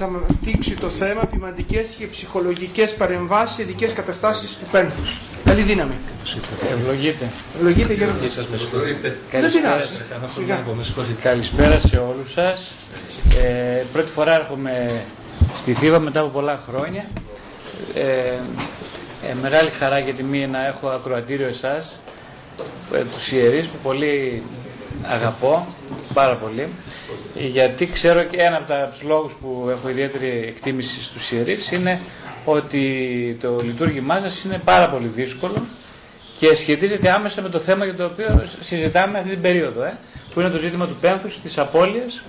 Θεσσαλονίκη να μα αναπτύξει το θέμα ποιηματικέ και ψυχολογικές παρεμβάσεις σε ειδικές καταστάσεις του πένθους. Καλή δύναμη. Ευλογείτε. Ευλογείτε για να σας με συγχωρείτε. Καλησπέρα. Καλησπέρα σε όλους σας. Ε, πρώτη φορά έρχομαι στη Θήβα μετά από πολλά χρόνια. Ε, ε, μεγάλη χαρά και τιμή να έχω ακροατήριο εσάς, ε, τους ιερείς που πολύ αγαπώ, πάρα πολύ. Γιατί ξέρω και ένα από τους λόγους που έχω ιδιαίτερη εκτίμηση στους ιερείς είναι ότι το λειτουργήμά σας είναι πάρα πολύ δύσκολο και σχετίζεται άμεσα με το θέμα για το οποίο συζητάμε αυτή την περίοδο, ε, που είναι το ζήτημα του πένθους, της απώλειας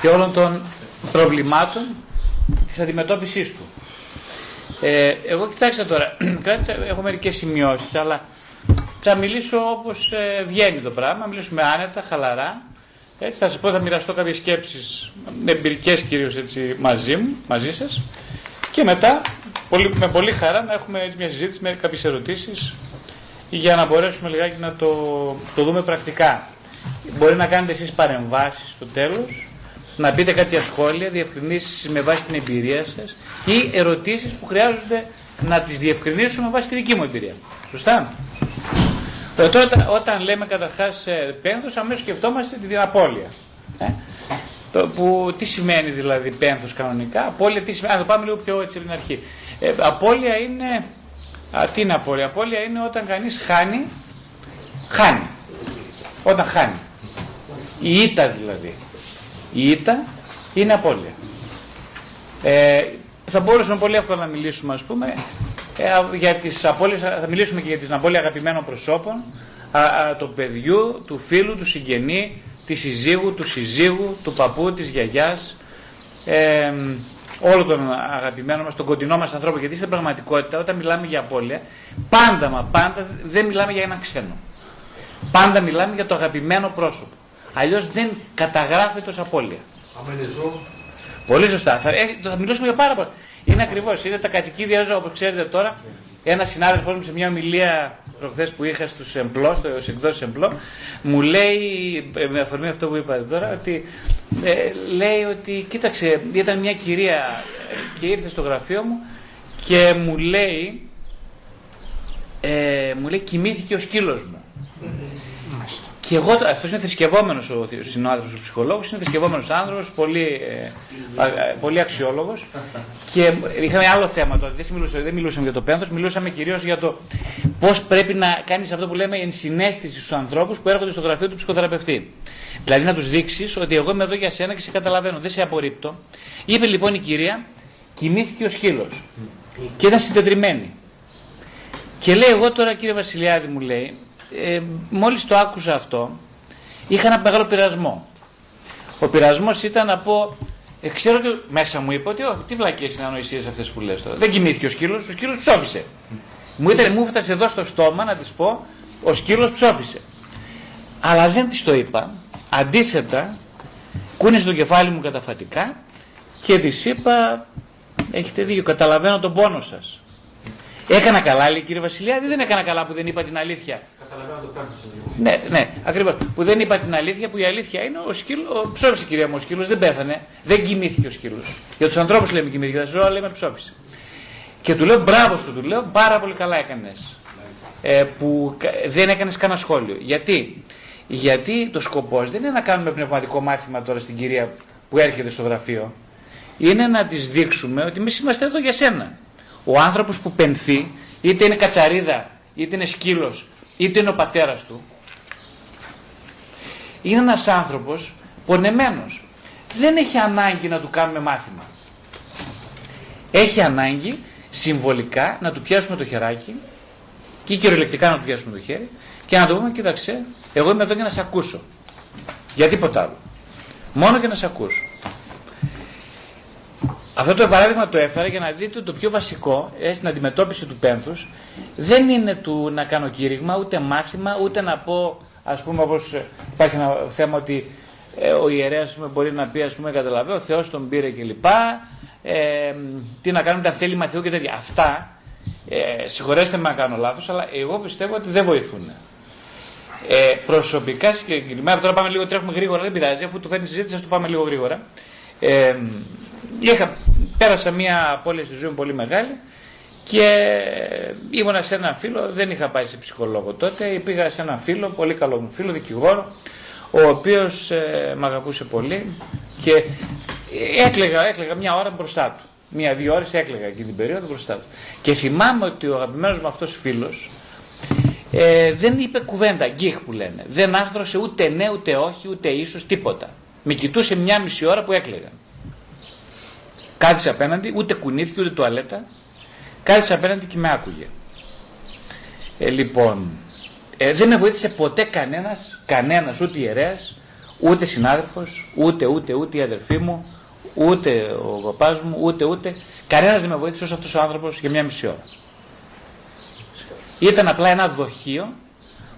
και όλων των προβλημάτων της αντιμετώπισης του. Ε, εγώ κοιτάξτε τώρα, κράτησα, έχω μερικές σημειώσεις, αλλά θα μιλήσω όπως ε, βγαίνει το πράγμα, μιλήσουμε άνετα, χαλαρά. Έτσι, θα σας πω, θα μοιραστώ κάποιες σκέψεις, εμπειρικές κυρίως έτσι, μαζί μου, μαζί σας. Και μετά, πολύ, με πολύ χαρά, να έχουμε έτσι, μια συζήτηση με κάποιες ερωτήσεις για να μπορέσουμε λιγάκι να το, το δούμε πρακτικά. Μπορεί να κάνετε εσείς παρεμβάσεις στο τέλος, να πείτε κάποια σχόλια, διευκρινήσεις με βάση την εμπειρία σας ή ερωτήσεις που χρειάζονται να τις διευκρινίσουμε με βάση τη δική μου εμπειρία. Σωστά; Ε, τώρα, όταν λέμε καταρχάς ε, πένθος, αμέσως σκεφτόμαστε την απώλεια. Ε; Το που, τι σημαίνει δηλαδή πένθος κανονικά, απώλεια τι σημαίνει, ας, το πάμε λίγο πιο έτσι από την αρχή. Ε, απώλεια είναι, α, τι είναι απώλεια, απώλεια είναι όταν κανείς χάνει, χάνει, όταν χάνει. Η ήττα δηλαδή. Η ήττα είναι απώλεια. Ε, θα μπορούσαμε πολύ εύκολα να μιλήσουμε ας πούμε ε, για τις απώλειες, θα μιλήσουμε και για τις απώλεια αγαπημένων προσώπων, α, α, του παιδιού, του φίλου, του συγγενή, της συζύγου, του συζύγου, του παππού, της γιαγιάς, ε, όλων των αγαπημένων μας, των κοντινών μας ανθρώπων. Γιατί στην πραγματικότητα όταν μιλάμε για απώλεια, πάντα μα πάντα δεν μιλάμε για έναν ξένο. Πάντα μιλάμε για το αγαπημένο πρόσωπο. Αλλιώς δεν καταγράφεται ως απώλεια. Πολύ σωστά. Θα, θα μιλήσουμε για πάρα πολλά. Είναι ακριβώς. Είναι τα κατοικίδια ζώα, όπως ξέρετε τώρα. Ένας συνάδελφός μου σε μια ομιλία προχθές που είχα στους εμπλό, στου εκδόσει εμπλό, μου λέει, ε, με αφορμή αυτό που είπατε τώρα, ότι ε, λέει ότι κοίταξε, ήταν μια κυρία ε, και ήρθε στο γραφείο μου και μου λέει, ε, μου λέει κοιμήθηκε ο σκύλος μου. Και εγώ, αυτός είναι θρησκευόμενο ο συνάδελφος, ο ψυχολόγος, είναι θρησκευόμενο άνθρωπος, πολύ, ε, πολύ αξιόλογος. Και είχαμε άλλο θέμα τώρα. Δεν μιλούσαμε, δεν μιλούσαμε για το πένθος, μιλούσαμε κυρίως για το πώς πρέπει να κάνεις αυτό που λέμε ενσυναίσθηση στους ανθρώπους που έρχονται στο γραφείο του ψυχοθεραπευτή. Δηλαδή να τους δείξεις ότι εγώ είμαι εδώ για σένα και σε καταλαβαίνω, δεν σε απορρίπτω. Είπε λοιπόν η κυρία, κοιμήθηκε ο σκύλος. Και ήταν συντετριμένη. Και λέει, εγώ τώρα κύριε Βασιλιάδη μου λέει, ε, μόλις το άκουσα αυτό, είχα ένα μεγάλο πειρασμό. Ο πειρασμός ήταν να πω, ε, ξέρω ότι μέσα μου είπε ότι όχι, τι βλακίες είναι ανοησίες αυτές που λες τώρα. Δεν κοιμήθηκε ο σκύλος, ο σκύλος ψόφισε. Μου, ήταν, μου έφτασε εδώ στο στόμα να της πω, ο σκύλος ψόφισε. Αλλά δεν της το είπα. Αντίθετα, κούνησε το κεφάλι μου καταφατικά και της είπα, έχετε δίκιο, καταλαβαίνω τον πόνο σας. Έκανα καλά, λέει κύριε Βασιλιάδη, δεν έκανα καλά που δεν είπα την αλήθεια. Καταλαβαίνω το Ναι, ναι, ακριβώς. Που δεν είπα την αλήθεια, που η αλήθεια είναι ο σκύλος. Ψόφισε κυρία μου, ο σκύλος δεν πέθανε. Δεν κοιμήθηκε ο σκύλος. Για τους ανθρώπους λέμε κοιμήθηκε, για τα ζώα λέμε ψόφισε. Και του λέω μπράβο σου, του λέω πάρα πολύ καλά έκανες. Ε, που δεν έκανες κανένα σχόλιο. Γιατί; Γιατί το σκοπός δεν είναι να κάνουμε πνευματικό μάθημα τώρα στην κυρία που έρχεται στο γραφείο. Είναι να της δείξουμε ότι εμείς είμαστε εδώ για σένα. Ο άνθρωπος που πενθεί, είτε είναι κατσαρίδα, είτε είναι σκύλος, είτε είναι ο πατέρας του, είναι ένας άνθρωπος πονεμένος. Δεν έχει ανάγκη να του κάνουμε μάθημα. Έχει ανάγκη συμβολικά να του πιάσουμε το χεράκι και κυριολεκτικά να του πιάσουμε το χέρι και να του πούμε, κοίταξε, εγώ είμαι εδώ για να σε ακούσω. Για τίποτα άλλο. Μόνο για να σε ακούσω. Αυτό το παράδειγμα το έφερα για να δείτε ότι το πιο βασικό ε, στην αντιμετώπιση του πένθους δεν είναι του να κάνω κήρυγμα, ούτε μάθημα, ούτε να πω, ας πούμε, όπως υπάρχει ένα θέμα ότι ε, ο ιερέας μπορεί να πει, ας πούμε, καταλαβαίνω, ο Θεός τον πήρε κλπ. Ε, τι να κάνουμε, τα θέλει μαθιού και τέτοια. Αυτά, ε, συγχωρέστε με να κάνω λάθος, αλλά εγώ πιστεύω ότι δεν βοηθούν. Ε, προσωπικά συγκεκριμένα, τώρα πάμε λίγο, τρέχουμε γρήγορα, δεν πειράζει, αφού το φέρνει συζήτηση, ας το πάμε λίγο γρήγορα. Ε, είχα, πέρασα μια απώλεια στη ζωή μου πολύ μεγάλη και ήμουνα σε έναν φίλο, δεν είχα πάει σε ψυχολόγο τότε, πήγα σε έναν φίλο, πολύ καλό μου φίλο, δικηγόρο, ο οποίος ε, με αγαπούσε πολύ και έκλαιγα, έκλαιγα μια ώρα μπροστά του. Μία-δύο ώρες έκλαιγα εκείνη την περίοδο μπροστά του. Και θυμάμαι ότι ο αγαπημένος μου αυτός φίλος ε, δεν είπε κουβέντα, γκίχ που λένε. Δεν άρθρωσε ούτε ναι, ούτε όχι, ούτε ίσως, τίποτα. Με κοιτούσε μια μισή ώρα που έκλαιγα. Κάθισε απέναντι, ούτε κουνήθηκε, ούτε τουαλέτα. Κάθισε απέναντι και με άκουγε. Ε, λοιπόν, ε, δεν με βοήθησε ποτέ κανένας, κανένας, ούτε ιερέας, ούτε συνάδελφος, ούτε, ούτε, ούτε η αδερφή μου, ούτε ο παπάς μου, ούτε, ούτε. Κανένας δεν με βοήθησε όσο αυτός ο άνθρωπος για μια μισή ώρα. Ήταν απλά ένα δοχείο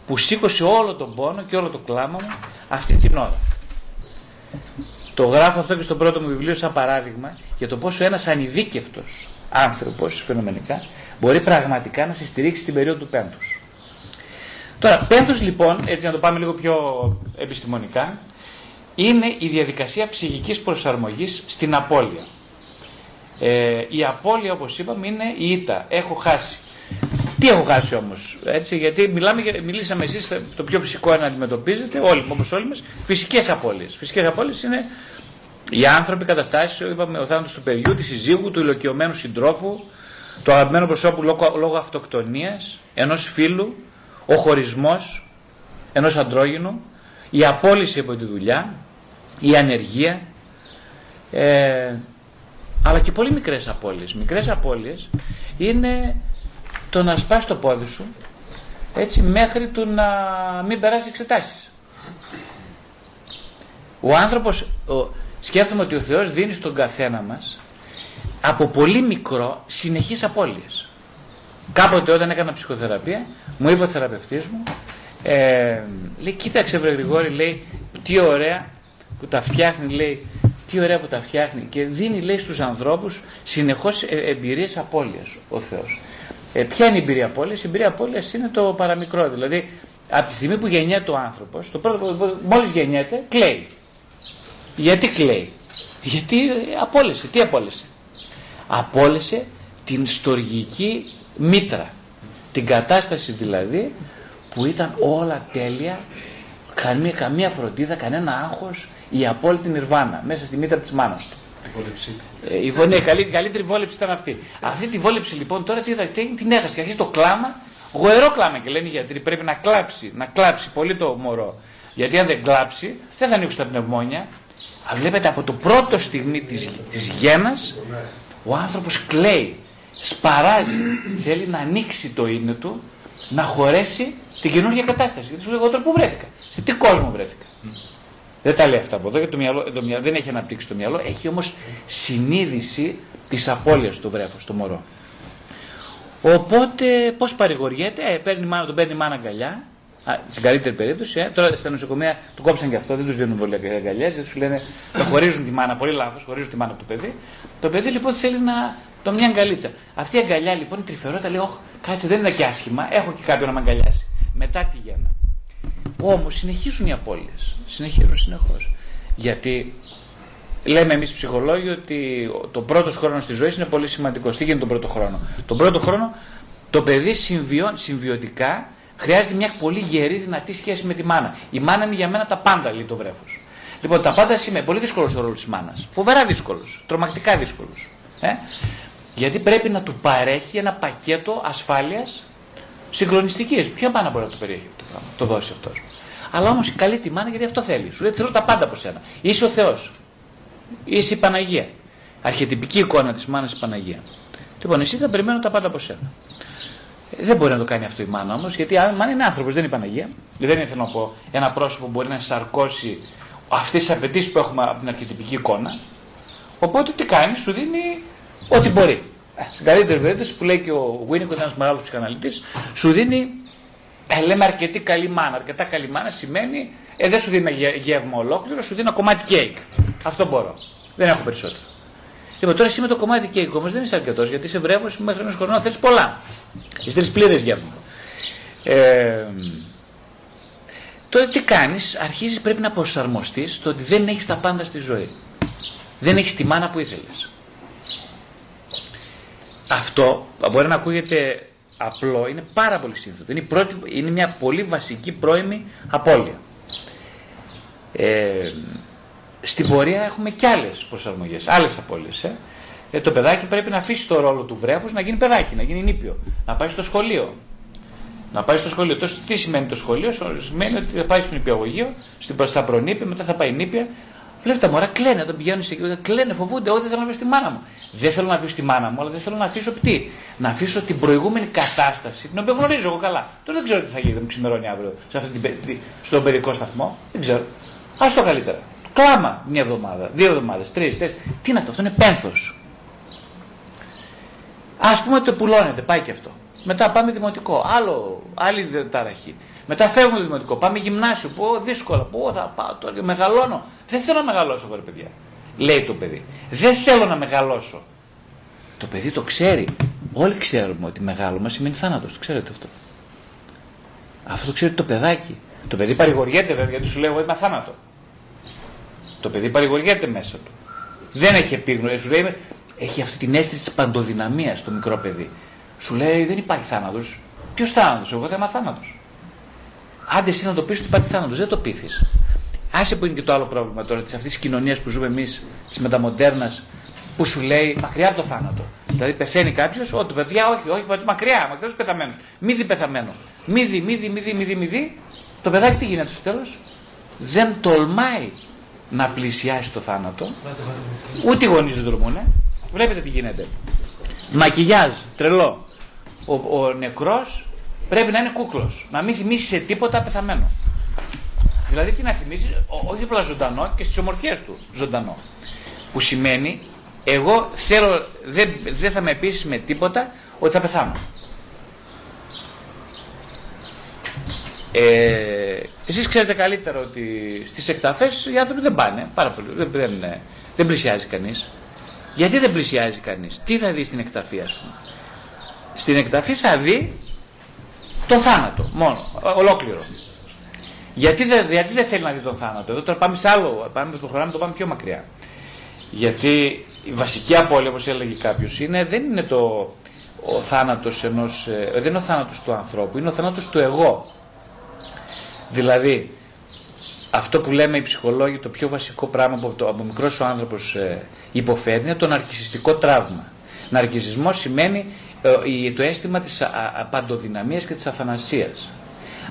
που σήκωσε όλο τον πόνο και όλο το κλάμα μου αυτή την ώρα. Το γράφω αυτό και στο πρώτο μου βιβλίο σαν παράδειγμα για το πόσο ένας ανειδίκευτος άνθρωπος φαινομενικά μπορεί πραγματικά να σε στηρίξει στην περίοδο του πένθους. Τώρα, πένθος λοιπόν, έτσι να το πάμε λίγο πιο επιστημονικά, είναι η διαδικασία ψυχικής προσαρμογής στην απώλεια. Ε, η απώλεια όπως είπαμε είναι η ήττα. Έχω χάσει. Τι έχω χάσει όμως, έτσι, γιατί μιλάμε, μιλήσαμε εσείς το πιο φυσικό να αντιμετωπίζετε, όλοι όπως όλοι μας, φυσικές απώλειες. Φυσικές απώλειες είναι οι άνθρωποι, καταστάσεις, είπαμε, ο θάνατος του παιδιού, τη συζύγου, του ηλικιωμένου συντρόφου, του αγαπημένου προσώπου λόγω, λόγω αυτοκτονίας, ενός φίλου, ο χωρισμός ενός αντρόγινου, η απόλυση από τη δουλειά, η ανεργία, ε, αλλά και πολύ μικρές απώλειες. Μικρές απώλειες είναι το να σπάσει το πόδι σου έτσι μέχρι του να μην περάσει εξετάσεις. Ο άνθρωπος, ο, σκέφτομαι ότι ο Θεός δίνει στον καθένα μας από πολύ μικρό συνεχείς απώλειες. Κάποτε όταν έκανα ψυχοθεραπεία μου είπε ο θεραπευτής μου ε, λέει κοίταξε βρε Γρηγόρη λέει τι ωραία που τα φτιάχνει λέει τι ωραία που τα φτιάχνει και δίνει λέει στους ανθρώπους συνεχώς ε, εμπειρίες απώλειας ο Θεός. Ε, ποια είναι η εμπειρία απώλεια, η εμπειρία απώλεια είναι το παραμικρό. Δηλαδή, από τη στιγμή που γεννιέται ο άνθρωπος, το πρώτο, μόλις γεννιέται, κλαίει. Γιατί κλαίει, Γιατί απόλυσε. Τι απόλυσε, Απόλυσε την στοργική μήτρα. Την κατάσταση δηλαδή που ήταν όλα τέλεια, καμία, καμία φροντίδα, κανένα άγχος, η απόλυτη νιρβάνα μέσα στη μήτρα της μάνας του. Ε, η ναι, καλή, καλύτερη βόλεψη ήταν αυτή. Αυτή τη βόλεψη λοιπόν τώρα τι είδα, την έχασε και αρχίζει το κλάμα, γοερό κλάμα και λένε οι γιατροί. Πρέπει να κλάψει, να κλάψει πολύ το μωρό. Γιατί αν δεν κλάψει, δεν θα ανοίξει τα πνευμόνια. Αλλά βλέπετε από το πρώτο στιγμή της, της γένας, ο άνθρωπος κλαίει, σπαράζει, θέλει να ανοίξει το είναι του, να χωρέσει την καινούργια κατάσταση. Γιατί σου λέω εγώ πού βρέθηκα, σε τι κόσμο βρέθηκα. Δεν τα λέει αυτά από εδώ γιατί το μυαλό, το μυαλό, δεν έχει αναπτύξει το μυαλό, έχει όμως συνείδηση της απώλειας του βρέφος, το μωρό. Οπότε πώς παρηγοριέται, ε, παίρνει μάνα, τον παίρνει μάνα αγκαλιά, Α, στην καλύτερη περίπτωση, ε, τώρα στα νοσοκομεία το κόψαν και αυτό, δεν τους δίνουν πολύ αγκαλιές, γιατί τους λένε το χωρίζουν τη μάνα, πολύ λάθος, χωρίζουν τη μάνα από το παιδί. Το παιδί λοιπόν θέλει να το μια αγκαλίτσα. Αυτή η αγκαλιά λοιπόν η τρυφερότητα λέει: Όχι, κάτσε δεν είναι και άσχημα, έχω και κάποιον να με αγκαλιάσει. Μετά τη γέννα. Όμως συνεχίζουν οι απώλειες. Συνεχίζουν συνεχώς. Γιατί λέμε εμείς ψυχολόγοι ότι το πρώτο χρόνο τη ζωή είναι πολύ σημαντικό. Τι γίνεται τον πρώτο χρόνο; Τον πρώτο χρόνο το παιδί συμβιώ, συμβιωτικά χρειάζεται μια πολύ γερή δυνατή σχέση με τη μάνα. Η μάνα είναι για μένα τα πάντα, λέει το βρέφος. Λοιπόν, τα πάντα σημαίνει πολύ δύσκολος ο ρόλος της μάνας. Φοβερά δύσκολος. Τρομακτικά δύσκολος. Ε; Γιατί πρέπει να του παρέχει ένα πακέτο ασφάλειας συγκλονιστική. Ποια μάνα μπορεί να το περιέχει αυτό το πράγμα, το δώσει αυτός. Αλλά όμως καλεί τη μάνα γιατί αυτό θέλει. Σου λέει θέλω τα πάντα από σένα. Είσαι ο Θεός. Είσαι η Παναγία. Αρχιετυπική εικόνα της μάνας η Παναγίας. Λοιπόν, εσύ θα περιμένω τα πάντα από σένα. Ε, δεν μπορεί να το κάνει αυτό η μάνα όμως, γιατί η μάνα είναι άνθρωπος, δεν είναι η Παναγία. Δεν είναι, θέλω να πω, ένα πρόσωπο που μπορεί να σαρκώσει αυτές τις απαιτήσεις που έχουμε από την αρχιετυπική εικόνα. Οπότε τι κάνεις, σου δίνει ό,τι μπορεί. Ε, στην καλύτερη περίπτωση που λέει και ο Βίνικο, ένας μεγάλος ψυχαναλυτής, σου δίνει ε, λέμε αρκετή καλή μάνα. Αρκετά καλή μάνα σημαίνει ε, δεν σου δίνει ένα γεύμα ολόκληρο, σου δίνει ένα κομμάτι κέικ. Αυτό μπορώ. Δεν έχω περισσότερο. Λοιπόν, τώρα εσύ με το κομμάτι κέικ όμως δεν είσαι αρκετός γιατί είσαι βρέφο μέχρι ενός χρονών θέλεις πολλά. Εσύ θέλει πλήρες γεύμα. Ε, τότε τι κάνεις, αρχίζεις πρέπει να προσαρμοστείς στο ότι δεν έχεις τα πάντα στη ζωή. Δεν έχεις τη μάνα που ήθελες. Αυτό μπορεί να ακούγεται απλό, είναι πάρα πολύ σύνθετο. Είναι, πρώτη, είναι μια πολύ βασική πρώιμη απώλεια. Ε, στην πορεία έχουμε και άλλες προσαρμογές, άλλες απώλειες. Ε. Ε, το παιδάκι πρέπει να αφήσει το ρόλο του βρέφους να γίνει παιδάκι, να γίνει νήπιο, να πάει στο σχολείο. Να πάει στο σχολείο. Τόσο, τι σημαίνει το σχολείο, σημαίνει ότι θα πάει στο νηπιαγωγείο, στην, στα προνήπια, μετά θα πάει νήπια. Βλέπει τα μωρά κλαίνε όταν πηγαίνουν σε εκεί, κλαίνε, φοβούνται. Εγώ δεν θέλω να αφήσω τη μάνα μου. Δεν θέλω να αφήσω τη μάνα μου, αλλά δεν θέλω να αφήσω τι. Να αφήσω την προηγούμενη κατάσταση, την οποία γνωρίζω εγώ καλά. Τώρα δεν ξέρω τι θα γίνει, δεν μου ξημερώνει αύριο σε αυτή την, στον παιδικό σταθμό. Δεν ξέρω. Α το καλύτερα. Κλάμα μια εβδομάδα, δύο εβδομάδες, τρεις, τέσσερις. Τι είναι αυτό, αυτό είναι πένθος. Α πούμε ότι το πουλώνεται, πάει και αυτό. Μετά πάμε δημοτικό, άλλο, άλλη ταραχή. Μετά φεύγουμε το δημοτικό, πάμε γυμνάσιο, που δύσκολα, που θα πάω τώρα, μεγαλώνω. Δεν θέλω να μεγαλώσω εγώ, παιδιά. Λέει το παιδί. Δεν θέλω να μεγαλώσω. Το παιδί το ξέρει. Όλοι ξέρουμε ότι μεγάλο μας σημαίνει θάνατος. Το ξέρετε αυτό. Αυτό το ξέρει το παιδάκι. Το παιδί παρηγοριέται βέβαια γιατί σου λέει: Εγώ είμαι θάνατο. Το παιδί παρηγοριέται μέσα του. Δεν έχει επίγνωση. Σου λέει: Έχει αυτή την αίσθηση της παντοδυναμίας το μικρό παιδί. Σου λέει: Δεν υπάρχει θάνατος. Ποιος θάνατος, εγώ θα είμαι θάνατο. Άντε εσύ να το πεις ότι υπάρχει θάνατο, δεν το πείθεις. Άσε που είναι και το άλλο πρόβλημα τώρα της αυτής της κοινωνίας που ζούμε εμείς, της μεταμοντέρνας, που σου λέει μακριά από το θάνατο. Δηλαδή πεθαίνει κάποιος, ό, το παιδιά, όχι, όχι, μακριά, μακριά του πεθαμένους. Μη δει πεθαμένο. Μη δει, μη δει, μη δει, μη δει, μη δει. Το παιδάκι τι γίνεται στο τέλος; Δεν τολμάει να πλησιάσει το θάνατο. Ούτε οι γονείς δεν τολμούν. Βλέπετε τι γίνεται. Μακιγιάζ, τρελό. Ο, ο νεκρός πρέπει να είναι κούκλος. Να μην θυμίσεις σε τίποτα πεθαμένο. Δηλαδή τι να θυμίσεις, όχι απλά ζωντανό και στις ομορφιές του ζωντανό. Που σημαίνει, εγώ θέλω, δεν, δεν θα με πείσει με τίποτα ότι θα πεθάνω. Ε, εσείς ξέρετε καλύτερα ότι στις εκταφές οι άνθρωποι δεν πάνε, πάρα πολύ, δεν, δεν, δεν πλησιάζει κανείς. Γιατί δεν πλησιάζει κανείς, τι θα δει στην εκταφή ας πούμε; Στην εκταφή θα δει το θάνατο μόνο, ολόκληρο. Γιατί δεν, γιατί δεν θέλει να δει τον θάνατο; Εδώ τώρα πάμε σε άλλο, πάμε, το χωράμε το πάμε πιο μακριά. Γιατί η βασική απώλεια, όπως έλεγε κάποιος, είναι, δεν είναι το, ο θάνατος ενός, ε, δεν είναι ο θάνατος του ανθρώπου, είναι ο θάνατος του εγώ. Δηλαδή, αυτό που λέμε οι ψυχολόγοι, το πιο βασικό πράγμα που το, από μικρός ο άνθρωπος ε, υποφέρει είναι το ναρκισιστικό τραύμα. Ναρκισισμός σημαίνει ε, το αίσθημα της απαντοδυναμίας και της αθανασίας.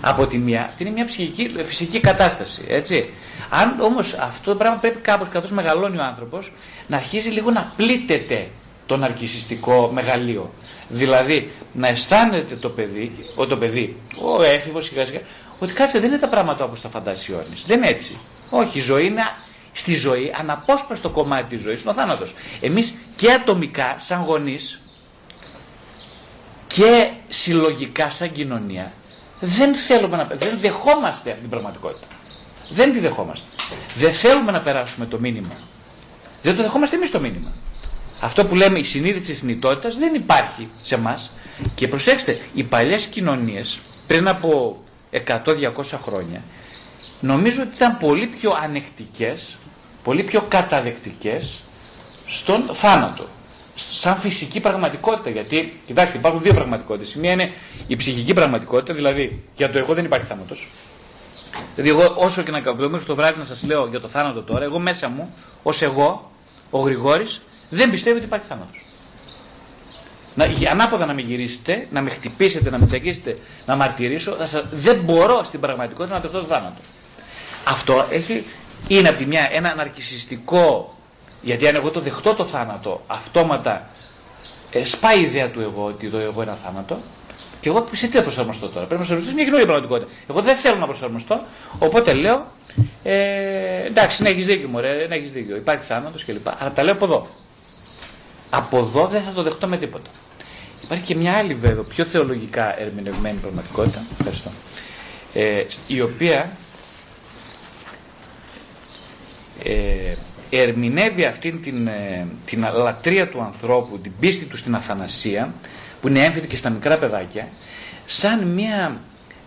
Από τη μία, αυτή είναι μια ψυχική, φυσική κατάσταση, έτσι. Αν όμως αυτό το πράγμα πρέπει κάπως, καθώς μεγαλώνει ο άνθρωπος, να αρχίζει λίγο να πλήττεται το ναρκισιστικό μεγαλείο. Δηλαδή, να αισθάνεται το παιδί, ο, το παιδί, ο έφηβος σιγά σιγά, ότι κάτσε δεν είναι τα πράγματα όπως τα φαντάσει ο Δεν είναι έτσι. Όχι, η ζωή είναι στη ζωή, αναπόσπαστο κομμάτι της ζωής είναι ο θάνατος. Εμείς και ατομικά, σαν γονείς, και συλλογικά σαν κοινωνία δεν θέλουμε να δεν δεχόμαστε αυτή την πραγματικότητα. Δεν τη δεχόμαστε. Δεν θέλουμε να περάσουμε το μήνυμα. Δεν το δεχόμαστε εμείς το μήνυμα. Αυτό που λέμε η συνείδηση της νητότητα δεν υπάρχει σε εμά. Και προσέξτε, οι παλιές κοινωνίες πριν από 100-200 χρόνια νομίζω ότι ήταν πολύ πιο ανεκτικές, πολύ πιο καταδεκτικές στον θάνατο σαν φυσική πραγματικότητα. Γιατί, κοιτάξτε, υπάρχουν δύο πραγματικότητες. Η μία είναι η πραγματικότητα, δηλαδή για το εγώ δεν υπάρχει θάνατος. Δηλαδή, εγώ όσο και να κάνω μέχρι το βράδυ να σας λέω για το θάνατο τώρα, εγώ μέσα μου, ως εγώ, ο Γρηγόρης, δεν πιστεύω ότι υπάρχει θάνατος. Να, ανάποδα να με γυρίσετε, να με χτυπήσετε, να με τσακίσετε, να μαρτυρήσω, θα σας, δεν μπορώ στην πραγματικότητα να δεχτώ το θάνατο. Αυτό έχει, είναι από τη μια ένα αναρκισιστικό γιατί αν εγώ το δεχτώ το θάνατο, αυτόματα ε, σπάει η ιδέα του εγώ ότι το εγώ είναι θάνατο. Και εγώ σε τι θα προσαρμοστώ τώρα; Πρέπει να προσαρμοστώ μια καινούργια πραγματικότητα. Εγώ δεν θέλω να προσαρμοστώ. Οπότε λέω, ε, εντάξει, να έχεις δίκιο, μωρέ, να έχεις δίκιο. Υπάρχει θάνατος κλπ. Αλλά τα λέω από εδώ. Από εδώ δεν θα το δεχτώ με τίποτα. Υπάρχει και μια άλλη βέβαια, πιο θεολογικά ερμηνευμένη πραγματικότητα. Ευχαριστώ. Ε, η οποία ε, ερμηνεύει αυτήν την, ε, την λατρεία του ανθρώπου, την πίστη του στην αθανασία, που είναι έμφυτη και στα μικρά παιδάκια, σαν μια,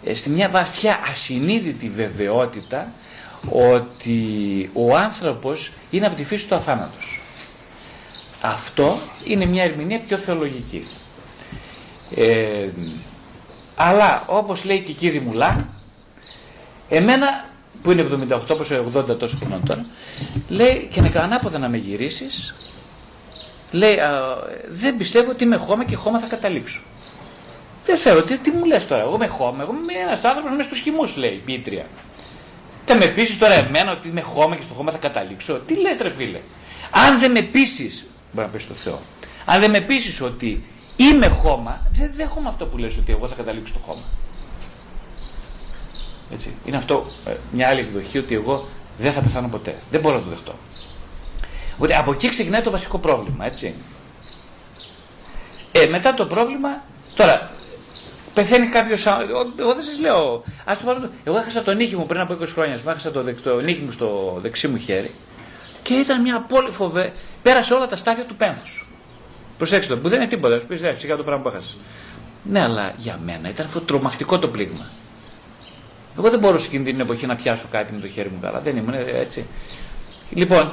ε, στη μια βαθιά ασυνείδητη βεβαιότητα ότι ο άνθρωπος είναι από τη φύση του αθάνατος. Αυτό είναι μια ερμηνεία πιο θεολογική. Ε, αλλά όπως λέει και η κύριε Μουλά, εμένα που είναι 78 όπως 80 τόσο χρονών τώρα, λέει και να ανάποδα να με γυρίσεις, λέει δεν πιστεύω ότι είμαι χώμα και χώμα θα καταλήξω. Δεν θέλω, τι, τι μου λες τώρα, εγώ είμαι χώμα, εγώ είμαι ένας άνθρωπος μέσα στους χυμούς λέει η πίτρια. Θα με πείσει τώρα εμένα ότι είμαι χώμα και στο χώμα θα καταλήξω. Τι λες τρε φίλε; Αν δεν με πείσεις, μπορεί να πεις στο Θεό, αν δεν με πείσεις ότι είμαι χώμα, δεν δέχομαι αυτό που λες ότι εγώ θα καταλήξω στο χώμα. Έτσι. Είναι αυτό ε, μια άλλη εκδοχή ότι εγώ δεν θα πεθάνω ποτέ. Δεν μπορώ να το δεχτώ. Οπότε από εκεί ξεκινάει το βασικό πρόβλημα, έτσι. Ε, μετά το πρόβλημα, τώρα, πεθαίνει κάποιος. Εγώ δεν σας λέω. Ας το πάρω, εγώ έχασα τον νύχι μου πριν από 20 χρόνια. Μου έχασα το, το νύχι μου στο δεξί μου χέρι και ήταν μια πολύ φοβε. Πέρασε όλα τα στάδια του πένθους. Προσέξτε το, που δεν είναι τίποτα. Πεις, «Ε, σιγά το πράγμα που έχασες. Ναι, αλλά για μένα ήταν τρομακτικό το πλήγμα. Εγώ δεν μπορούσα εκείνη την εποχή να πιάσω κάτι με το χέρι μου καλά. Δεν ήμουν έτσι. Λοιπόν,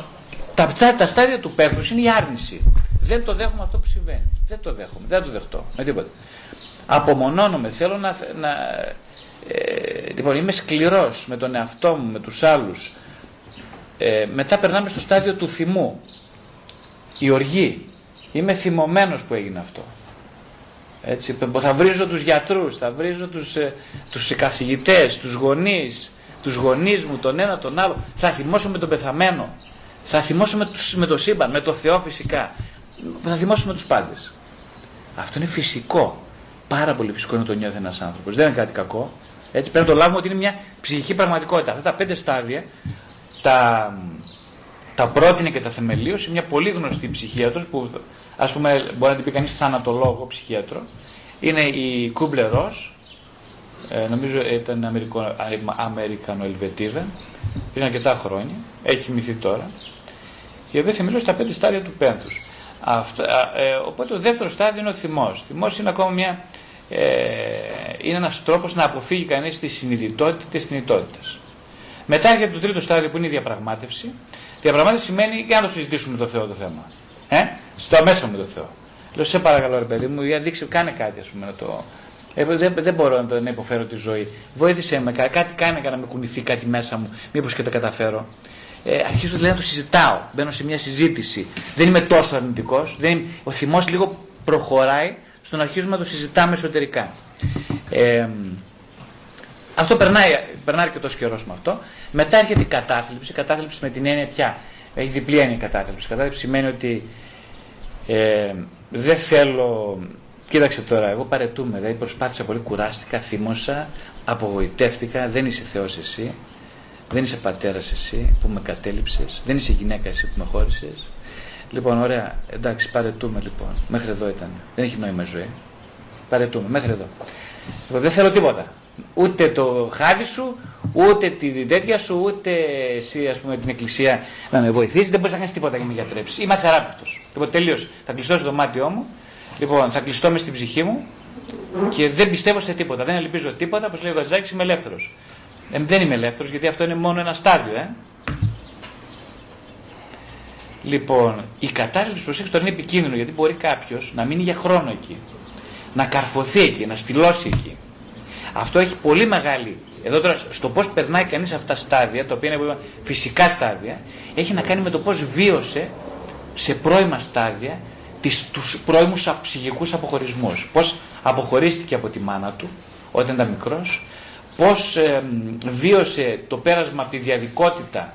τα, τα στάδια του πένθου είναι η άρνηση. Δεν το δέχομαι αυτό που συμβαίνει. Δεν το δέχομαι. Δεν το δεχτώ. Με τίποτα. Απομονώνομαι. Θέλω να. να ε, λοιπόν, είμαι σκληρός με τον εαυτό μου, με τους άλλους. Ε, μετά περνάμε στο στάδιο του θυμού. Η οργή. Είμαι θυμωμένος που έγινε αυτό. Έτσι, θα βρίζω τους γιατρούς, θα βρίζω τους, ε, τους καθηγητές, τους γονείς, τους γονείς μου, τον ένα τον άλλο. Θα θυμώσω με τον πεθαμένο. Θα θυμώσω με, τους, με το σύμπαν, με το Θεό φυσικά. Θα θυμώσω με τους πάντες. Αυτό είναι φυσικό. Πάρα πολύ φυσικό είναι το νιώθει ένας άνθρωπος. Δεν είναι κάτι κακό. Έτσι πρέπει να το λάβουμε ότι είναι μια ψυχική πραγματικότητα. Αυτά τα πέντε στάδια τα, τα πρότεινε και τα θεμελίωσε μια πολύ γνωστή ψυχίατρος που ας πούμε μπορεί να την πει κανείς θανατολόγο ψυχίατρο είναι η Κούμπλε Ρος ε, νομίζω ήταν Αμερικο, Αμερικανοελβετίδα πριν αρκετά χρόνια έχει μυθεί τώρα η οποία θεμελίωσε τα πέντε στάδια του πένθους Αυτά, ε, οπότε το δεύτερος στάδιο είναι ο θυμός. Θυμός είναι ακόμα μια, ε, είναι ένας τρόπος να αποφύγει κανείς τη συνειδητότητα της συνειδητότητας. Μετά έρχεται το τρίτο στάδιο που είναι η διαπραγμάτευση. Διαπραγμάτευση σημαίνει για να το συζητήσουμε με το Θεό το θέμα. Ε; Στο μέσα με το Θεό. Λέω σε παρακαλώ ρε παιδί μου, για δείξε, κάνε κάτι ας πούμε να το. Ε, δεν, δεν μπορώ να, το, να υποφέρω τη ζωή. Βοήθησε με κάτι, κάνε να με κουνηθεί κάτι μέσα μου. Μήπως και τα καταφέρω. Ε, αρχίζω δηλαδή να το συζητάω. Μπαίνω σε μια συζήτηση. Δεν είμαι τόσο αρνητικός. Ο θυμός λίγο προχωράει στο να αρχίζουμε να το συζητάμε εσωτερικά. Ε, αυτό περνάει, περνάει αρκετός καιρός με αυτό. Μετά έρχεται η κατάθλιψη. Η κατάθλιψη με την έννοια πια. Έχει διπλή έννοια η κατάθλιψη. Η κατάθλιψη σημαίνει ότι ε, δεν θέλω. Κοίταξε τώρα, εγώ παρετούμε. Δηλαδή προσπάθησα πολύ, κουράστηκα, θύμωσα, απογοητεύτηκα. Δεν είσαι Θεός εσύ. Δεν είσαι πατέρας εσύ που με κατέληψες. Δεν είσαι γυναίκα εσύ που με χώρισες. Λοιπόν, ωραία, εντάξει, παρετούμε λοιπόν. Μέχρι εδώ ήταν. Δεν έχει νόημα ζωή. Παρετούμε, μέχρι εδώ. Λοιπόν, δεν θέλω τίποτα. Ούτε το χάδι σου, ούτε τη τέτοια σου, ούτε εσύ ας πούμε την εκκλησία να με βοηθήσεις. Δεν μπορείς να κάνεις τίποτα για να με γιατρέψεις. Είμαι αθεράπευτο. Λοιπόν, τελείω. Θα κλειστώ στο δωμάτιό μου. Λοιπόν, θα κλειστώ μες στην ψυχή μου και δεν πιστεύω σε τίποτα. Δεν ελπίζω τίποτα. Όπως λέει ο Γαζάκης, είμαι ελεύθερος. Ε, δεν είμαι ελεύθερος γιατί αυτό είναι μόνο ένα στάδιο. Ε. Λοιπόν, η κατάρρευση προσέξτε τώρα είναι επικίνδυνο γιατί μπορεί κάποιος να μείνει για χρόνο εκεί. Να καρφωθεί εκεί, να στυλώσει εκεί. Αυτό έχει πολύ μεγάλη. Εδώ τώρα, στο πώς περνάει κανείς αυτά τα στάδια, τα οποία είναι φυσικά στάδια, έχει να κάνει με το πώς βίωσε σε πρώιμα στάδια τους πρώιμους ψυχικούς αποχωρισμούς. Πώς αποχωρίστηκε από τη μάνα του όταν ήταν μικρός, πώς ε, βίωσε το πέρασμα από τη διαδικότητα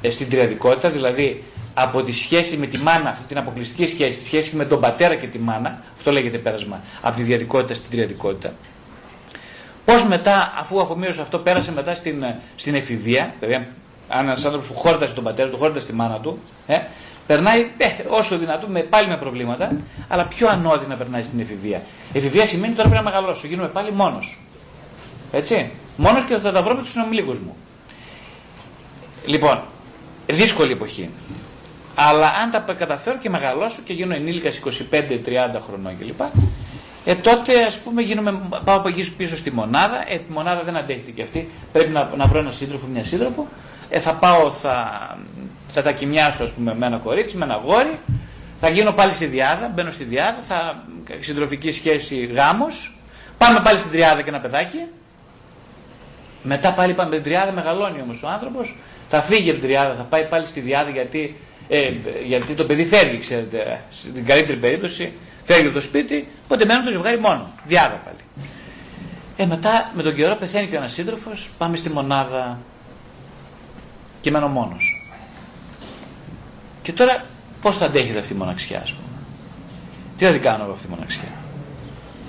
ε, στην τριαδικότητα, δηλαδή από τη σχέση με τη μάνα, αυτή την αποκλειστική σχέση, τη σχέση με τον πατέρα και τη μάνα, αυτό λέγεται πέρασμα από τη διαδικότητα στην τριαδικότητα. Πώς μετά, αφού αφομοίωσε αυτό, πέρασε μετά στην, στην εφηβεία, δηλαδή αν ένας άνθρωπος που χόρτασε τον πατέρα του, χόρτασε τη μάνα του, ε, περνάει ε, όσο δυνατόν, με, πάλι με προβλήματα, αλλά πιο ανώδυνα περνάει στην εφηβεία. Εφηβεία σημαίνει τώρα πρέπει να μεγαλώσω, γίνομαι πάλι μόνος. Έτσι. Μόνος και θα τα βρω με του συνομιλίκου μου. Λοιπόν, δύσκολη εποχή. Αλλά αν τα καταφέρω και μεγαλώσω και γίνω ενήλικας 25-30 χρονών κλπ. Ε, τότε ας πούμε γίνομαι, πάω από εκεί πίσω στη μονάδα, ε, τη μονάδα δεν αντέχεται και αυτή, πρέπει να, να βρω ένα σύντροφο, μια σύντροφο, ε, θα πάω, θα, θα τα κοιμιάσω ας πούμε με ένα κορίτσι, με ένα γόρι, θα γίνω πάλι στη διάδα, μπαίνω στη διάδα, θα συντροφική σχέση γάμος, πάμε πάλι στην τριάδα και ένα παιδάκι, μετά πάλι πάμε την τριάδα, μεγαλώνει όμως ο άνθρωπος, θα φύγει από την τριάδα, θα πάει πάλι στη διάδα γιατί, ε, γιατί το παιδί φεύγει, ξέρετε, στην καλύτερη περίπτωση, φεύγει από το σπίτι, οπότε μένουν το ζευγάρι μόνο, διάδα πάλι. Ε, μετά με τον καιρό πεθαίνει και ένας σύντροφος, πάμε στη μονάδα και μένω μόνος. Και τώρα πώς θα αντέχετε αυτή η μοναξιά, ας πούμε; Τι θα την κάνω εγώ αυτή η μοναξιά;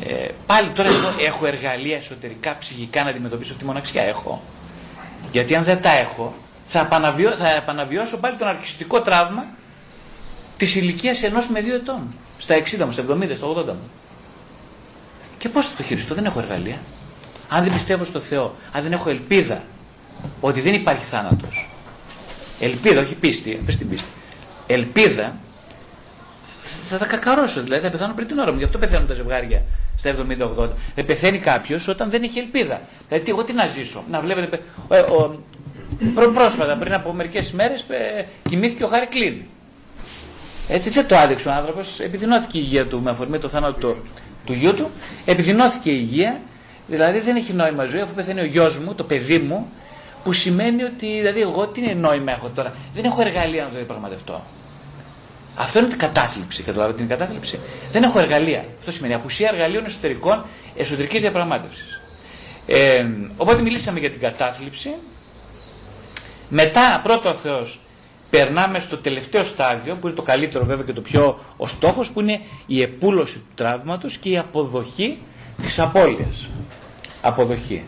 Ε, πάλι τώρα εδώ έχω εργαλεία εσωτερικά, ψυχικά να αντιμετωπίσω αυτή τη μοναξιά. Έχω. Γιατί αν δεν τα έχω, θα, επαναβιώ, θα επαναβιώσω πάλι τον αρχιστικό τραύμα της ηλικίας ενός με δύο ετών. Στα 60 μου, στα 70, στα 80 μου. Και πώς θα το χειριστώ, δεν έχω εργαλεία. Αν δεν πιστεύω στο Θεό, αν δεν έχω ελπίδα ότι δεν υπάρχει θάνατος. Ελπίδα, όχι πίστη, πες την πίστη. Ελπίδα θα τα κακαρώσω, δηλαδή θα πεθάνω πριν την ώρα μου. Γι' αυτό πεθαίνουν τα ζευγάρια στα 70-80. Δεν πεθαίνει κάποιος όταν δεν έχει ελπίδα. Δηλαδή, εγώ τι να ζήσω. Να βλέπετε. Ο, ο, προ, πρόσφατα, πριν από μερικές μέρες, κοιμήθηκε ο Χάρη Κλίν. Έτσι δεν το άδειξε ο άνθρωπος. Επιδεινώθηκε η υγεία του με αφορμή το θάνατο του, του γιού του. Επιδεινώθηκε η υγεία. Δηλαδή δεν έχει νόημα ζωή αφού πεθαίνει ο γιος μου, το παιδί μου, που σημαίνει ότι δηλαδή εγώ τι νόημα έχω τώρα. Δεν έχω εργαλεία να το διαπραγματευτώ. Αυτό είναι την κατάθλιψη. Καταλάβατε την κατάθλιψη; Δεν έχω εργαλεία. Αυτό σημαίνει απουσία εργαλείων εσωτερικών, εσωτερικής διαπραγμάτευσης. Ε, οπότε μιλήσαμε για την κατάθλιψη. Μετά, πρώτο ο Θεός, περνάμε στο τελευταίο στάδιο, που είναι το καλύτερο βέβαια και το πιο ο στόχος, που είναι η επούλωση του τραύματος και η αποδοχή της απώλειας. Αποδοχή.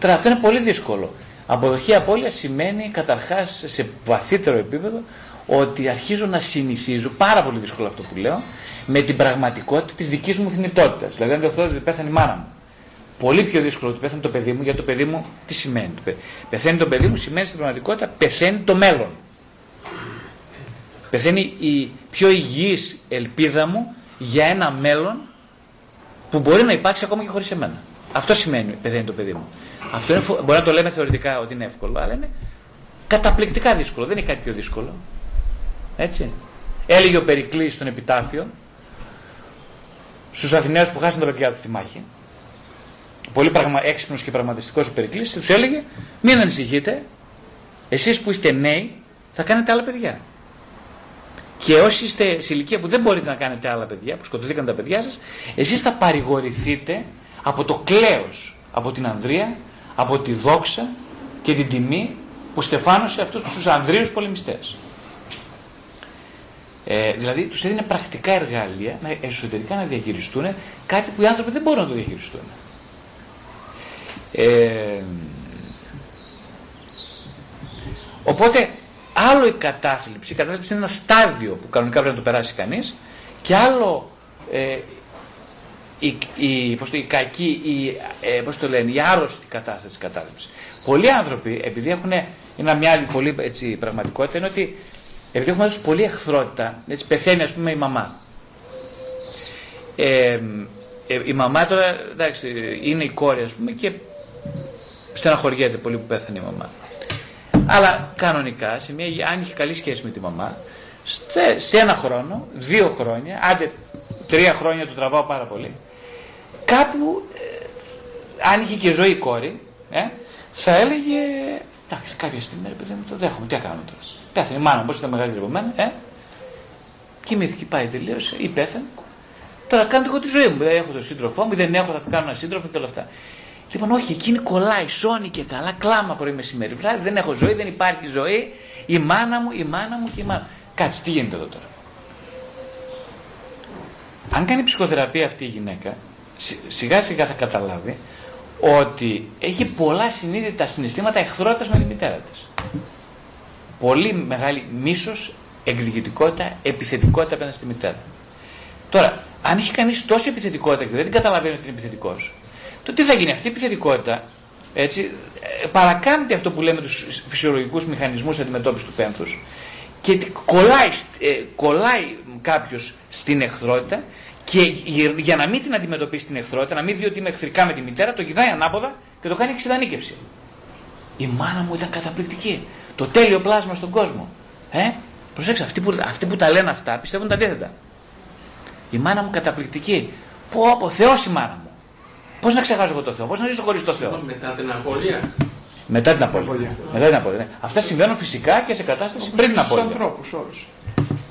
Τώρα αυτό είναι πολύ δύσκολο. Αποδοχή απώλεια σημαίνει καταρχάς σε βαθύτερο επίπεδο ότι αρχίζω να συνηθίζω, πάρα πολύ δύσκολο αυτό που λέω, με την πραγματικότητα της δικής μου θνητότητας. Δηλαδή, αν δεν ότι πέθανε η μάνα μου. Πολύ πιο δύσκολο ότι πέθανε το παιδί μου, γιατί το παιδί μου τι σημαίνει. Πεθαίνει το παιδί μου σημαίνει στην πραγματικότητα πεθαίνει το μέλλον. Πεθαίνει η πιο υγιής ελπίδα μου για ένα μέλλον που μπορεί να υπάρξει ακόμα και χωρίς εμένα. Αυτό σημαίνει πεθαίνει το παιδί μου. Αυτό είναι, μπορεί να το λέμε θεωρητικά ότι είναι εύκολο, αλλά είναι καταπληκτικά δύσκολο. Δεν είναι κάτι πιο δύσκολο. Έτσι. Έλεγε ο Περικλής στον επιτάφιο στους Αθηναίους που χάσαν τα παιδιά του στη μάχη. Πολύ πραγμα... έξυπνος και πραγματιστικός ο Περικλής τους έλεγε μην ανησυχείτε εσείς που είστε νέοι θα κάνετε άλλα παιδιά. Και όσοι είστε σε ηλικία που δεν μπορείτε να κάνετε άλλα παιδιά, που σκοτωθήκαν τα παιδιά σας, εσείς θα παρηγορηθείτε από το κλέος, από την Ανδρεία, από τη δόξα και την τιμή που στεφάνωσε αυτούς τους Ανδρίους πολεμιστές. Ε, δηλαδή τους έδινε πρακτικά εργαλεία να, εσωτερικά να διαχειριστούν κάτι που οι άνθρωποι δεν μπορούν να το διαχειριστούν. Ε, οπότε άλλο η κατάθλιψη, η κατάθλιψη είναι ένα στάδιο που κανονικά πρέπει να το περάσει κανείς και άλλο ε, η, η, πώς το, η κακή, η, ε, πώς το λένε, η άρρωστη κατάσταση της κατάθλιψης. Πολλοί άνθρωποι, επειδή έχουν, είναι μια άλλη πολύ έτσι, πραγματικότητα, είναι ότι επειδή έχουμε δώσει πολλή εχθρότητα, έτσι πεθαίνει ας πούμε η μαμά. Ε, ε, η μαμά τώρα, εντάξει, είναι η κόρη ας πούμε και στεναχωριέται πολύ που πέθανε η μαμά. Αλλά κανονικά, σε μια, αν είχε καλή σχέση με τη μαμά, σε, ένα χρόνο, δύο χρόνια, άντε τρία χρόνια το τραβάω πάρα πολύ, κάπου, ε, αν είχε και ζωή η κόρη, ε, θα έλεγε, εντάξει, κάποια στιγμή, ρε παιδί μου, το δέχομαι, τι κάνω τώρα. Πέθανε η μάνα μου, ήταν μεγαλύτερη από μένα, ε. Κοιμήθηκε, πάει τελείωσε, ή πέθανε. Τώρα κάνω εγώ τη ζωή μου. Έχω τον σύντροφό μου, δεν έχω, θα κάνω ένα σύντροφο και όλα αυτά. Λοιπόν, όχι, εκείνη κολλάει, σώνει και καλά, κλάμα πρωί μεσημέρι. Βράδυ δεν έχω ζωή, δεν υπάρχει ζωή. Η μάνα μου, η μάνα μου και η μάνα. Κάτσε, τι γίνεται εδώ τώρα. Αν κάνει ψυχοθεραπεία αυτή η γυναίκα, σιγά σιγά θα καταλάβει ότι έχει πολλά συνείδητα συναισθήματα εχθρότητας με τη μητέρα της πολύ μεγάλη μίσος, εκδικητικότητα, επιθετικότητα απέναντι στη μητέρα. Τώρα, αν έχει κανείς τόση επιθετικότητα και δεν την καταλαβαίνει ότι είναι επιθετικός, το τι θα γίνει, αυτή η επιθετικότητα έτσι, ε, παρακάμπτει αυτό που λέμε τους φυσιολογικούς μηχανισμούς αντιμετώπισης του πένθους και κολλάει, ε, κολλάει κάποιος στην εχθρότητα Και για να μην την αντιμετωπίσει την εχθρότητα, να μην δει ότι είμαι εχθρικά με τη μητέρα, το γυρνάει ανάποδα και το κάνει εξειδανίκευση. Η μάνα μου ήταν καταπληκτική. Το τέλειο πλάσμα στον κόσμο. Ε; Προσέξτε, αυτοί που, αυτοί που τα λένε αυτά πιστεύουν τα αντίθετα. Η μάνα μου καταπληκτική. Πω, πω, Θεός η μάνα μου. Πώς να ξεχάσω εγώ το Θεό, πώς να ζήσω χωρίς το Θεό; Μετά την απολία. Μετά την απώλεια. Μετά την απώλεια. Ναι. Αυτά συμβαίνουν φυσικά και σε κατάσταση πριν την απώλεια. Στους ανθρώπους όλους.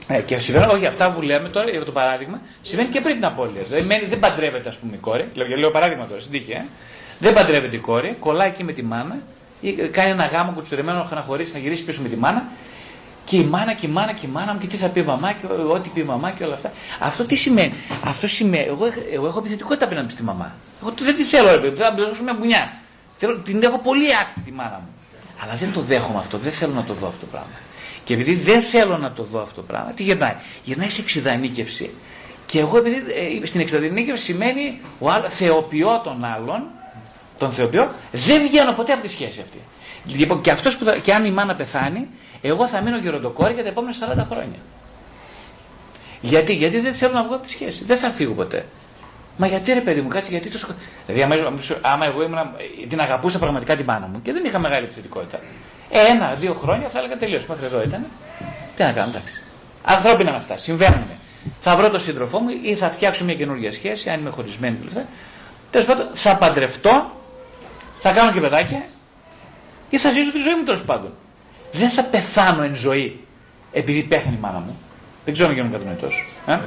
Ε, και συμβαίνουν, όχι αυτά που λέμε τώρα, για το παράδειγμα, συμβαίνει και πριν την απώλεια. Δηλαδή δεν παντρεύεται, ας πούμε, η κόρη. Λέω, λέω παράδειγμα τώρα, στην τύχη, ε. Δεν παντρεύεται η κόρη, κολλάει εκεί με τη μάνα, ή κάνει ένα γάμο κουτσουρεμένο να χωρίσει, να γυρίσει πίσω με τη μάνα. Και η μάνα και η μάνα και η μάνα μου και τι θα πει η μαμά και ό,τι πει η μαμά και όλα αυτά. Αυτό τι σημαίνει; Αυτό σημαίνει. Εγώ, εγώ έχω επιθετικότητα απέναντι στη μαμά. Εγώ δεν τη θέλω, ρε παιδί, θα μπλέξω μια μπουνιά. Θέλω, την έχω πολύ άκτη τη μάνα μου. Αλλά δεν το δέχομαι αυτό, δεν θέλω να το δω αυτό το πράγμα. Και επειδή δεν θέλω να το δω αυτό το πράγμα, τι γυρνάει; Γυρνάει σε εξειδανίκευση. Και εγώ επειδή ε, στην εξειδανίκευση σημαίνει ο άλλος, θεοποιώ τον άλλον, τον θεοποιώ, δεν βγαίνω ποτέ από τη σχέση αυτή. Λοιπόν, και, αυτός που θα, και αν η μάνα πεθάνει, εγώ θα μείνω γεροντοκόρη για τα επόμενα 40 χρόνια. Γιατί, γιατί δεν θέλω να βγω από τη σχέση. Δεν θα φύγω ποτέ. Μα γιατί ρε παιδί μου, κάτσε γιατί τόσο. Δηλαδή, άμα, εγώ ήμουν, την αγαπούσα πραγματικά την μάνα μου και δεν είχα μεγάλη επιθετικότητα. Ένα, δύο χρόνια θα έλεγα τελείως. Μέχρι εδώ ήταν. Τι να κάνω, εντάξει. Ανθρώπινα είναι αυτά. Συμβαίνουν. Θα βρω τον σύντροφό μου ή θα φτιάξω μια καινούργια σχέση, αν είμαι χωρισμένη κλπ. Τέλος πάντων, θα παντρευτώ, θα κάνω και παιδάκια ή θα ζήσω τη ζωή μου τέλος πάντων. Δεν θα πεθάνω εν ζωή επειδή πέθανε η μάνα μου. Δεν ξέρω αν γίνομαι κατανοητός. Ε;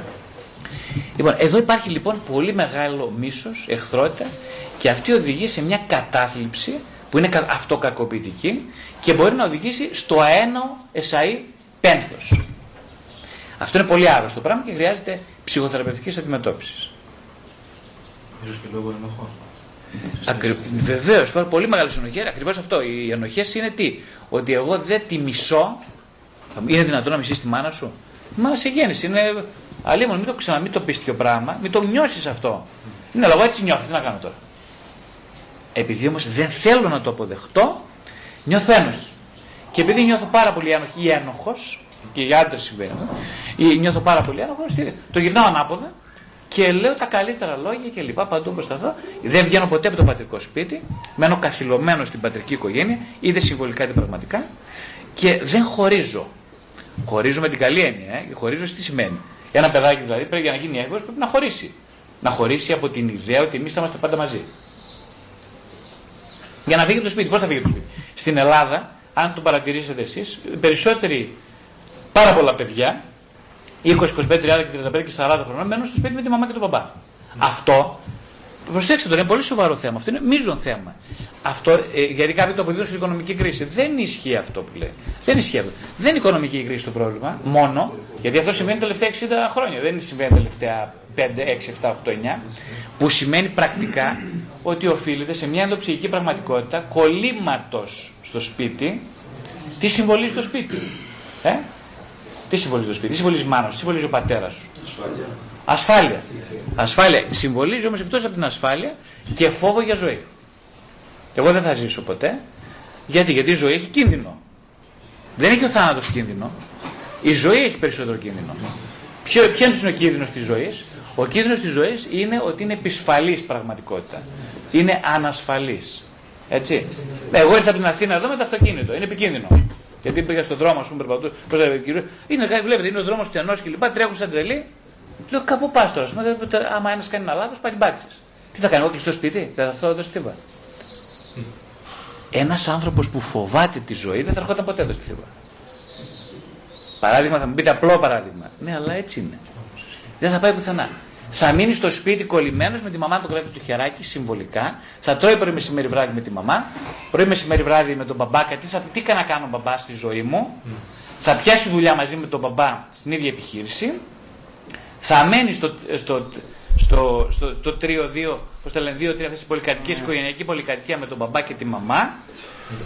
Λοιπόν, εδώ υπάρχει λοιπόν πολύ μεγάλο μίσος, εχθρότητα και αυτή οδηγεί σε μια κατάθλιψη που είναι αυτοκακοποιητική και μπορεί να οδηγήσει στο αένο εσαΐ πένθος. Αυτό είναι πολύ άρρωστο πράγμα και χρειάζεται ψυχοθεραπευτικής αντιμετώπισης. Ίσως και λόγω ενοχών. Ακρι... Βεβαίως, υπάρχει πολύ μεγάλη ενοχή. Ακριβώς αυτό. Οι ενοχές είναι τι, Ότι εγώ δεν τη μισώ. Είναι δυνατόν να μισείς τη μάνα σου; Η μάνα σε γέννηση. Είναι αλλήμον, μην το ξανά, μην το πεις τέτοιο πράγμα, μην το νιώσεις αυτό. Είναι λόγω έτσι νιώθω. Τι να κάνω τώρα. Επειδή όμως δεν θέλω να το αποδεχτώ, νιώθω ένοχη. Και επειδή νιώθω πάρα πολύ ένοχη ή ένοχος, και για άντρες συμβαίνει, ή νιώθω πάρα πολύ ένοχος, το γυρνάω ανάποδα και λέω τα καλύτερα λόγια και λοιπά παντού μπροστά Δεν βγαίνω ποτέ από το πατρικό σπίτι, μένω καθυλωμένο στην πατρική οικογένεια, είτε συμβολικά είτε πραγματικά, και δεν χωρίζω. Χωρίζω με την καλή έννοια. Ε; Χωρίζω τι σημαίνει. Ένα παιδάκι δηλαδή πρέπει για να γίνει έφηβο πρέπει να χωρίσει. Να χωρίσει από την ιδέα ότι εμείς θα είμαστε πάντα μαζί. Για να φύγει από το σπίτι. Πώς θα φύγει από το σπίτι; Στην Ελλάδα, αν το παρατηρήσετε εσείς, περισσότεροι, πάρα πολλά παιδιά, 20, 25, 30, 35 και 40 χρόνια, μένουν στο σπίτι με τη μαμά και τον μπαμπά. Αυτό, προσέξτε τώρα, είναι πολύ σοβαρό θέμα. Αυτό είναι μείζον θέμα. Αυτό, ε, γιατί κάποιοι το αποδίδουν στην οικονομική κρίση. Δεν ισχύει αυτό που λέει. Δεν ισχύει αυτό. Δεν είναι οικονομική κρίση το πρόβλημα, μόνο, γιατί αυτό συμβαίνει τα τελευταία 60 χρόνια. Δεν συμβαίνει τα τελευταία 5, 6, 7, 8, 9, που σημαίνει πρακτικά ότι οφείλεται σε μια ενδοψυχική πραγματικότητα κολλήματος στο σπίτι. Τι συμβολίζει το σπίτι. Ε; Τι συμβολίζει το σπίτι, τι συμβολίζει η μάνα σου, τι συμβολίζει ο πατέρας σου; Ασφάλεια. Ασφάλεια. Ασφάλεια. Συμβολίζει όμως εκτός από την ασφάλεια και φόβο για ζωή. Εγώ δεν θα ζήσω ποτέ. Γιατί, γιατί η ζωή έχει κίνδυνο. Δεν έχει ο θάνατος κίνδυνο. Η ζωή έχει περισσότερο κίνδυνο. Ποιο είναι ο κίνδυνος της ζωής, Ο κίνδυνος της ζωής είναι ότι είναι επισφαλής πραγματικότητα. Είναι ανασφαλής. Έτσι. Εγώ ήρθα από την Αθήνα εδώ με το αυτοκίνητο. Είναι επικίνδυνο. Γιατί πήγα στον δρόμο, ας πούμε, περπατού. Πώς θα πει, είναι, βλέπετε, είναι ο δρόμος στενός και λοιπά, τρέχουν σαν τρελή. Λέω κάπου πας τώρα. Άμα ένας κάνει ένα λάθος, πάει την πάτησε. Τι θα κάνω, εγώ στο σπίτι, δεν θα έρθω εδώ στη Θήβα. Ένας άνθρωπος που φοβάται τη ζωή δεν θα έρχονταν ποτέ εδώ στη Θήβα. Παράδειγμα, θα μου πείτε απλό παράδειγμα. Ναι, αλλά έτσι είναι. Δεν θα πάει πουθενά. Θα μείνει στο σπίτι κολλημένος με τη μαμά του κρατάει το χεράκι συμβολικά. Θα τρώει πρωί μεσημέρι βράδυ με τη μαμά. Πρωί μεσημέρι βράδυ με τον μπαμπά. Τι, θα, τι να κάνω μπαμπά στη ζωή μου; Mm. Θα πιάσει δουλειά μαζί με τον μπαμπά στην ίδια επιχείρηση. Θα μένει στο, στο, στο, στο, στο 3-2, πώς τα λένε, 2-3 αυτές πολυκατοικίε, mm. οικογενειακή πολυκατοικία με τον μπαμπά και τη μαμά.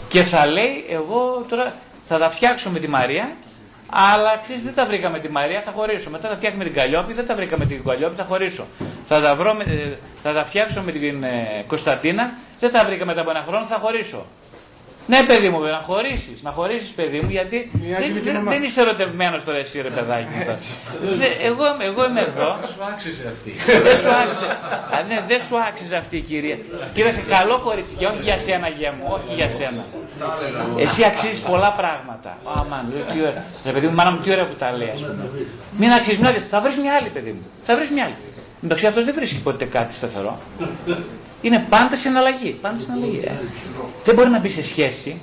Και θα λέει, εγώ τώρα θα τα φτιάξω με τη Μαρία αλλά ξέρεις, δεν τα βρήκαμε τη Μαρία, θα χωρίσω. Μετά θα φτιάχνουμε την Καλλιόπη, δεν τα βρήκαμε την Καλλιόπη, θα χωρίσω. Θα τα, βρω, θα τα φτιάξω με την ε, Κωνσταντίνα, δεν τα βρήκα μετά από ένα χρόνο, θα χωρίσω. Ναι, παιδί μου, να χωρίσεις. Να χωρίσεις, παιδί μου, γιατί Μοιάζει δεν, με την δεν, ομάδα. δεν είσαι ερωτευμένος τώρα εσύ, ρε παιδάκι μου. τώρα. Δεν- εγώ, εγώ είμαι εδώ. Σου άξιζε αυτή. δεν σου άξιζε. Α, ναι, δεν σου άξιζε αυτή η κυρία. Κύριε, σε καλό κορίτσι και όχι για σένα, γεια μου, όχι για σένα. Εσύ αξίζεις πολλά πράγματα. Αμάν, λέω τι ωραία. Ρε παιδί μου, μάνα μου, τι ωραία που τα λέει, ας πούμε. Μην αξίζεις μια άλλη. Θα βρεις μια άλλη, παιδί μου. Θα βρεις μια άλλη. Εντάξει, αυτός δεν βρίσκει ποτέ κάτι σταθερό. Είναι πάντα σε εναλλαγή. Πάντα σε εναλλαγή. ε. Δεν μπορεί να μπει σε σχέση.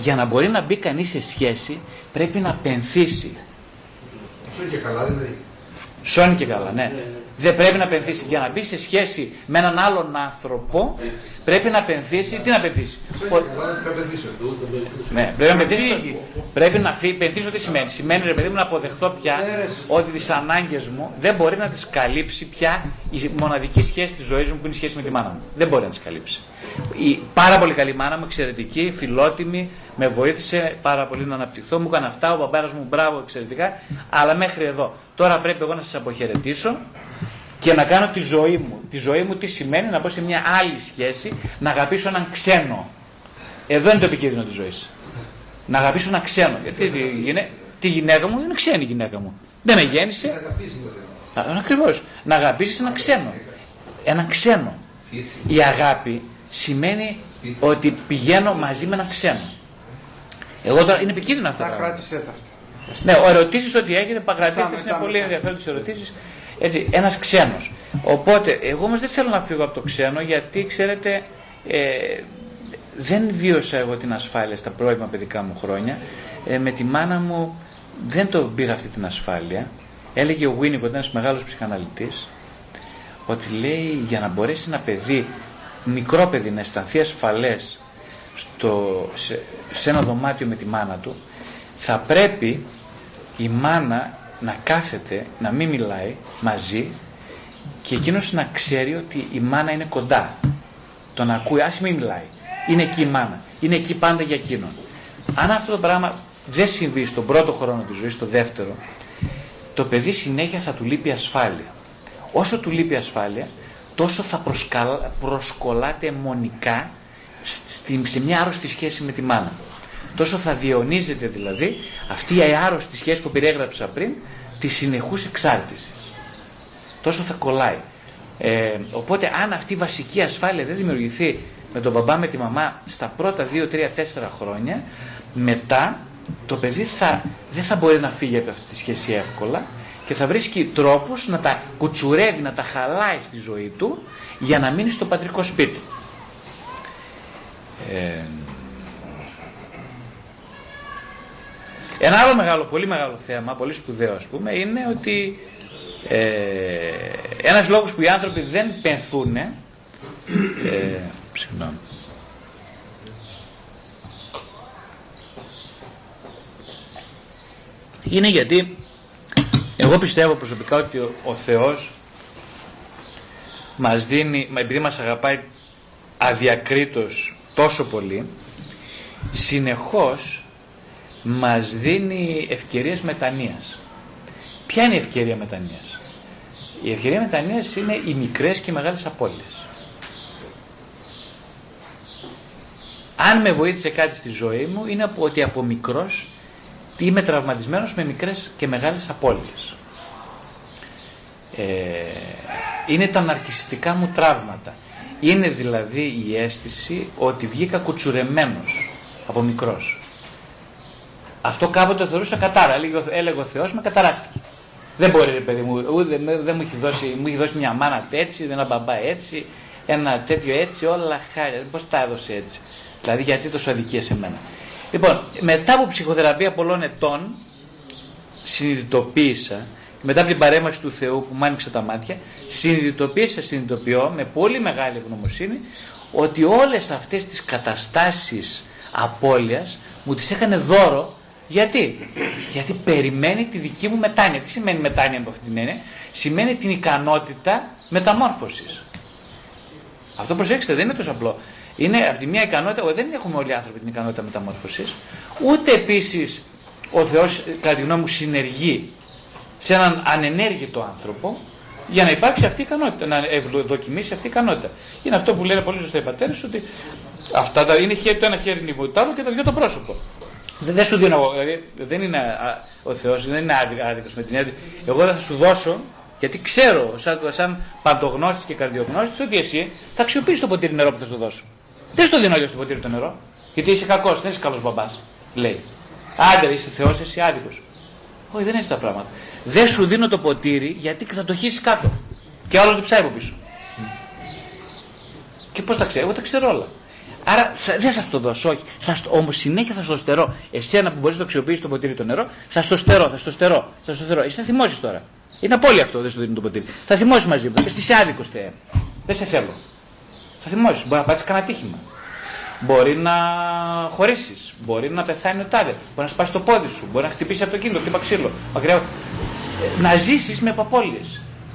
Για να μπορεί να μπει κανείς σε σχέση, πρέπει να πενθήσει. Αυτό και καλά δηλαδή. Σώνει και καλά, ναι. Δεν πρέπει να πενθήσει. Για να μπει σε σχέση με έναν άλλον άνθρωπο, πρέπει να πενθήσει. Τι να πενθήσει; Αυτό Ο- και καλά δεν καταντήσω. Ναι, πρέπει να φύγει. πενθήσει. Πρέπει να φύγει. Πενθήσω τι σημαίνει. Σημαίνει ρε παιδί μου να αποδεχτώ πια Αίρεση. ότι τις ανάγκες μου δεν μπορεί να τις καλύψει πια η μοναδική σχέση της ζωής μου που είναι η σχέση με τη μάνα μου. Δεν μπορεί να τις καλύψει. Η πάρα πολύ καλή μάνα μου, εξαιρετική, φιλότιμη, με βοήθησε πάρα πολύ να αναπτυχθώ. Μου έκανε αυτά, ο μπαμπάρα μου μπράβο, εξαιρετικά. Αλλά μέχρι εδώ. Τώρα πρέπει εγώ να σας αποχαιρετήσω και να κάνω τη ζωή μου. Τη ζωή μου τι σημαίνει να μπω σε μια άλλη σχέση, να αγαπήσω έναν ξένο. Εδώ είναι το επικίνδυνο της ζωής. Να αγαπήσω έναν ξένο. Γιατί τη, γυναί- τη γυναίκα μου είναι ξένη η γυναίκα μου. Δεν με γέννησε. Αγαπήσει με θέλω. Ακριβώς. Να αγαπήσεις έναν ξένο. Έναν ξένο. Φύση. Η αγάπη σημαίνει ότι πηγαίνω μαζί με έναν ξένο. Εγώ τώρα είναι επικίνδυνο αυτό. Τα το πράγμα. κράτησε τα αυτά. Ναι, ο ερωτήσεις ότι έγινε, παγκρατήστε Μετά, είναι μετά, πολύ μετά. ενδιαφέροντε ερωτήσεις. Έτσι, ένας ξένος. Οπότε, εγώ όμως δεν θέλω να φύγω από το ξένο γιατί ξέρετε, ε, δεν βίωσα εγώ την ασφάλεια στα πρώιμα παιδικά μου χρόνια. Ε, με τη μάνα μου δεν το πήρα αυτή την ασφάλεια. Έλεγε ο Winnicott, ένας μεγάλος ψυχαναλυτής, ότι λέει για να μπορέσει ένα παιδί, μικρό παιδί, να αισθανθεί ασφαλές στο, σε, σε ένα δωμάτιο με τη μάνα του, θα πρέπει η μάνα να κάθεται, να μην μιλάει μαζί και εκείνος να ξέρει ότι η μάνα είναι κοντά. Τον ακούει, ας μην μιλάει. Είναι εκεί η μάνα. Είναι εκεί πάντα για εκείνον. Αν αυτό το πράγμα δεν συμβεί στον πρώτο χρόνο της ζωής, στο δεύτερο, το παιδί συνέχεια θα του λείπει ασφάλεια. Όσο του λείπει ασφάλεια, τόσο θα προσκαλ- προσκολάται αιμονικά στη- σε μια άρρωστη σχέση με τη μάνα. Τόσο θα διαιωνίζεται δηλαδή αυτή η άρρωστη σχέση που περιέγραψα πριν τη συνεχούς εξάρτησης. Τόσο θα κολλάει. Ε, οπότε αν αυτή η βασική ασφάλεια δεν δημιουργηθεί με τον μπαμπά με τη μαμά στα πρώτα 2, 3, 4 χρόνια, μετά το παιδί θα, δεν θα μπορεί να φύγει από αυτή τη σχέση εύκολα και θα βρίσκει τρόπους να τα κουτσουρεύει, να τα χαλάει στη ζωή του για να μείνει στο πατρικό σπίτι. Ε, ένα άλλο μεγάλο, πολύ μεγάλο θέμα, πολύ σπουδαίο ας πούμε, είναι ότι ε, ένας λόγος που οι άνθρωποι δεν πενθούν ε, συγγνώμη. είναι γιατί εγώ πιστεύω προσωπικά ότι ο, ο Θεός μας δίνει, μα επειδή μας αγαπάει αδιακρίτως τόσο πολύ, συνεχώς μας δίνει ευκαιρίες μετανοίας. Ποια είναι η ευκαιρία μετανοίας; Η ευκαιρία μετανοίας είναι οι μικρές και οι μεγάλες απώλειες. Αν με βοήθησε κάτι στη ζωή μου είναι από, ότι από μικρός είμαι τραυματισμένος με μικρές και μεγάλες απώλειες. Ε, είναι τα ναρκισιστικά μου τραύματα. Είναι δηλαδή η αίσθηση ότι βγήκα κουτσουρεμένος από μικρός. Αυτό κάποτε το θεωρούσα κατάρα. Έλεγε, ο- έλεγε ο Θεός με καταράστηκε. Δεν μπορεί ρε παιδί μου, ούτε, με- δεν μου έχει, δώσει, μου έχει δώσει μια μάνα έτσι, ένα μπαμπά έτσι, ένα τέτοιο έτσι, όλα χάρη. Πώς τα έδωσε έτσι; Δηλαδή γιατί τόσο αδικία σε μένα. Λοιπόν, μετά από ψυχοθεραπεία πολλών ετών, συνειδητοποίησα, μετά από την παρέμβαση του Θεού που μου άνοιξε τα μάτια, συνειδητοποίησα, συνειδητοποιώ με πολύ μεγάλη ευγνωμοσύνη ότι όλες αυτές τις καταστάσεις απώλειας μου τις έκανε δώρο γιατί, γιατί περιμένει τη δική μου μετάνοια. Τι σημαίνει μετάνοια από αυτή την έννοια, σημαίνει την ικανότητα μεταμόρφωσης. Αυτό προσέξτε, δεν είναι τόσο απλό. Είναι από τη μία ικανότητα, δεν έχουμε όλοι οι άνθρωποι την ικανότητα μεταμόρφωσης, ούτε επίσης ο Θεός, κατά τη γνώμη μου, συνεργεί σε έναν ανενέργητο άνθρωπο για να υπάρξει αυτή η ικανότητα, να ευδοκιμήσει αυτή η ικανότητα. Είναι αυτό που λένε πολύ σωστά οι πατέρες, ότι Αυτά τα, είναι χέρι, το ένα χέρι είναι το άλλο και το δυο το πρόσωπο. Δεν, δεν σου δίνω εγώ, δηλαδή δεν είναι α, ο Θεός, δεν είναι άδικος με την έννοια. Εγώ δεν θα σου δώσω, γιατί ξέρω, σαν, σαν παντογνώστης και καρδιογνώστης, ότι εσύ θα αξιοποιήσεις το ποτήρι νερό που θα σου δώσω. Δεν στο δίνω για το ποτήρι το νερό, γιατί είσαι κακός, δεν είσαι καλός μπαμπάς. Λέει. Άντε, είσαι Θεός, είσαι άδικος. Όχι, δεν είναι έτσι τα πράγματα. Δεν σου δίνω το ποτήρι γιατί θα το χύσεις κάτω. Και άλλος δεν ψάει από πίσω. Και πώς τα ξέρω, εγώ τα ξέρω όλα. Άρα δεν θα το δώσω, όχι. Όμως συνέχεια θα στο στερώ. Εσένα που μπορείς να το αξιοποιήσεις το ποτήρι το νερό, θα στο στερώ, θα στο στερώ. Θα στο στερώ. Εσύ θα θυμώσεις τώρα. Είναι απόλυτο αυτό, δεν σου δίνει το ποτήρι. Θα θυμώσεις μαζί μου. Θα πει είσαι άδικο, Δεν σε θέλω. Θα θυμώσεις. Μπορεί να πάρει κανένα τύχημα. Μπορεί να χωρίσεις. Μπορεί να πεθάνει ο τάδε. Μπορεί να σπάσει το πόδι σου. Μπορεί να χτυπήσει από το κίνητο, χτύπα ξύλο. Μακριά. Ε, να ζήσεις με απαπόλυε.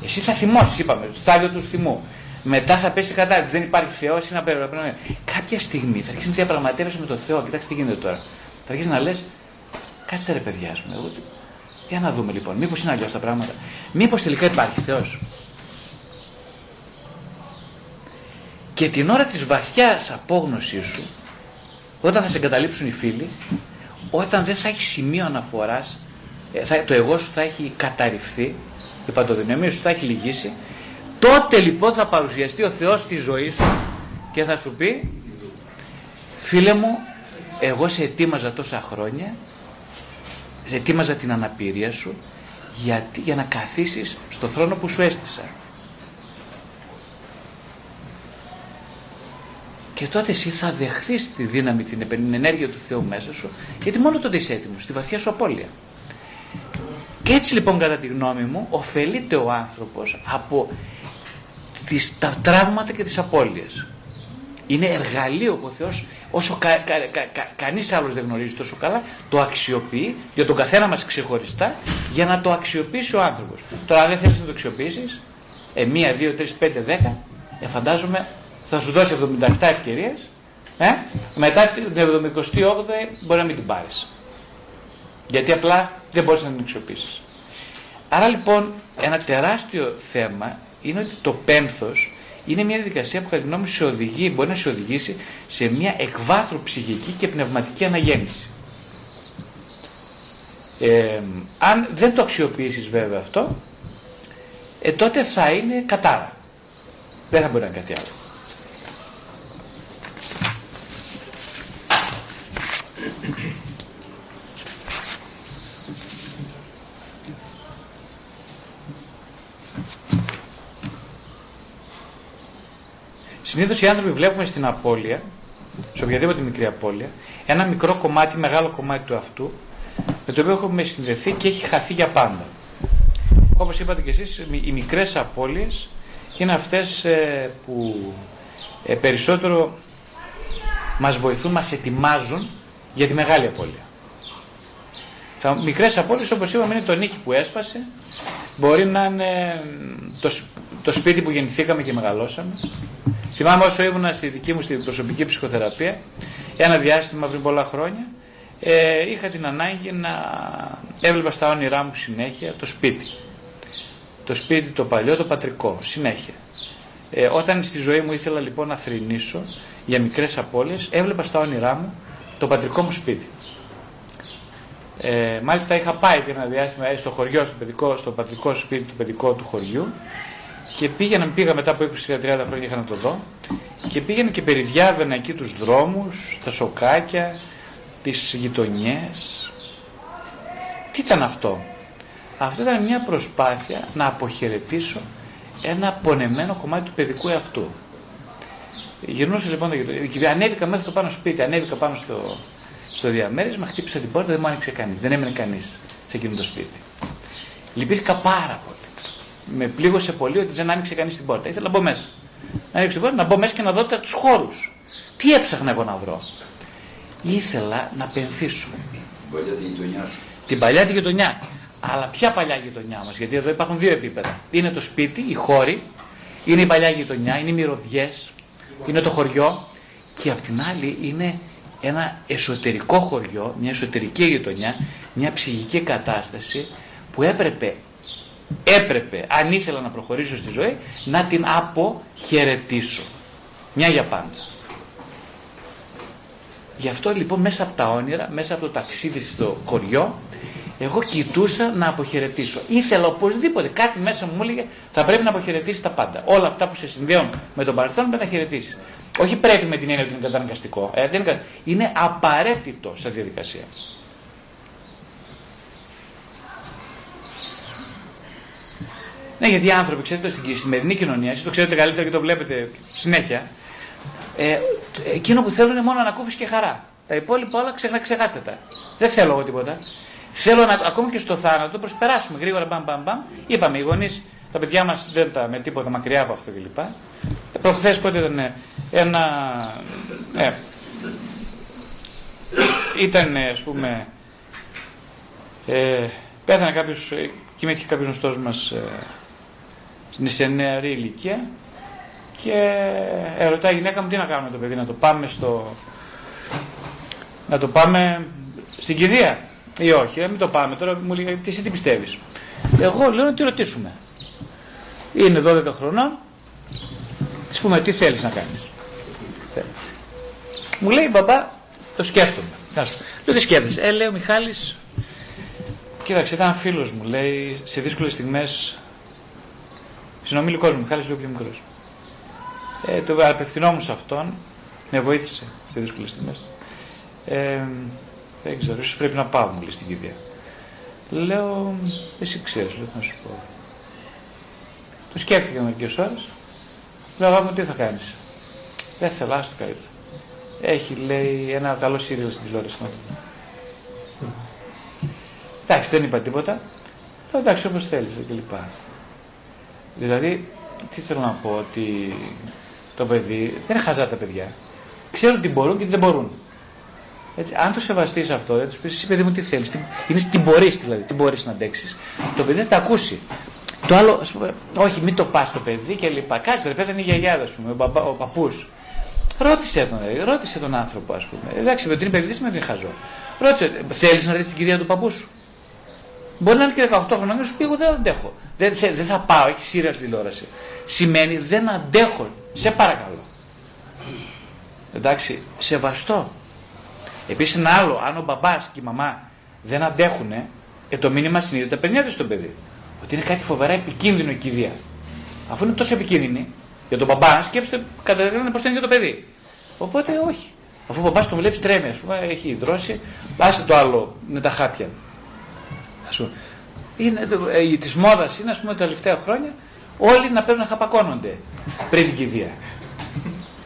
Εσύ θα θυμώσεις, είπαμε, στάδιο του θυμού. Μετά θα πέσει κατά δεν υπάρχει Θεός, είναι απέραντα. Κάποια στιγμή θα αρχίσει να διαπραγματεύεσαι με τον Θεό. Κοιτάξτε τι γίνεται τώρα. Θα αρχίσει να λες, κάτσε ρε παιδιά, μου. Εγώ, για να δούμε λοιπόν, μήπως είναι αλλιώς τα πράγματα. Μήπως τελικά υπάρχει Θεός. Και την ώρα της βαθιάς απόγνωσής σου, όταν θα σε εγκαταλείψουν οι φίλοι, όταν δεν θα έχεις σημείο αναφοράς, ε, το εγώ σου θα έχει καταρριφθεί, η παντοδυναμία σου θα έχει λυγίσει, τότε λοιπόν θα παρουσιαστεί ο Θεός στη ζωή σου και θα σου πει, φίλε μου, εγώ σε ετοίμαζα τόσα χρόνια, σε ετοίμαζα την αναπηρία σου, γιατί, για να καθίσεις στο θρόνο που σου έστησα. Και τότε εσύ θα δεχθείς τη δύναμη, την ενέργεια του Θεού μέσα σου, γιατί μόνο τότε είσαι έτοιμος, στη βαθιά σου απώλεια. Και έτσι λοιπόν κατά τη γνώμη μου ωφελείται ο άνθρωπος από τις, τα τραύματα και τις απώλειες. Είναι εργαλείο που ο Θεός όσο κα, κα, κα, κανείς άλλος δεν γνωρίζει τόσο καλά το αξιοποιεί για τον καθένα μας ξεχωριστά για να το αξιοποιήσει ο άνθρωπος. Τώρα αν δεν θέλεις να το αξιοποιήσεις ε, μία, δύο, τρεις, πέντε, δέκα ε, φαντάζομαι θα σου δώσει 77 ευκαιρίες. Ε; Μετά την 78η μπορεί να μην την πάρεις. Γιατί απλά δεν μπορείς να την αξιοποιήσεις. Άρα λοιπόν ένα τεράστιο θέμα είναι ότι το πένθος είναι μια διαδικασία που κατά τη γνώμη σε οδηγεί, μπορεί να σε οδηγήσει σε μια εκβάθρου ψυχική και πνευματική αναγέννηση. Ε, αν δεν το αξιοποιήσεις βέβαια αυτό, ε, τότε θα είναι κατάρα. Δεν θα μπορεί να είναι κάτι άλλο. Συνήθως οι άνθρωποι βλέπουμε στην απώλεια, σε οποιαδήποτε μικρή απώλεια, ένα μικρό κομμάτι, μεγάλο κομμάτι του αυτού, με το οποίο έχουμε συνδεθεί και έχει χαθεί για πάντα. Όπως είπατε και εσείς, οι μικρές απώλειες είναι αυτές ε, που ε, περισσότερο μας βοηθούν, μας ετοιμάζουν για τη μεγάλη απώλεια. Τα μικρές απώλειες, όπως είπαμε, είναι το νύχι που έσπασε, μπορεί να είναι το, το σπίτι που γεννηθήκαμε και μεγαλώσαμε, Θυμάμαι όσο ήμουν στη δική μου στην προσωπική ψυχοθεραπεία, ένα διάστημα πριν πολλά χρόνια, ε, είχα την ανάγκη να έβλεπα στα όνειρά μου συνέχεια το σπίτι. Το σπίτι το παλιό, το πατρικό, συνέχεια. Ε, όταν στη ζωή μου ήθελα λοιπόν να θρυνήσω για μικρές απώλειες, έβλεπα στα όνειρά μου το πατρικό μου σπίτι. Ε, μάλιστα είχα πάει και ένα διάστημα ε, στο χωριό, στο, παιδικό, στο πατρικό σπίτι του παιδικό του χωριού και πήγαινα, πήγα μετά από 20-30 χρόνια είχα να το δω και πήγαινα και περιδιάβαινα εκεί τους δρόμους, τα σοκάκια, τις γειτονιές. Τι ήταν αυτό; Αυτό ήταν μια προσπάθεια να αποχαιρετήσω ένα πονεμένο κομμάτι του παιδικού εαυτού. Γυρνούσα λοιπόν το γειτονιά. Ανέβηκα μέχρι το πάνω σπίτι, ανέβηκα πάνω στο, στο διαμέρισμα, χτύπησα την πόρτα, δεν μου άνοιξε κανείς. Δεν έμενε κανείς σε εκείνο το σπίτι. Λυπήθηκα πάρα πολύ με πλήγωσε πολύ ότι δεν άνοιξε κανείς την πόρτα. Ήθελα να μπω μέσα. Να ανοίξω την πόρτα, να μπω μέσα και να δω τους χώρους. Τι έψαχνα εγώ να βρω. Ήθελα να πενθήσω. Την παλιά τη γειτονιά Την παλιά τη γειτονιά. Αλλά ποια παλιά γειτονιά μας, γιατί εδώ υπάρχουν δύο επίπεδα. Είναι το σπίτι, οι χώροι, είναι η παλιά γειτονιά, είναι οι μυρωδιές, είναι το χωριό και απ' την άλλη είναι ένα εσωτερικό χωριό, μια εσωτερική γειτονιά, μια ψυχική κατάσταση που έπρεπε έπρεπε, αν ήθελα να προχωρήσω στη ζωή, να την αποχαιρετήσω. Μια για πάντα. Γι' αυτό λοιπόν μέσα από τα όνειρα, μέσα από το ταξίδι στο χωριό, εγώ κοιτούσα να αποχαιρετήσω. Ήθελα οπωσδήποτε κάτι μέσα μου μου έλεγε θα πρέπει να αποχαιρετήσεις τα πάντα. Όλα αυτά που σε συνδέουν με τον παρελθόν πρέπει να χαιρετήσεις. Όχι πρέπει με την έννοια ότι είναι καταναγκαστικό. Ε, δεν είναι, είναι απαραίτητο σε διαδικασία. Ναι, γιατί οι άνθρωποι, ξέρετε, στην σημερινή κοινωνία, εσείς το ξέρετε καλύτερα και το βλέπετε συνέχεια, ε, εκείνο που θέλουν είναι μόνο ανακούφιση και χαρά. Τα υπόλοιπα όλα ξεχα, ξεχάστε τα. Δεν θέλω εγώ τίποτα. Θέλω να, ακόμη και στο θάνατο, το προσπεράσουμε γρήγορα, μπαμ, μπαμ, μπαμ. Είπαμε, οι γονείς, τα παιδιά μας δεν τα με τίποτα μακριά από αυτό κλπ. Προχθές πότε ήταν ε, ένα. Ε, ήταν, ας πούμε. Ε, πέθανε κάποιος, ε, κοιμήθηκε κάποιος γνωστός μας ε, σε νεαρή ηλικία και ερωτάει η γυναίκα μου τι να κάνουμε το παιδί, να το πάμε στο. να το πάμε στην κηδεία ή όχι, να μην το πάμε. Τώρα μου λέει, εσύ τι πιστεύεις; Εγώ λέω να τη ρωτήσουμε. Είναι 12 χρονών, της πούμε τι θέλεις να κάνεις; Μου λέει μπαμπά, το σκέφτομαι. Λέω τι σκέφτεσαι; Ε, λέει ο Μιχάλης, κοίταξε, ήταν φίλος μου, λέει, σε δύσκολες στιγμές, συνομιλικός μου, Μιχάλης λίγο πιο μικρός. Ε, το απευθυνόμουν σε αυτόν, με βοήθησε σε δύσκολες στιγμές. Ε, δεν ξέρω, ίσως πρέπει να πάω μου λέει στην κηδεία. Λέω, εσύ ξέρεις, λέω, να σου πω. Το σκέφτηκα μερικές ώρες. Λέω, μου τι θα κάνεις; Δεν θέλω, άστο καλύτερα. Έχει, λέει, ένα καλό σύριο στην τηλεόραση. Εντάξει, δεν είπα τίποτα. Λέω, εντάξει, όπως θέλεις κλπ. Δηλαδή, τι θέλω να πω, ότι το παιδί δεν είναι χαζά τα παιδιά. Ξέρουν τι μπορούν και τι δεν μπορούν. Έτσι, αν το σεβαστείς αυτό, δεν τους πεις εσύ παιδί μου τι θέλεις, είναι τι μπορεί δηλαδή, τι μπορείς να αντέξεις. Το παιδί θα τα ακούσει. Το άλλο, ας πούμε, όχι, μην το πας το παιδί και λοιπά. Κάτσε, ρε παιδί είναι η γιαγιάδα, ας πούμε, ο, ο παππούς. Ρώτησε τον, δηλαδή, ρώτησε τον άνθρωπο, ας πούμε. Εντάξει, με την είναι παιδί, δεν είναι χαζό. Ρώτησε, θέλεις να δει την κυρία του παππού σου; Μπορεί να είναι και 18 χρόνια να σου πει: Εγώ δεν αντέχω. Δεν, δεν θα πάω, έχει σύρια στη τηλεόραση. Σημαίνει δεν αντέχω. Σε παρακαλώ. Εντάξει, σεβαστό. Επίσης ένα άλλο, αν ο μπαμπάς και η μαμά δεν αντέχουν, ε, το μήνυμα συνείδητα περνιέται στο παιδί. Ότι είναι κάτι φοβερά επικίνδυνο η κηδεία. Αφού είναι τόσο επικίνδυνη, για τον μπαμπά, σκέψτε κατά πώ θα είναι για το παιδί. Οπότε όχι. Αφού ο μπαμπάς τον βλέπει τρέμει, ας πούμε, έχει δρώσει, πάσε το άλλο με τα χάπια. Ας πούμε. Είναι, ε, της μόδας είναι, ας πούμε, τα τελευταία χρόνια όλοι να πρέπει να χαπακώνονται πριν την κηδεία.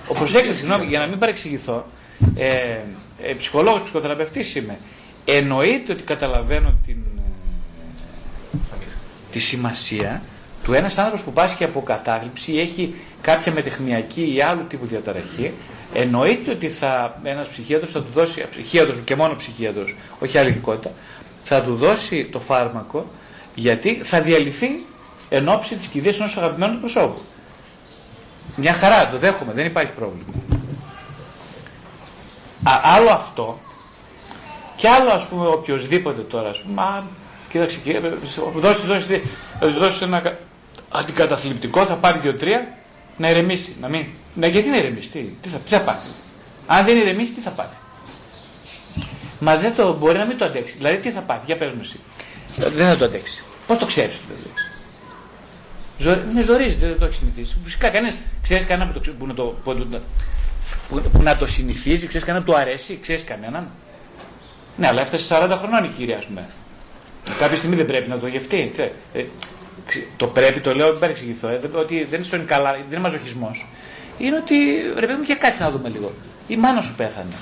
Ο προσέξτε, συγγνώμη, για να μην παρεξηγηθώ, ε, ε, ψυχολόγος, ψυχοθεραπευτής είμαι, εννοείται ότι καταλαβαίνω την, ε, τη σημασία του ένας άνθρωπος που πάσχει από κατάληψη ή έχει κάποια μετεχνιακή ή άλλου τύπου διαταραχή, εννοείται ότι θα, ένας ψυχίατρος θα του δώσει, ψυχίατρος και μόνο ψυχίατρος, όχι άλλη ειδικότητα, θα του δώσει το φάρμακο γιατί θα διαλυθεί εν ώψη της κηδείας ενός αγαπημένου προσώπου. Μια χαρά, το δέχομαι, δεν υπάρχει πρόβλημα. Α, άλλο αυτό και άλλο ας πούμε οποιοδήποτε τώρα, ας πούμε, α, κοίταξε κύριε, δώσεις, δώσεις, δώσεις ένα αντικαταθλιπτικό, θα πάρει και ο τρία, να ηρεμήσει, να μην, να, γιατί να ηρεμήσει, τι, τι, θα, τι θα πάθει. Αν δεν ηρεμήσει, τι θα πάθει. Μα δεν το, μπορεί να μην το αντέξει. Δηλαδή τι θα πάθει, για πες μου εσύ. Δεν θα το αντέξει. Πώς το ξέρεις ότι δεν το αντέξει; Ζω, είναι ζορίζει, δεν το έχει συνηθίσει. Φυσικά κανένας, ξέρεις κανένα που, το, που, να το, που, που, που να το συνηθίζει, ξέρεις κανένα που του αρέσει, ξέρεις κανέναν. Ναι, αλλά έφτασε 40 χρονών η κυρία, ας πούμε. Κάποια στιγμή δεν πρέπει να το γευτεί. Ε, το πρέπει, το λέω, δεν παρεξηγηθώ, ε, ότι δεν είναι καλά, δεν είναι μαζοχισμός. Είναι ότι ρε παιδί μου και κάτσε να δούμε λίγο. Η μάνα σου πέθανε.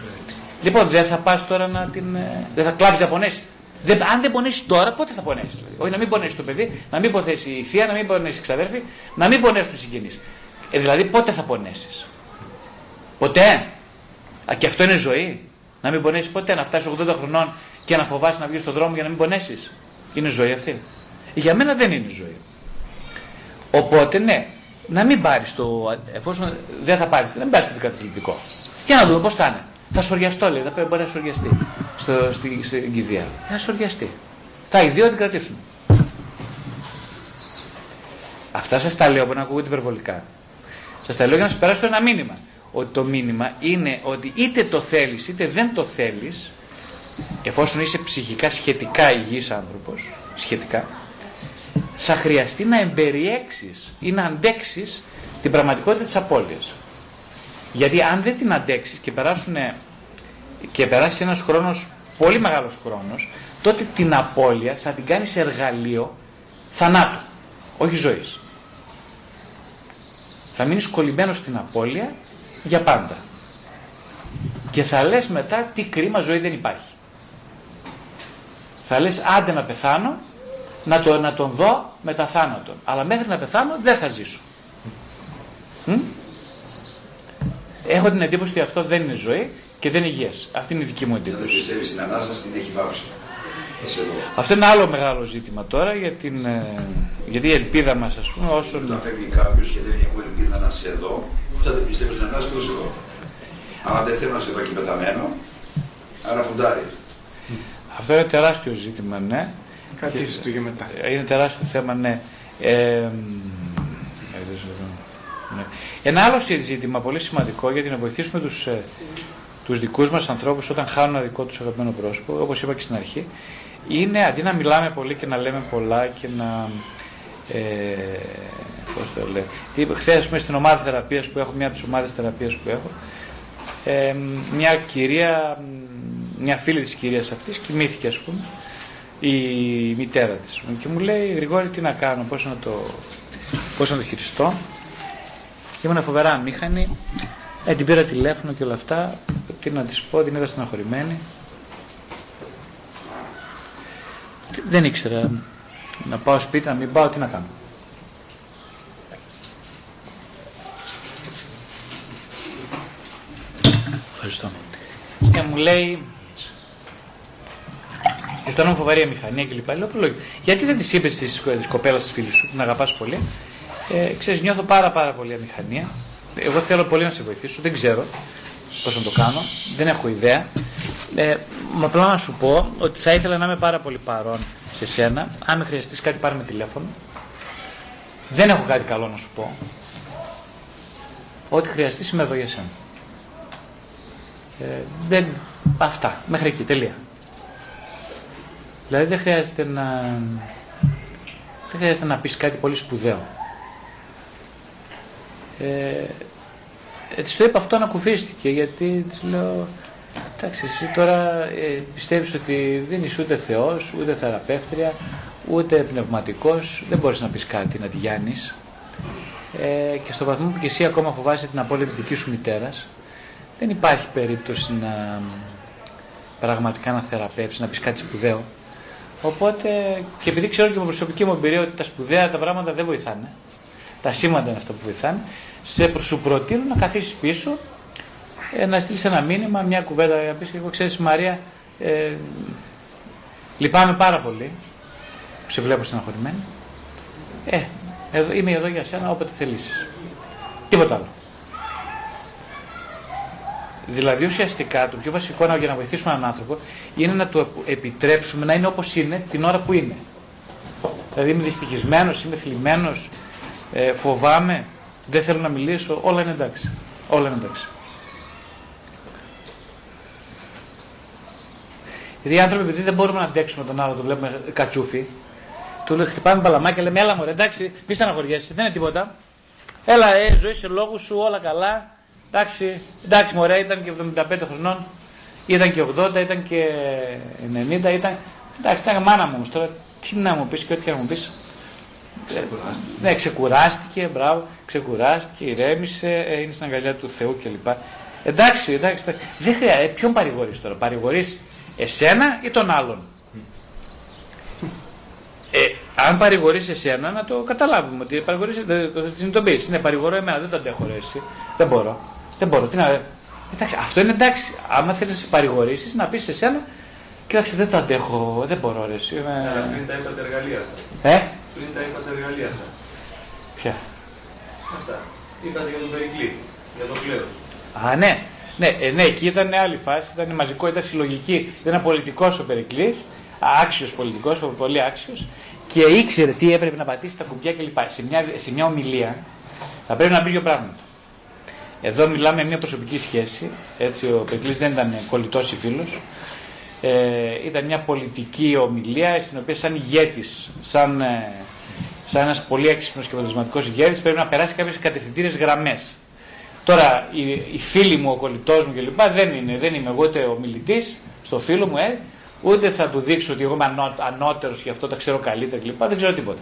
Λοιπόν, δεν θα πας τώρα να την. Ε, δεν θα κλάψεις να πονέσεις. Δεν, αν δεν πονέσεις τώρα, πότε θα πονέσεις. Δηλαδή. Όχι να μην πονέσεις το παιδί, να μην πονέσει η θεία, να μην πονέσεις η ξαδέρφη, να μην πονέσουν οι συγγενείς. Ε, δηλαδή πότε θα πονέσεις; Ποτέ. Α, και αυτό είναι ζωή. Να μην πονέσεις ποτέ, να φτάσεις 80 χρονών και να φοβάσει να βγεις στον δρόμο για να μην πονέσεις. Είναι ζωή αυτή. Για μένα δεν είναι ζωή. Οπότε ναι, να μην πάρεις το. εφόσον δεν θα πάρεις, δεν πάρεις το δικαθλιπτικό. Για να δούμε πώς θα είναι. Θα σοριαστώ, λέει, θα μπορεί να σοριαστεί στο, στη, στην κηδεία. Θα σοριαστεί. Τα οι δύο την κρατήσουν. Αυτά σας τα λέω που να ακούγονται υπερβολικά. Σας τα λέω για να σας περάσω ένα μήνυμα ότι το μήνυμα είναι ότι είτε το θέλεις είτε δεν το θέλεις εφόσον είσαι ψυχικά σχετικά υγιής άνθρωπος σχετικά θα χρειαστεί να εμπεριέξεις ή να αντέξεις την πραγματικότητα της απώλειας. Γιατί αν δεν την αντέξεις και, περάσουνε, και περάσεις ένας χρόνος, πολύ μεγάλος χρόνος, τότε την απώλεια θα την κάνεις εργαλείο θανάτου, όχι ζωής. Θα μείνεις κολλημένος στην απώλεια για πάντα. Και θα λες μετά τι κρίμα ζωή δεν υπάρχει. Θα λες άντε να πεθάνω, να, το, να τον δω μετά θάνατον. Αλλά μέχρι να πεθάνω δεν θα ζήσω. Έχω την εντύπωση ότι αυτό δεν είναι ζωή και δεν είναι υγιές. Αυτή είναι η δική μου εντύπωση. Δεν πιστεύεις στην Ανάσταση, την έχει πάψει. Αυτό είναι άλλο μεγάλο ζήτημα τώρα για την, ε, γιατί η ελπίδα μας ας πούμε όσο... Όταν φεύγει κάποιος και δεν έχει ελπίδα να σε δω, θα δεν πιστεύεις στην Ανάσταση, πώς εδώ; Αν δεν θέλω να σε δω και πεθαμένο, άρα φουντάρει. Αυτό είναι τεράστιο ζήτημα, ναι. Κάτι το για μετά. Είναι τεράστιο θέμα, ναι. Ε, ναι. Ένα άλλο ζήτημα πολύ σημαντικό γιατί να βοηθήσουμε τους, ε, τους δικούς μας ανθρώπους όταν χάνουν ένα δικό τους αγαπημένο πρόσωπο, όπως είπα και στην αρχή, είναι αντί να μιλάμε πολύ και να λέμε πολλά και να... Ε, πώς το λέω. Χθες πούμε, στην ομάδα θεραπείας που έχω, μια από τις ομάδες θεραπείας που έχω, ε, μια κυρία, μια φίλη της κυρίας αυτής κοιμήθηκε ας πούμε η μητέρα της και μου λέει Γρηγόρη τι να κάνω, πώς να το, πώς να το χειριστώ ήμουν φοβερά αμήχανη ε, την πήρα τηλέφωνο και όλα αυτά τι να της πω, την είδα στεναχωρημένη δεν ήξερα να πάω σπίτι, να μην πάω, τι να κάνω Ευχαριστώ. Και μου λέει, αισθάνομαι φοβερή αμηχανία κλπ. Λέω, γιατί δεν της είπες τη κοπέλα της φίλης σου, την αγαπάς πολύ; Ε, ξέρεις, νιώθω πάρα πάρα πολύ αμηχανία. Εγώ θέλω πολύ να σε βοηθήσω, δεν ξέρω πώς να το κάνω, δεν έχω ιδέα. Ε, μα απλά να σου πω ότι θα ήθελα να είμαι πάρα πολύ παρόν σε σένα. Αν με χρειαστείς κάτι, πάρε με τηλέφωνο. Δεν έχω κάτι καλό να σου πω. Ό,τι χρειαστείς είμαι εδώ για σένα. Ε, δεν, αυτά, μέχρι εκεί, τελεία. Δηλαδή δεν χρειάζεται να, δεν χρειάζεται να πεις κάτι πολύ σπουδαίο. Ε, ε, της το είπα αυτό ανακουφίστηκε γιατί της λέω εντάξει εσύ τώρα ε, πιστεύεις ότι δεν είσαι ούτε Θεός, ούτε θεραπεύτρια, ούτε πνευματικός, δεν μπορείς να πεις κάτι, να τη γιάνεις. Ε, και στο βαθμό που και εσύ ακόμα φοβάσαι την απώλεια της δικής σου μητέρας, δεν υπάρχει περίπτωση να πραγματικά να θεραπεύσεις, να πεις κάτι σπουδαίο. Οπότε, και επειδή ξέρω και με προσωπική μου εμπειρία ότι τα σπουδαία τα πράγματα δεν βοηθάνε, τα σήματα είναι αυτά που βοηθάνε, σε σου προτείνω να καθίσεις πίσω, ε, να στείλεις ένα μήνυμα, μια κουβέντα, να πεις: Εγώ ξέρεις, Μαρία, ε, λυπάμαι πάρα πολύ που σε βλέπω στεναχωρημένη. Ε, εδώ, είμαι εδώ για σένα όποτε θελήσεις. Τίποτα άλλο. Δηλαδή ουσιαστικά το πιο βασικό για να βοηθήσουμε έναν άνθρωπο είναι να του επιτρέψουμε να είναι όπως είναι την ώρα που είναι. Δηλαδή είμαι δυστυχισμένος, είμαι θλιμμένος, ε, φοβάμαι, δεν θέλω να μιλήσω, όλα είναι εντάξει. Όλα είναι εντάξει. Γιατί οι άνθρωποι επειδή δεν μπορούμε να αντέξουμε τον άλλο, το βλέπουμε κατσούφι, του χτυπάμε παλαμάκια και λέμε έλα μωρέ εντάξει, μη στεναχωριέσαι, δεν είναι τίποτα. Έλα, ε, ζωή σε λόγους σου, όλα καλά, Εντάξει, εντάξει μωρέ, ήταν και 75 χρονών, ήταν και 80, ήταν και 90, ήταν... Εντάξει, ήταν μάνα μου τώρα, τι να μου πεις και ό,τι και να μου πεις. Ξεκουράστηκε. Ναι, ξεκουράστηκε, μπράβο, ξεκουράστηκε, ηρέμησε, είναι στην αγκαλιά του Θεού κλπ. Εντάξει, εντάξει, δεν χρειάζεται. Ε, ποιον παρηγορείς τώρα, παρηγορείς εσένα ή τον άλλον; Ε, αν παρηγορείς εσένα, να το καταλάβουμε ότι παρηγορείς, το συνειδητοποιήσει. Ναι, παρηγορώ εμένα, δεν το αντέχω ρε, εσύ. Δεν μπορώ. Δεν μπορώ. Τι να... Εντάξει, αυτό είναι εντάξει. Άμα θέλεις να σε παρηγορήσεις, να πεις σε σένα, κοίταξε, δεν το αντέχω, δεν μπορώ. Ρε, εσύ, είμαι... Πριν τα είπατε εργαλεία σα. Ε; Πριν τα είπατε εργαλεία σας. Ποια; Αυτά. Είπατε για τον Περικλή, για τον κλέο. Α, ναι. Ναι, ε, ναι, εκεί ήταν άλλη φάση, ήταν μαζικό, ήταν συλλογική. Ήταν πολιτικό ο Περικλής, άξιος πολιτικός, πολύ άξιος και ήξερε τι έπρεπε να πατήσει τα κουμπιά κλπ. Σε μια, σε μια ομιλία θα πρέπει να μπει δύο πράγματα Εδώ μιλάμε μια προσωπική σχέση. Έτσι, ο Πετλής δεν ήταν κολλητός ή φίλος. Ε, ήταν μια πολιτική ομιλία στην οποία σαν ηγέτης, σαν, ε, σαν ένας πολύ έξυπνος και αποτελεσματικός ηγέτης πρέπει να περάσει κάποιες κατευθυντήρες γραμμές. Τώρα, οι, οι φίλοι μου, ο κολλητός μου κλπ. δεν είναι, δεν είμαι εγώ ούτε ο μιλητής στο φίλο μου, ε, ούτε θα του δείξω ότι εγώ είμαι ανώ, ανώτερος και αυτό τα ξέρω καλύτερα κλπ. Δεν ξέρω τίποτα.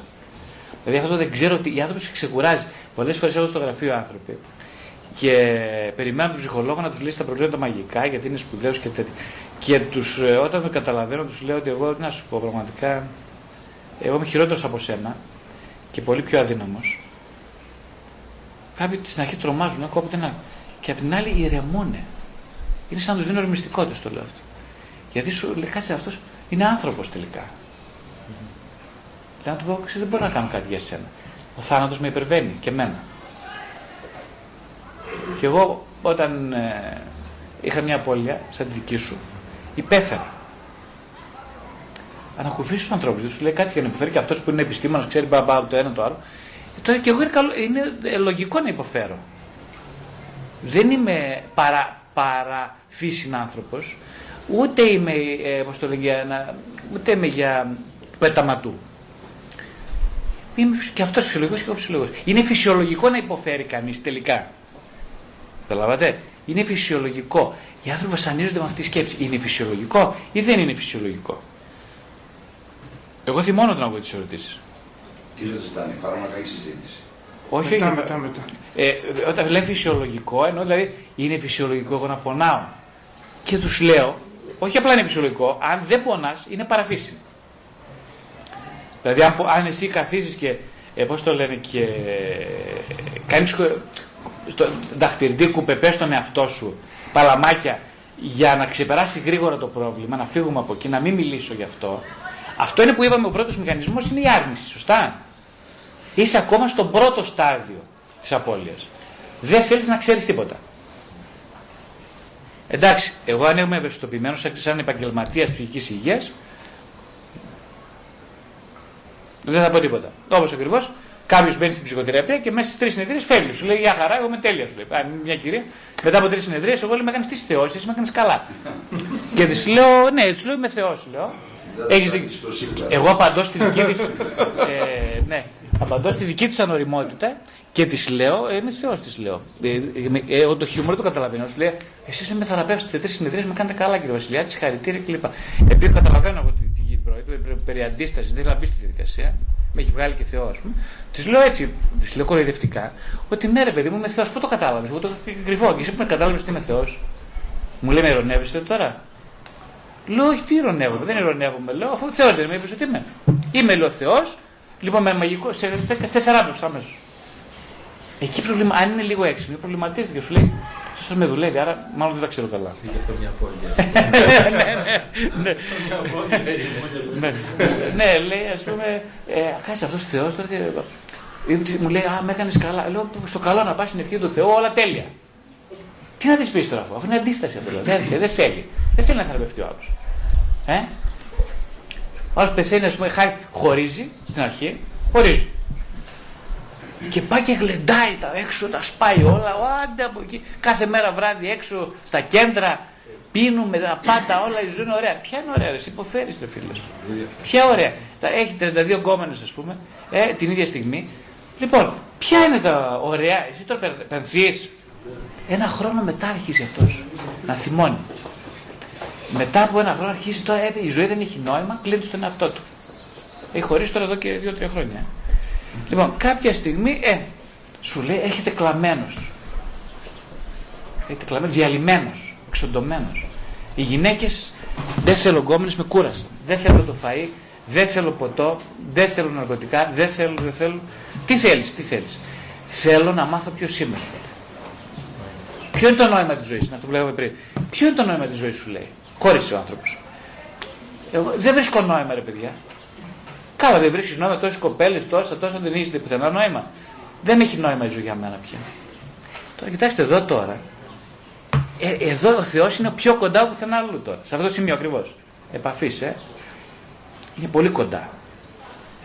Δηλαδή αυτό δεν ξέρω ότι οι άνθρωποι σε ξεκουράζει. Πολλές φορές έχω στο γραφείο άνθρωποι και περιμένω τον ψυχολόγο να τους λύσει τα προβλήματα μαγικά γιατί είναι σπουδαίος και τέτοια. Και τους, ε, όταν με καταλαβαίνω, τους λέω ότι εγώ, τι να σου πω πραγματικά, εγώ είμαι χειρότερος από σένα και πολύ πιο αδύναμος. Κάποιοι στην αρχή τρομάζουν, ακόμα δεν Και απ' την άλλη ηρεμούνε. Είναι σαν να τους δίνω ορμιστικότητα, το λέω αυτό. Γιατί σου λέει, κάτσε αυτός είναι άνθρωπος τελικά. Mm-hmm. να του πω, ξέρεις, δεν μπορώ να κάνω κάτι για σένα. Ο θάνατος με υπερβαίνει και εμένα. Και εγώ όταν ε, είχα μια απώλεια, σαν τη δική σου, υπέφερα. Ανακουφίσει τους ανθρώπους, σου λέει κάτι για να υποφέρει και αυτός που είναι επιστήμονας, ξέρει μπαμπά το ένα το άλλο. Τώρα και εγώ είναι, καλό, είναι ε, λογικό να υποφέρω. Δεν είμαι παρά, παρά φύση άνθρωπος, ούτε είμαι, ε, πώς το λέγει, ούτε είμαι για πέταματού. Είμαι και αυτός φυσιολογικός και εγώ φυσιολογικός. Είναι φυσιολογικό να υποφέρει κανείς τελικά. Καταλαβαίνετε. Είναι φυσιολογικό. Οι άνθρωποι βασανίζονται με αυτή τη σκέψη. Είναι φυσιολογικό ή δεν είναι φυσιολογικό; Εγώ θυμώνω να ακούω τις ερωτήσεις. Τι ζητάνε, φάρμακα ή συζήτηση. Όχι, μετά, όχι. μετά, μετά. Ε, όταν λένε φυσιολογικό, ενώ δηλαδή είναι φυσιολογικό εγώ να πονάω. Και τους λέω, όχι απλά είναι φυσιολογικό, αν δεν πονάς, είναι παραφύσιμο. Δηλαδή, αν, αν εσύ καθίσεις και, ε, πώς το λένε, και ε, κάνεις στο δαχτυλιτή κουπεπέ στον εαυτό σου, παλαμάκια, για να ξεπεράσει γρήγορα το πρόβλημα, να φύγουμε από εκεί, να μην μιλήσω γι' αυτό. Αυτό είναι που είπαμε ο πρώτος μηχανισμός είναι η άρνηση, σωστά. Είσαι ακόμα στον πρώτο στάδιο της απώλειας. Δεν θέλεις να ξέρεις τίποτα. Εντάξει, εγώ αν είμαι ευαισθητοποιημένος σαν επαγγελματίας ψυχικής υγείας, δεν θα πω τίποτα. Όπως ακριβώς κάποιος μπαίνει στην ψυχοθεραπεία και μέσα στις τρεις συνεδρίες φεύγει. Σου λέει Για χαρά, εγώ είμαι τέλεια. Σου λέει. μια κυρία, μετά από τρεις συνεδρίες, εγώ λέω Με έκανες τις θεώσεις, με έκανες καλά. και της λέω Ναι, της λέω Είμαι θεός, λέω. Έχεις δίκιο. Εγώ απαντώ στη δική της. ε, ναι, απαντώ στη δική της ανοριμότητα και της λέω, ε, είμαι Θεός της λέω. Ε, ε, εγώ το χιούμορ το καταλαβαίνω. Σου λέει, εσείς με θεραπεύσετε τρεις συνεδρίες, με κάνετε καλά κύριε Βασιλιά, τη χαρητήρια κλπ. Επειδή καταλαβαίνω εγώ τη γη πρόεδρε, περί αντίστασης, δεν θα μπει στη διαδικασία, με έχει βγάλει και Θεό, ας πούμε. Της λέω έτσι, της λέω κοροϊδευτικά, ότι ναι, ρε παιδί μου, είμαι Θεός. Πού το κατάλαβες, εγώ το κρυφό. Και εσύ που με κατάλαβες ότι είμαι Θεός, μου λέει, με ειρωνεύεστε τώρα. Λέω, όχι, τι ειρωνεύομαι, δεν ειρωνεύομαι. Λέω, αφού Θεός δεν με είπες ότι είμαι. Είμαι, λέω Θεός, λοιπόν με μαγικό, σε, σε, σε θεράπευσα αμέσως. Εκεί προβλημα... αν είναι λίγο έξυπνο, προβληματίζεται και σου λέει, αυτό με δουλεύει, άρα μάλλον δεν τα ξέρω καλά. Είχε αυτό μια απώλεια. ναι, ναι, λέει, ας πούμε, ε, κάτσε αυτός Θεός τώρα. Μου λέει, Α, με έκανες καλά. Λέω, στο καλό να πας στην ευχή του Θεού, όλα τέλεια. Τι να της πεις τώρα αυτό, αφού είναι αντίσταση αυτό. Δεν, δεν θέλει. Δεν θέλει να θεραπευτεί ο άλλος. Ε; Ο άλλος πεθαίνει, ας πούμε, χωρίζει στην αρχή, χωρίζει. Και πάει και γλεντάει τα έξω, τα σπάει όλα, άντε από εκεί. Κάθε μέρα βράδυ έξω στα κέντρα, πίνουμε τα πάντα, όλα η ζωή είναι ωραία. Ποια είναι ωραία, εσύ υποφέρεις, ρε φίλε. Ποια ωραία. Έχει 32 γκόμενες, ας πούμε, ε, την ίδια στιγμή. Λοιπόν, ποια είναι τα ωραία, εσύ τώρα πενθείς. Ένα χρόνο μετά αρχίζει αυτός να θυμώνει. Μετά από ένα χρόνο αρχίζει τώρα, ε, η ζωή δεν έχει νόημα, κλείνει τον εαυτό του. Έχει χωρίσει τώρα εδώ και 2-3 χρόνια. Λοιπόν, κάποια στιγμή, ε, σου λέει, έχετε κλαμμένος. Έχετε κλαμμένος, διαλυμένος, εξοντωμένος. Οι γυναίκες δεν θέλω γκόμενες, με κούρασαν. Δεν θέλω το φαΐ, δεν θέλω ποτό, δεν θέλω ναρκωτικά, δεν θέλω, δεν θέλω. Τι θέλεις, τι θέλεις. Θέλω να μάθω ποιος είμαι σου. Ποιο είναι το νόημα της ζωής, να το λέγαμε πριν. Ποιο είναι το νόημα της ζωής σου λέει. Χώρισε ο άνθρωπος. δεν βρίσκω νόημα ρε παιδιά. Καλά, δεν βρίσκεις νόημα τόσες κοπέλες, τόσα, τόσα δεν έχετε πουθενά νόημα. Δεν έχει νόημα η ζωή για μένα πια. Τώρα κοιτάξτε εδώ τώρα. Ε, εδώ ο Θεός είναι πιο κοντά από πουθενά αλλού τώρα. Σε αυτό το σημείο ακριβώς. Επαφής, ε. Είναι πολύ κοντά.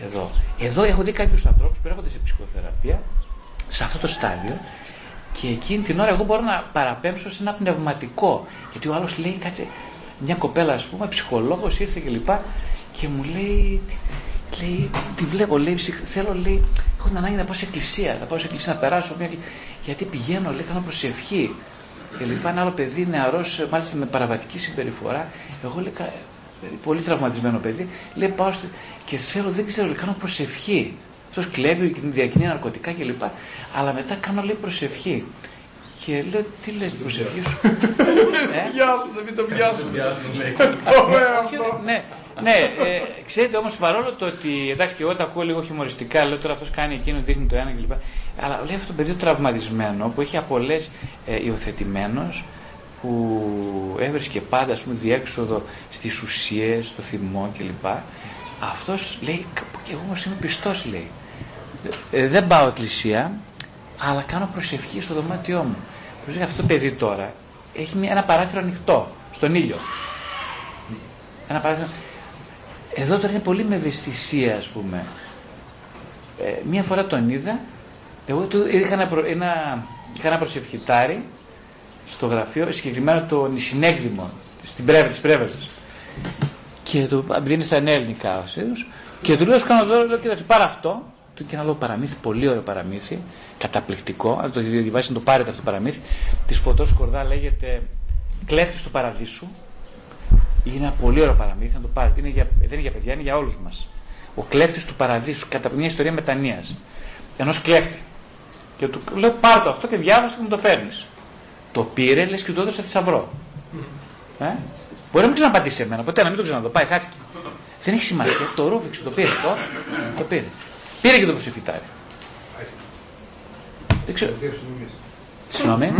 Εδώ. Εδώ έχω δει κάποιους ανθρώπους που έρχονται σε ψυχοθεραπεία, σε αυτό το στάδιο, Και εκείνη την ώρα εγώ μπορώ να παραπέμψω σε ένα πνευματικό. Γιατί ο άλλος λέει, κάτσε, μια κοπέλα, ας πούμε, ψυχολόγος ήρθε και λοιπά και μου λέει, λέει, τη βλέπω, λέει, θέλω, λέει, έχω την ανάγκη να πάω σε εκκλησία, να πάω σε εκκλησία να περάσω μια γιατί πηγαίνω, λέει, κάνω προσευχή. Και λοιπά, ένα άλλο παιδί, νεαρός, μάλιστα με παραβατική συμπεριφορά. Εγώ λέει, πολύ τραυματισμένο παιδί, λέει, πάω και θέλω, δεν ξέρω, λέει, κάνω προσευχή. Αυτός κλέβει, διακινεί ναρκωτικά κλπ. Αλλά μετά κάνω λέει προσευχή. Και λέω, τι λες την προσευχή σου; ε; Γεια σου, δεν μην το πιάσουμε. ναι, ναι, ε, ξέρετε όμως παρόλο το ότι εντάξει και εγώ τα ακούω λίγο χιουμοριστικά, λέω τώρα αυτός κάνει εκείνο, δείχνει το ένα κλπ. Αλλά βλέπει αυτό το παιδί τραυματισμένο που έχει απολές ε, υιοθετημένος, που έβρισκε πάντα ας πούμε, διέξοδο στις ουσίες, στο θυμό κλπ. Αυτός λέει, και εγώ όμως είμαι πιστός, λέει. Ε, δεν πάω εκκλησία, αλλά κάνω προσευχή στο δωμάτιό μου. Προσέχει αυτό το παιδί τώρα έχει μια, ένα παράθυρο ανοιχτό, στον ήλιο. Ένα παράθυρο. Εδώ τώρα είναι πολύ με ευαισθησία, ας πούμε. Ε, μία φορά τον είδα, εγώ του είχα ένα, προ, ένα, είχα ένα προσευχητάρι στο γραφείο, συγκεκριμένα το νησινέκδημο, στην πρέβη, της Και το δίνει στα ενέλληνικα και του λέω: Κάνω δώρο, λέω: Κοίταξε, πάρε αυτό του και ένα άλλο παραμύθι, πολύ ωραίο παραμύθι, καταπληκτικό. Αν το διαβάσετε, να το πάρετε αυτό το παραμύθι. Της φωτός Κορδά λέγεται Κλέφτης του Παραδείσου. Είναι ένα πολύ ωραίο παραμύθι, να το πάρετε. Είναι για, δεν είναι για παιδιά, είναι για όλους μας. Ο κλέφτης του Παραδείσου, κατά μια ιστορία μετανία. Ενός κλέφτη. Και του λέω: Πάρε το αυτό και διάβασε και μου το φέρνεις. Το πήρε, λες και του έδωσε θησαυρό. Ε; Μπορεί να μην ξαναπατήσει εμένα, ποτέ να μην το ξαναδώ. Πάει, χάθηκε. Δεν έχει σημασία. Το ρούφιξε, το πήρε. Το, το πήρε. Πήρε και το προσεφιτάρι. Δεν ξέρω. Συγγνώμη.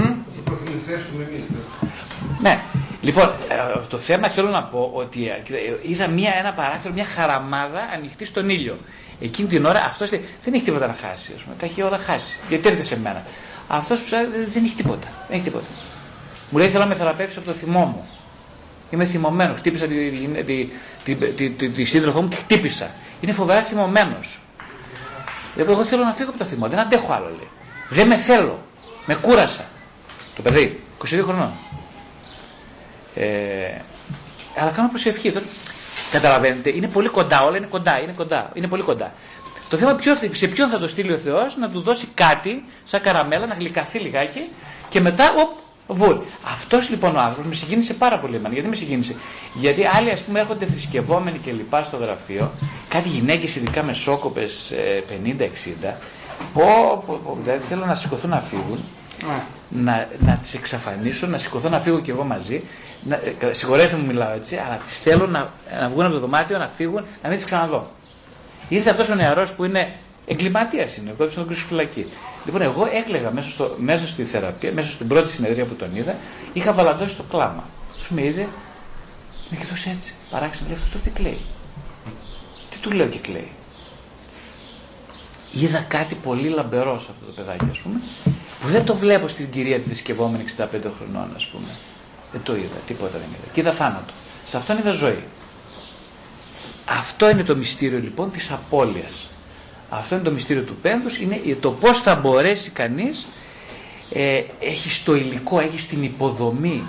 Ναι. Λοιπόν, ε, το θέμα θέλω να πω ότι ε, είδα μια, ένα παράθυρο, μια χαραμάδα ανοιχτή στον ήλιο. Εκείνη την ώρα αυτός δεν έχει τίποτα να χάσει. Ας πούμε. Τα έχει όλα χάσει. Γιατί έρθε σε μένα. Αυτός δεν έχει τίποτα. Δεν έχει τίποτα. Μου λέει θέλω να με θεραπεύσεις από το θυμό μου. Είμαι θυμωμένος. Χτύπησα τη, τη, τη, τη, τη, σύντροφό μου και χτύπησα. Είναι φοβερά θυμωμένος. Εγώ θέλω να φύγω από το θυμό. Δεν αντέχω άλλο λέει. Δεν με θέλω. Με κούρασα. Το παιδί, 22 χρονών. Ε, αλλά κάνω προσευχή. Τώρα, καταλαβαίνετε, είναι πολύ κοντά, όλα είναι κοντά, είναι κοντά, είναι πολύ κοντά. Το θέμα ποιο, σε ποιον θα το στείλει ο Θεός να του δώσει κάτι, σαν καραμέλα, να γλυκαθεί λιγάκι και μετά, οπ, βουλ. Αυτός λοιπόν ο άνθρωπος με συγκίνησε πάρα πολύ εμένα. Γιατί με συγκίνησε; Γιατί άλλοι ας πούμε έρχονται θρησκευόμενοι και λοιπά στο γραφείο, κάτι γυναίκες ειδικά με σόκοπες 50-60, πω, πω, πω, δηλαδή θέλουν να σηκωθούν να φύγουν, να, να τις εξαφανίσουν, να σηκωθώ να φύγω κι εγώ μαζί. Να, ε, συγχωρέστε μου μιλάω έτσι, αλλά τις θέλω να, να βγουν από το δωμάτιο, να φύγουν, να μην τις ξαναδώ. Ήρθε αυτός ο νεαρός που είναι εγκληματίας, είναι, εγώ να τον φυλακή. Λοιπόν, εγώ έκλαιγα μέσα, στο, μέσα στη θεραπεία, μέσα στην πρώτη συνεδρία που τον είδα, είχα βαλαντώσει το κλάμα. Του με είδε, με κοιτούσε έτσι, παράξενο, λέει αυτό τι κλαίει. Τι του λέω και κλαίει. Είδα κάτι πολύ λαμπερός σε αυτό το παιδάκι, ας πούμε, που δεν το βλέπω στην κυρία τη θρησκευόμενη 65 χρονών, ας πούμε. Δεν το είδα, τίποτα δεν είδα. Και είδα θάνατο. Σε αυτόν είδα ζωή. Αυτό είναι το μυστήριο λοιπόν της απώλειας. Αυτό είναι το μυστήριο του πένθους, είναι το πώς θα μπορέσει κανείς, ε, έχει το υλικό, έχει την υποδομή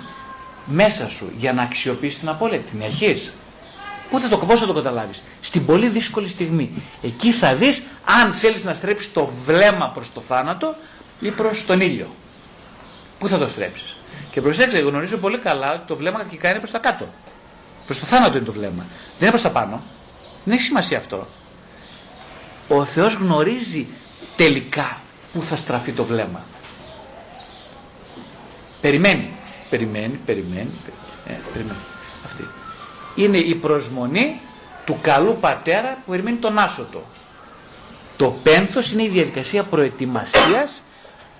μέσα σου για να αξιοποιήσει την απώλεια. Την έχεις. Πού θα το, πώς θα το καταλάβεις. Στην πολύ δύσκολη στιγμή. Εκεί θα δεις αν θέλεις να στρέψεις το βλέμμα προς το θάνατο ή προς τον ήλιο. Πού θα το στρέψεις. Και προσέξτε, γνωρίζω πολύ καλά ότι το βλέμμα αρχικά είναι προς τα κάτω. Προς το θάνατο είναι το βλέμμα. Δεν είναι προς τα πάνω. Δεν έχει σημασία αυτό ο Θεός γνωρίζει τελικά που θα στραφεί το βλέμμα. Περιμένει, περιμένει, περιμένει, ε, περιμένει. Αυτή. Είναι η προσμονή του καλού πατέρα που περιμένει τον άσωτο. Το πένθος είναι η διαδικασία προετοιμασίας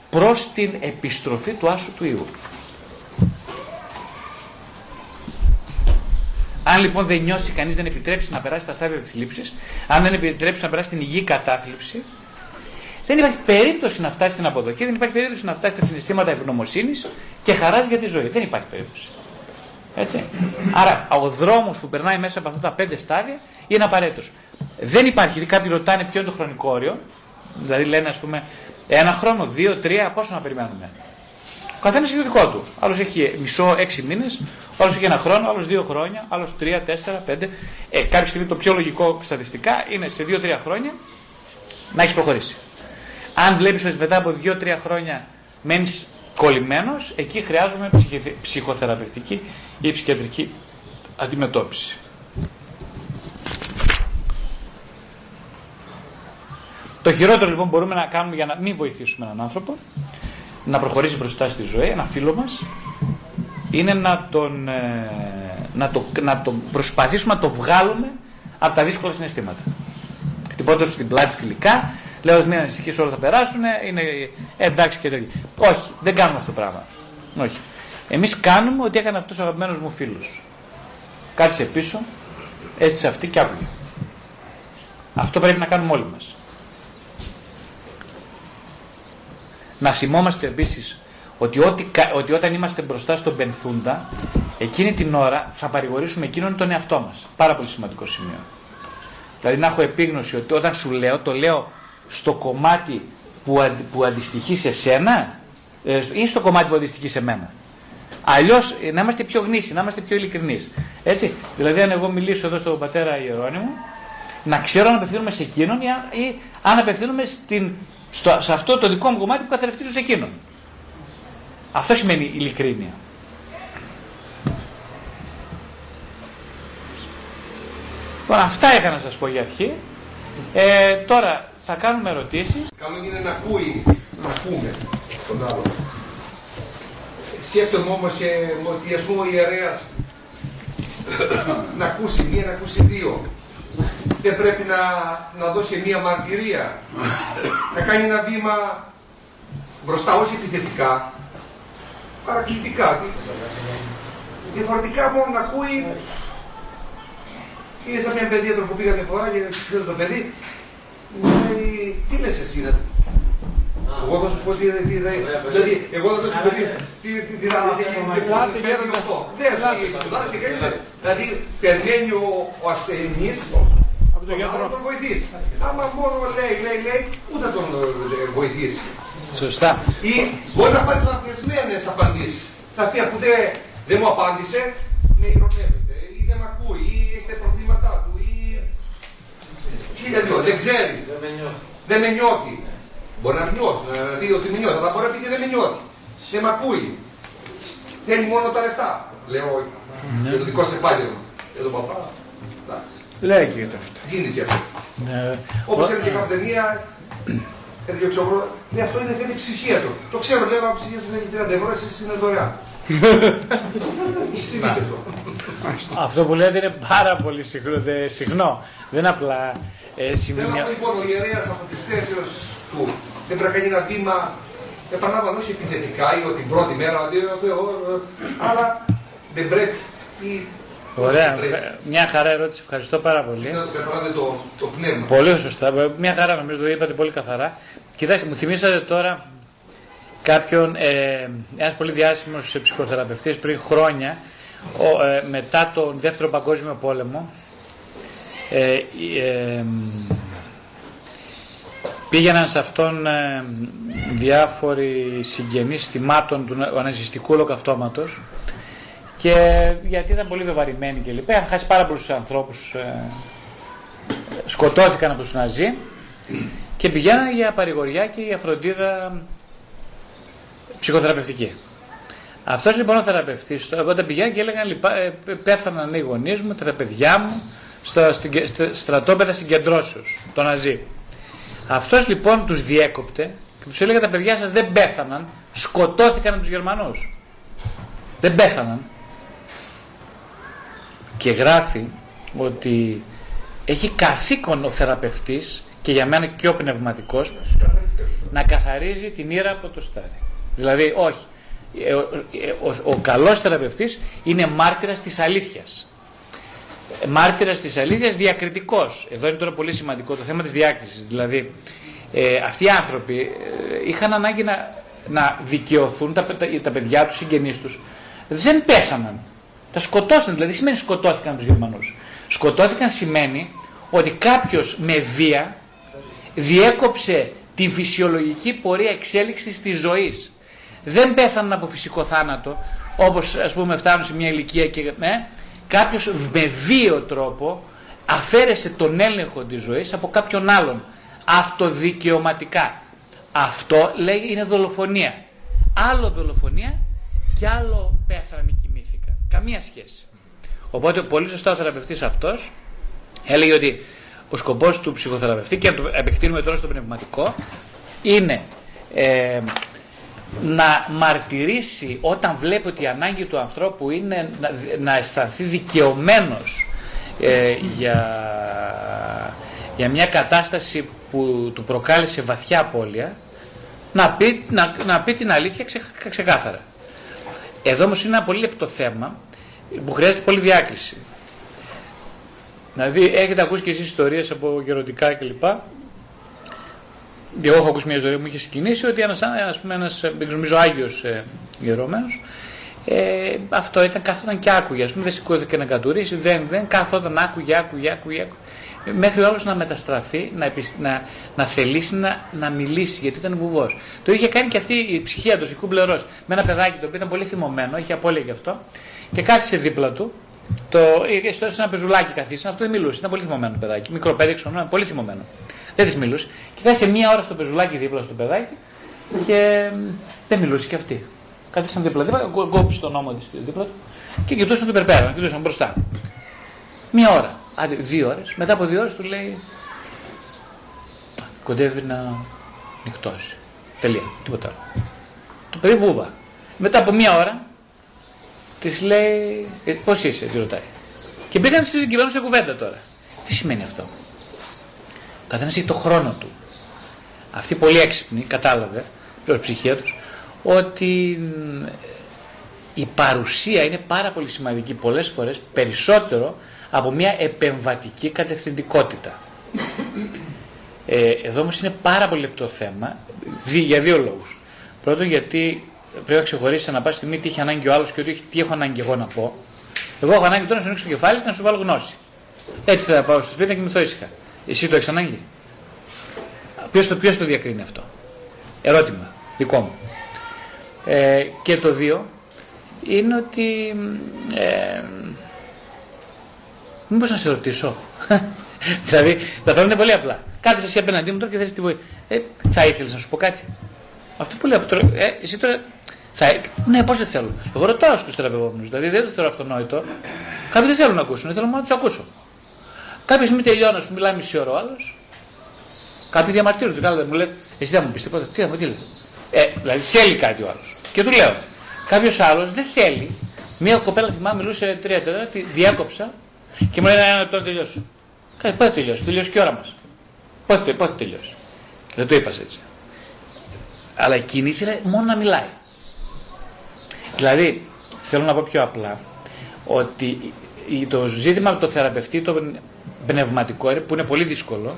προς την επιστροφή του άσωτου Υιού. Αν λοιπόν δεν νιώσει κανείς, δεν επιτρέψει να περάσει τα στάδια της λήψης, αν δεν επιτρέψει να περάσει την υγιή κατάθλιψη, δεν υπάρχει περίπτωση να φτάσει στην αποδοχή, δεν υπάρχει περίπτωση να φτάσει στα συναισθήματα ευγνωμοσύνης και χαράς για τη ζωή. Δεν υπάρχει περίπτωση. Έτσι. Άρα, ο δρόμος που περνάει μέσα από αυτά τα πέντε στάδια είναι απαραίτητος. Δεν υπάρχει, γιατί κάποιοι ρωτάνε ποιο είναι το χρονικό όριο. Δηλαδή λένε, ας πούμε, Ένα χρόνο, δύο, τρία, πόσο να περιμένουμε. Ο καθένας έχει το δικό του. Άλλος έχει μισό, έξι μήνες, άλλος έχει ένα χρόνο, άλλος δύο χρόνια, άλλος τρία, τέσσερα, πέντε. Ε, κάποια στιγμή το πιο λογικό στατιστικά είναι σε δύο-τρία χρόνια να έχεις προχωρήσει. Αν βλέπεις ότι μετά από δύο-τρία χρόνια μένεις κολλημένος, εκεί χρειάζομαι ψυχι- ψυχοθεραπευτική ή ψυχιατρική αντιμετώπιση. Το χειρότερο λοιπόν μπορούμε να κάνουμε για να μην βοηθήσουμε έναν άνθρωπο να προχωρήσει μπροστά στη ζωή, ένα φίλο μας, είναι να τον, ε, να το, να το προσπαθήσουμε να το βγάλουμε από τα δύσκολα συναισθήματα. Χτυπώντας στην πλάτη φιλικά, λέω μην ανησυχείς όλα θα περάσουν, είναι ε, εντάξει και τέτοια. Όχι, δεν κάνουμε αυτό το πράγμα. Όχι. Εμείς κάνουμε ότι έκανε αυτός ο αγαπημένος μου φίλος. Κάτσε πίσω, έστησε αυτή και άκουγε. Αυτό πρέπει να κάνουμε όλοι μας. Να θυμόμαστε επίσης ότι, ό,τι, κα- ότι όταν είμαστε μπροστά στον πενθούντα, εκείνη την ώρα θα παρηγορήσουμε εκείνον τον εαυτό μας. Πάρα πολύ σημαντικό σημείο. Δηλαδή να έχω επίγνωση ότι όταν σου λέω, το λέω στο κομμάτι που, αντι- που αντιστοιχεί σε σένα ε, ή στο κομμάτι που αντιστοιχεί σε μένα. Αλλιώς να είμαστε πιο γνήσιοι, να είμαστε πιο ειλικρινείς. Έτσι. Δηλαδή, αν εγώ μιλήσω εδώ στον πατέρα Ιερώνυμο, να ξέρω αν απευθύνομαι σε εκείνον ή, αν- ή αν απευθύνομαι στην, στο, σε αυτό το δικό μου κομμάτι που καθρεφτίζω σε εκείνον. Αυτό σημαίνει ειλικρίνεια. Λοιπόν, αυτά είχα να σας πω για αρχή. Ε, τώρα θα κάνουμε ερωτήσεις. Καλό είναι να ακούει, να ακούμε τον άλλον. Σκέφτομαι όμως και ότι ας πούμε ο ιερέας να ακούσει μία, να ακούσει δύο. Δεν πρέπει να, να δώσει μία μαρτυρία. να κάνει ένα βήμα μπροστά, όχι επιθετικά, παρακλητικά. Τι- Διαφορετικά μόνο να ακούει είναι σαν μια παιδίατρο που πήγα μια φορά και ξέρω το παιδί, μου λέει, τι λες εσύ ρε. Εγώ θα σου πω τι τι δεν. Δηλαδή, εγώ θα σου πω τι τι τι τι θα Ελάτε, γέροντα. Δεν σπουδάζει και κάνει. Δηλαδή, περιμένει ο, ο ασθενή Από τον γιατρό. να τον βοηθήσει. Άμα μόνο λέει, λέει, λέει, πού θα τον ε, βοηθήσει. Σωστά. Ή μπορεί να πάρεις λανθασμένες απαντήσεις. Θα πει αφού δεν, δεν μου απάντησε, με ηρωνεύεται. Ή δεν με ακούει, ή έχει τα προβλήματά του, ή. Χίλια δυο, δεν ξέρει. Δεν με νιώθει. Δεν με νιώθει. Μπορεί να νιώθει, να δει ότι με νιώθει, αλλά μπορεί να πει και δεν με νιώθει. Δεν με ακούει. Θέλει μόνο τα λεφτά. Λέω για το δικό σε επάγγελμα. Για τον παπά. Εντάξει. Λέει και για τα λεφτά. Γίνεται και αυτό. Ναι. Όπως Ο- έλεγε κάποια ταινία, έλεγε ο Ξόβρο, λέει αυτό είναι θέλει ψυχία του. Το ξέρω, λέω από ψυχία του θέλει 30 ευρώ, εσύ είναι δωρεάν. Συμβεί και αυτό. Αυτό που λέτε είναι πάρα πολύ συχνό. δε- συχνό. Δεν απλά ε, συμβεί Θέλω να μια... πω λοιπόν ο ιερέας από τις θέσεις του δεν πρέπει να κάνει ένα βήμα επαναλαμβάνω όχι επιθετικά ή ότι την πρώτη μέρα αντί ο Θεός, ε, αλλά δεν πρέπει ή Ωραία. δεν πρέπει. Μια χαρά ερώτηση. Ευχαριστώ πάρα πολύ. Είναι να το καταλάβετε το, το πνεύμα. Πολύ σωστά. Μια χαρά νομίζω το είπατε πολύ καθαρά. Κοιτάξτε, μου θυμήσατε τώρα κάποιον, ε, ένας πολύ διάσημος ψυχοθεραπευτής πριν χρόνια, ο, ε, μετά τον Δεύτερο Παγκόσμιο Πόλεμο, ε, ε, πήγαιναν σε αυτόν ε, διάφοροι συγγενείς θυμάτων του να- ναζιστικού ολοκαυτώματος και γιατί ήταν πολύ βεβαρημένοι και λοιπά, είχαν χάσει πάρα πολλούς ανθρώπους ε, σκοτώθηκαν από τους Ναζί και πηγαίνανε για παρηγοριά και για φροντίδα ψυχοθεραπευτική. Αυτός λοιπόν ο θεραπευτής, όταν πηγαίνει και έλεγαν λοιπά, ε, πέθαναν οι γονείς μου, τα παιδιά μου, στα, στην, στα στρατόπεδα συγκεντρώσεως, το Ναζί. Αυτός λοιπόν τους διέκοπτε και τους έλεγε τα παιδιά σας δεν πέθαναν, σκοτώθηκαν από τους Γερμανούς. Δεν πέθαναν. Και γράφει ότι έχει καθήκον ο θεραπευτής και για μένα και ο πνευματικός να καθαρίζει την ήρα από το στάδι. Δηλαδή όχι. Ε, Ο, ε, ο, ο καλός θεραπευτής είναι μάρτυρας της αλήθειας. Ε, Μάρτυρας της αλήθειας διακριτικός. Εδώ είναι τώρα πολύ σημαντικό το θέμα της διάκρισης. Δηλαδή ε, αυτοί οι άνθρωποι ε, είχαν ανάγκη να, να δικαιωθούν τα, τα, τα παιδιά τους, συγγενείς τους. Δεν πέθαναν. Τα σκοτώσαν. Δηλαδή σημαίνει σκοτώθηκαν από τους Γερμανούς; Σκοτώθηκαν σημαίνει ότι κάποιος με βία διέκοψε τη φυσιολογική πορεία εξέλιξης της ζωής. Δεν πέθαναν από φυσικό θάνατο, όπως ας πούμε φτάνουν σε μια ηλικία και ε, κάποιος με βίαιο τρόπο αφαίρεσε τον έλεγχο της ζωής από κάποιον άλλον, αυτοδικαιωματικά. Αυτό λέει είναι δολοφονία. Άλλο δολοφονία και άλλο πέθανε ή κοιμήθηκαν. Καμία σχέση. Οπότε πολύ σωστά ο θεραπευτής αυτός έλεγε ότι ο σκοπός του ψυχοθεραπευτή και το επεκτείνουμε τώρα στο πνευματικό είναι ε, να μαρτυρήσει όταν βλέπει ότι η ανάγκη του ανθρώπου είναι να, να αισθανθεί δικαιωμένος ε, για, για μια κατάσταση που του προκάλεσε βαθιά απώλεια να πει, να, να πει την αλήθεια ξε, ξεκάθαρα. Εδώ όμως είναι ένα πολύ λεπτό θέμα που χρειάζεται πολύ διάκριση. Δηλαδή έχετε ακούσει και εσείς ιστορίες από γεροντικά κλπ. Εγώ έχω ακούσει μια ιστορία που μου είχε συγκινήσει ότι ένας, ένας, ένας νομίζω Άγιος ε, γερόμενος ε, αυτό ήταν καθόταν και άκουγε. Α πούμε δεν σηκώθηκε να κατουρίσει, δεν, δεν καθόταν άκουγε, άκουγε, άκουγε. άκουγε. Μέχρι όλο να μεταστραφεί, να, να, να θελήσει να, να μιλήσει, γιατί ήταν βουβός. Το είχε κάνει και αυτή η ψυχία του, η Κούμπλερό, με ένα παιδάκι το οποίο ήταν πολύ θυμωμένο, είχε απόλυτα γι' αυτό, και κάθισε δίπλα του. Το, στο ένα πεζουλάκι καθίσει, αυτό δεν μιλούσε, ήταν πολύ θυμωμένο παιδάκι. Μικρό παιδί, ξέρω, πολύ θυμωμένο. Δεν της μιλούσε. Και κάθισε μία ώρα στο πεζουλάκι δίπλα στο παιδάκι και δεν μιλούσε και αυτή. Κάθισαν δίπλα, δίπλα, κόπησε τον νόμο της δίπλα του και κοιτούσαν τον περπέρα, κοιτούσαν μπροστά. Μία ώρα, άντε δύο ώρες. Μετά από δύο ώρες του λέει κοντεύει να νυχτώσει. Τελεία, τίποτα άλλο. Το παιδί βούβα. Μετά από μία ώρα της λέει «Ε, πώς είσαι, τη ρωτάει. Και μπήκαν στη σε κουβέντα τώρα. Τι σημαίνει αυτό; Ο καθένας έχει το χρόνο του. Αυτή πολύ έξυπνη κατάλαβε, προ ψυχία τους, ότι η παρουσία είναι πάρα πολύ σημαντική πολλές φορές περισσότερο από μια επεμβατική κατευθυντικότητα. Ε, εδώ όμως είναι πάρα πολύ λεπτό θέμα για δύο λόγους. Πρώτον γιατί πρέπει να ξεχωρίσει να πάει στιγμή τι έχει ανάγκη ο άλλος και ότι τι έχω ανάγκη εγώ να πω. Εγώ έχω ανάγκη τώρα να σου ανοίξω το κεφάλι και να σου βάλω γνώση. Έτσι θα πάω στο σπίτι να κοιμηθώ ήσυχα. Εσύ το έχεις ανάγκη; Ποιος το, ποιος το διακρίνει αυτό; Ερώτημα δικό μου. Ε, και το δύο είναι ότι ε, μήπως να σε ρωτήσω; Δηλαδή τα πράγματα είναι πολύ απλά. Κάθεσαι εσύ απέναντί μου τώρα και θες τη βοήθεια ε, θα ήθελες να σου πω κάτι; Αυτό που λέω ε, εσύ τώρα θα, ναι πώς δεν θέλω. Εγώ ρωτάω στους θεραπευόμενους. Δηλαδή δεν το θέλω αυτονόητο. Κάποιοι δεν θέλουν να ακούσουν. Δεν θέλω να τους ακούσω. Κάποια στιγμή τελειώνω σου μιλάει μισή ώρα ο άλλος. Κάποιοι διαμαρτύρονται. Μου λέει εσύ δεν μου πεις τίποτα. Τι θα μου τι λέει ε, δηλαδή θέλει κάτι ο άλλος. Και του λέω, κάποιος άλλος δεν θέλει. Μία κοπέλα θυμάμαι μιλούσε τρία τέταρτα, διάκοψα και μου λέει ένα τώρα τελειώσω. Κάτι, πότε τελειώσει, τελειώσει και η ώρα μας. Πότε, πότε τελειώσει. Δεν το είπα έτσι. Αλλά εκείνη ήθελε μόνο να μιλάει. Δηλαδή, θέλω να πω πιο απλά, ότι το ζήτημα από το θεραπευτή, το πνευματικό, που είναι πολύ δύσκολο,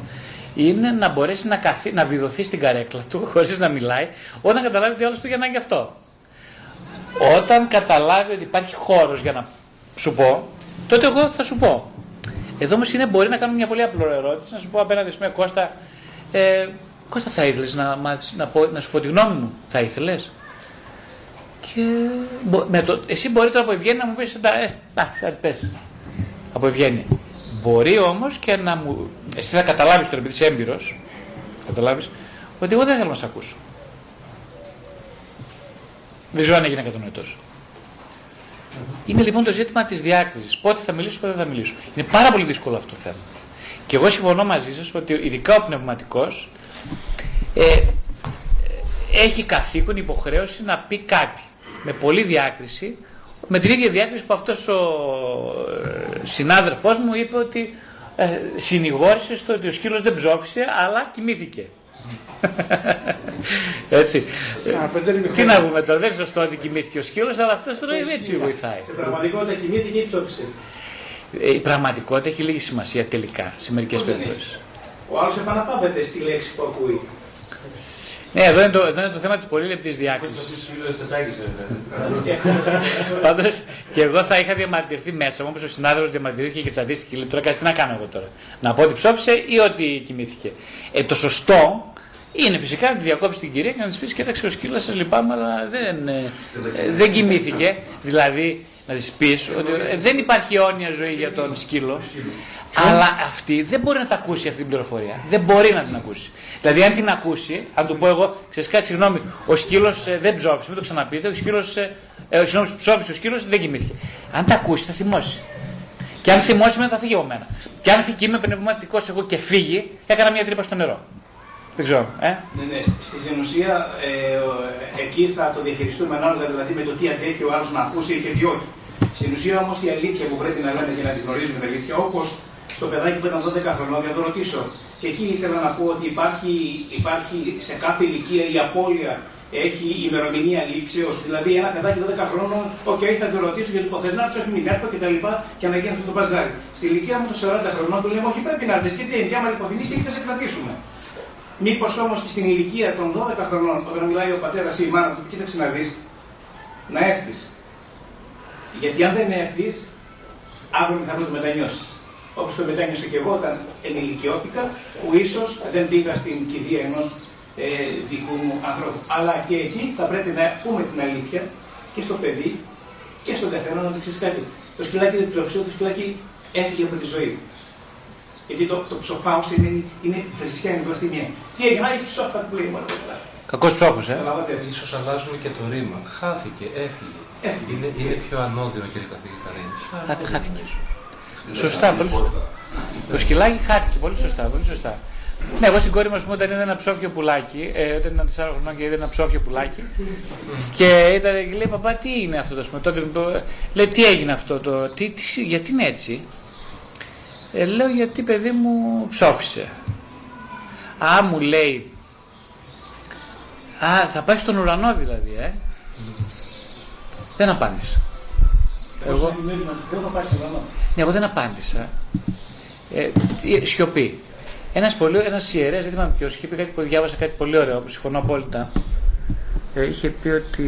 είναι να μπορέσει να, καθί, να βιδωθεί στην καρέκλα του χωρίς να μιλάει όταν καταλάβει ότι άλλο του για ανάγκη αυτό. Όταν καταλάβει ότι υπάρχει χώρος για να σου πω, τότε εγώ θα σου πω. Εδώ όμως είναι μπορεί να κάνω μια πολύ απλή ερώτηση, να σου πω απέναντι σε μια Κώστα, ε, Κώστα θα ήθελες να, να, να σου πω τη γνώμη μου, θα ήθελες; Και με το, εσύ μπορεί τώρα από ευγένεια να μου πεις, ε, να, πες, από ευγένεια. Μπορεί όμως και να μου. Εσύ θα καταλάβεις τώρα, επειδή είσαι έμπειρος, καταλάβεις, ότι εγώ δεν θέλω να σε ακούσω. Δεν ξέρω αν έγινε κατανοητό. Είναι λοιπόν το ζήτημα της διάκρισης. Πότε θα μιλήσω, πότε δεν θα μιλήσω. Είναι πάρα πολύ δύσκολο αυτό το θέμα. Και εγώ συμφωνώ μαζί σας ότι ειδικά ο πνευματικός ε, έχει καθήκον υποχρέωση να πει κάτι με πολλή διάκριση με την ίδια διάκριση που αυτός ο ε, συνάδελφός μου είπε ότι ε, συνηγόρησε στο ότι ο σκύλος δεν ψόφισε αλλά κοιμήθηκε. έτσι. Τι να πούμε τώρα, δεν σωστό ότι κοιμήθηκε ο σκύλος, αλλά αυτός τώρα έτσι βοηθάει. Σε πραγματικότητα κοιμήθηκε ή ψόφισε. Ε, η πραγματικότητα έχει λίγη σημασία τελικά σε μερικές περιπτώσεις. Ο άλλος επαναπάβεται στη λέξη που ακούει. Ναι, εδώ είναι το, εδώ είναι το θέμα της πολύ λεπτή διάκριση. Πάντως και εγώ θα είχα διαμαρτυρηθεί μέσα μου, όπως ο συνάδελφος διαμαρτυρήθηκε και τσαντίστηκε και λέει τώρα κάτι τι να κάνω εγώ τώρα. Να πω ότι ψόφισε ή ότι κοιμήθηκε. Ε, το σωστό Είναι φυσικά να τη διακόψει την κυρία και να της πεις: Κοίταξε, ο σκύλος σας λυπάμαι, αλλά δεν, ε, ε, δεν κοιμήθηκε. Δηλαδή, να της πεις ότι ε, δεν υπάρχει αιώνια ζωή για τον σκύλο. Αλλά αυτή δεν μπορεί να τα ακούσει αυτή την πληροφορία. Δεν μπορεί να την ακούσει. Δηλαδή, αν την ακούσει, αν του πω εγώ, ξέρεις κάτι, συγγνώμη, ο σκύλος δεν ψόφισε, μην το ξαναπείτε, ο σκύλος. Ε, συγγνώμη, ψόφισε ο σκύλος, δεν κοιμήθηκε. Αν τα ακούσει, θα θυμώσει. Και αν θυμώσει, μετά θα φύγει από μένα. Και αν φύγει, είμαι πνευματικός εγώ και φύγει, έκανα μια τρύπα στο νερό. Δεν ξέρω. Ε; Ναι, ναι. Στην ουσία ε, εκεί θα το διαχειριστούμε ανάλογα δηλαδή με το τι αντέχει ο άλλος να ακούσει και τι όχι. Στην ουσία όμως η αλήθεια που πρέπει να λέμε και να την γνωρίζουμε την αλήθεια, όπως στο παιδάκι που ήταν 12 χρονών, για να το ρωτήσω. Και εκεί ήθελα να πω ότι υπάρχει, υπάρχει σε κάθε ηλικία η απώλεια έχει ημερομηνία λήξεως. Δηλαδή, ένα παιδάκι 12 χρόνων, OK, okay, θα το ρωτήσω γιατί το να όχι μην έρθω και τα λοιπά και να γίνει αυτό το μπαζάρι. Στη ηλικία μου των 40 χρονών του λέμε, Όχι, πρέπει να έρθεις γιατί ενδιάμενα υποθυμίσει και θα σε κρατήσουμε. Μήπως όμως και στην ηλικία των 12 χρονών, όταν μιλάει ο πατέρας ή η μάνα του, κοίταξε να δεις, να έρθεις. Γιατί αν δεν έρθεις, αύριο θα το μετανιώσεις. Όπως το μετάνιωσα και εγώ όταν ενηλικιώθηκα, που ίσως δεν πήγα στην κηδεία ενός ε, δικού μου ανθρώπου. Αλλά και εκεί θα πρέπει να πούμε την αλήθεια και στο παιδί και στον καθένα να ξέρεις κάτι. Το σκυλάκι δεν ψοφίσει, το σκυλάκι έφυγε από τη ζωή. Γιατί το, το ψοφάω είναι, είναι θρησκεία, είναι βλαστημία. Τι έγινε, η ψόφα του λέει μόνο καλά. Κακός ψόφος, ε. Ίσως αλλάζουμε και το ρήμα. Χάθηκε, έφυγε. έφυγε. Είναι, είναι πιο ανώδυνο, κύριε καθηγητά. Χάθηκε. χάθηκε. Σωστά, πολύ σωστά. Το σκυλάκι χάθηκε, πολύ σωστά, πολύ σωστά. Ναι, εγώ στην κόρη μου όταν είδα ένα ψόφιο πουλάκι, ε, όταν ήταν 4 χρονών και είδα ένα ψόφιο πουλάκι και, ήταν, και λέει παπά τι είναι αυτό το πούμε. Τότε το, λέει τι έγινε αυτό το, τι, τι, γιατί είναι έτσι; Ε, λέω γιατί παιδί μου ψόφισε. Α, μου λέει, α, θα πάει στον ουρανό δηλαδή, ε. Δεν απάντησα. Εγώ, ναι, εγώ δεν απάντησα. Ε, σιωπή. Ένας πολύ, ένας ιερέας, δεν θυμάμαι ποιος, είχε πει κάτι που διάβασα κάτι πολύ ωραίο, που συμφωνώ απόλυτα. Ε, είχε πει ότι,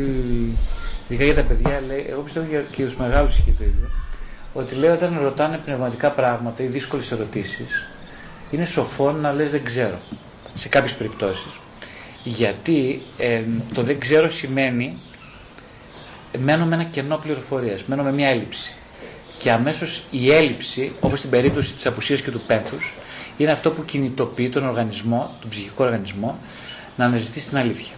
ειδικά για τα παιδιά, λέει, εγώ πιστεύω και για τους μεγάλους είχε το ίδιο, ότι λέει όταν ρωτάνε πνευματικά πράγματα ή δύσκολες ερωτήσεις, είναι σοφό να λες δεν ξέρω σε κάποιες περιπτώσεις. Γιατί ε, το δεν ξέρω σημαίνει μένω με ένα κενό πληροφορίας, μένω με μια έλλειψη. Και αμέσως η έλλειψη, όπως στην περίπτωση της απουσίας και του πένθους, είναι αυτό που κινητοποιεί τον οργανισμό, τον ψυχικό οργανισμό, να αναζητήσει την αλήθεια.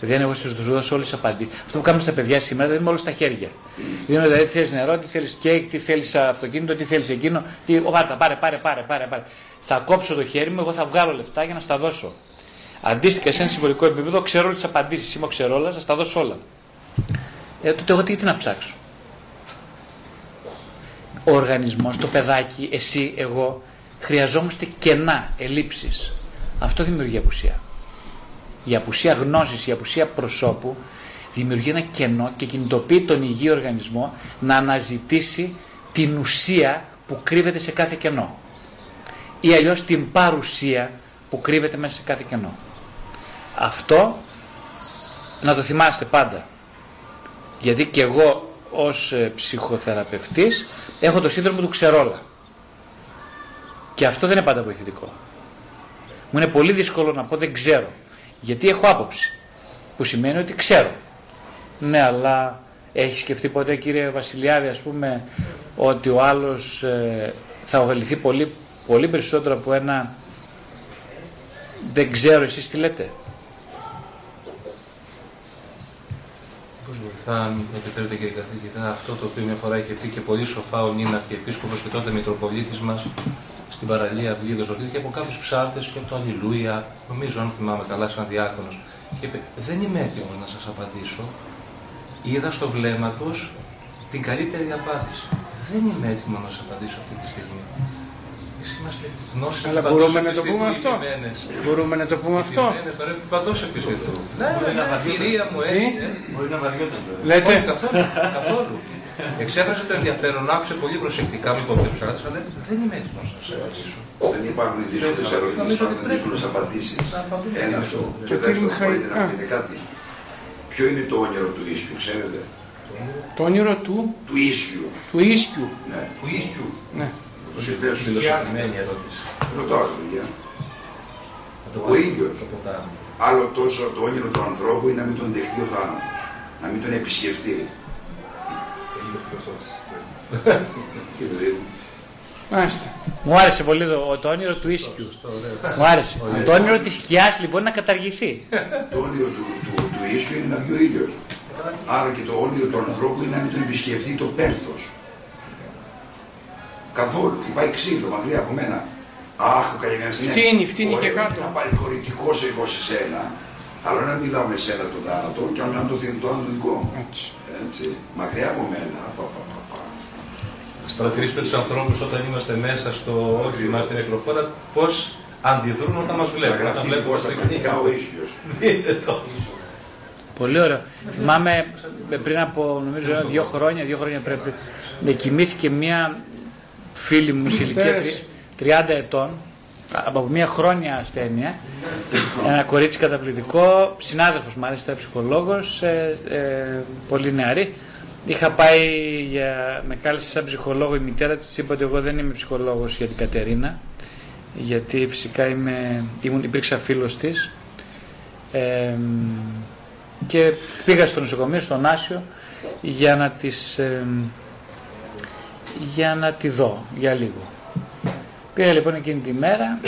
Δηλαδή, αν εγώ σα δώσω όλες τι απαντήσει. Αυτό που κάνουμε στα παιδιά σήμερα δεν είναι όλο στα χέρια. Δίνω δηλαδή τι θέλει νερό, τι θέλεις κέικ, τι θέλεις αυτοκίνητο, τι θέλεις εκείνο. Τι... Ο, πάρε, πάρε, πάρε, πάρε, πάρε, πάρε. Θα κόψω το χέρι μου, εγώ θα βγάλω λεφτά για να στα δώσω. Αντίστοιχα σε ένα συμβολικό επίπεδο, ξέρω όλες τις απαντήσεις. Είμαι ξέρω όλα, θα τα δώσω όλα. Ε, τότε εγώ τι, τι να ψάξω; Ο οργανισμός, το παιδάκι, εσύ, εγώ, χρειαζόμαστε κενά, ελλείψεις. Αυτό δημιουργεί απουσία. Η απουσία γνώσης, η απουσία προσώπου δημιουργεί ένα κενό και κινητοποιεί τον υγιή οργανισμό να αναζητήσει την ουσία που κρύβεται σε κάθε κενό. Ή αλλιώς την παρουσία που κρύβεται μέσα σε κάθε κενό. Αυτό να το θυμάστε πάντα. Γιατί και εγώ ως ε, ψυχοθεραπευτής έχω το σύνδρομο του ξερόλα. Και αυτό δεν είναι πάντα βοηθητικό. Μου είναι πολύ δύσκολο να πω δεν ξέρω. Γιατί έχω άποψη. Που σημαίνει ότι ξέρω. Ναι, αλλά έχεις σκεφτεί ποτέ κύριε Βασιλιάδη ας πούμε ότι ο άλλος ε, θα ωφεληθεί πολύ, πολύ περισσότερο από ένα δεν ξέρω εσείς τι λέτε. θα μου επιτρέπετε κύριε καθηγητά, αυτό το οποίο μια φορά είχε πει και πολύ σοφά ο Νίνα και επίσκοπος και τότε Μητροπολίτης μας στην παραλία Αυγίδος, ρωτήθηκε από κάποιους ψάρτε και από το Αλληλούια, νομίζω αν θυμάμαι καλά, σαν διάκονος. Και είπε: Δεν είμαι έτοιμος να σας απαντήσω. Είδα στο βλέμμα του την καλύτερη απάντηση. Δεν είμαι έτοιμο να σας απαντήσω αυτή τη στιγμή. Είμαστε γνώσεις Αλλά μπορούμε να το πούμε αυτό. Μπορούμε να το πούμε αυτό. Πρέπει παντός επιστητού. Ναι, η κυρία μου έτσι. Μπορεί να βαριόταν. Λέτε. Καθόλου. καθόλου. Εξέφρασε το ενδιαφέρον, άκουσε πολύ προσεκτικά, μην πω αλλά δεν είμαι έτοιμος να σε απαντήσω. Δεν υπάρχουν δύσκολε ερωτήσει, υπάρχουν δύσκολε απαντήσεις. Ένα αυτό. Και δεύτερον, μπορείτε να πείτε κάτι. Ποιο είναι το όνειρο του ίσιου, ξέρετε; Το όνειρο του; Του ίσιου. Του ίσιου; Ναι, του ίσιου; Ναι. Το συνδέσουμε. Φιλοσοφημένη ερώτηση. Ρωτάω, παιδιά. Ο ίδιος. Το ποτάμι. Άλλο τόσο το όνειρο του ανθρώπου είναι να μην τον δεχτεί ο θάνατος. Να μην τον επισκεφτεί. Και δηλαδή, Μάλιστα. Μου άρεσε πολύ το, το όνειρο του ίσκιου. Μου άρεσε. Το όνειρο της σκιάς λοιπόν να καταργηθεί. το όνειρο του, του, του ίσιου είναι να βγει ο ήλιος. Άρα και το όνειρο του ανθρώπου είναι να μην τον επισκεφτεί το πένθος. Καθόλου. Χτυπάει ξύλο μακριά από μένα. Αχ, ο Καλλιγκάνης είναι. Φτύνει, φτύνει και Ωραίο κάτω. είναι Να παρηγορητικός εγώ σε σένα. Αλλά να μιλάω με σένα το θάνατο και αν το θυνητό είναι το δικό μου. Έτσι. Έτσι. Μακριά από μένα. Πα, πα, πα, πα. Ας παρατηρήσουμε τους ανθρώπους όταν είμαστε μέσα στο όχημα, στην νεκροφόρα, πώς αντιδρούν όταν μας Να βλέπουν. Όταν γραφτεί βλέπουν λοιπόν στα πανικά ο ίσιος. Δείτε το. Πολύ ωραίο. Θυμάμαι ε, πριν από νομίζω δύο χρόνια, δύο χρόνια πρέπει, με κοιμήθηκε μια φίλη μου σε ηλικία Πέρασε. τρι- 30 ετών από μια χρόνια ασθένεια ένα κορίτσι καταπληκτικό συνάδελφος μάλιστα ψυχολόγος ε, ε, πολύ νεαρή είχα πάει για, με κάλεσε σαν ψυχολόγο η μητέρα της της είπα ότι εγώ δεν είμαι ψυχολόγος για την Κατερίνα γιατί φυσικά είμαι, ήμουν, υπήρξα φίλος της ε, και πήγα στο νοσοκομείο, στον Άσιο για να τις ε, για να τη δω για λίγο. Πήγα λοιπόν εκείνη τη μέρα,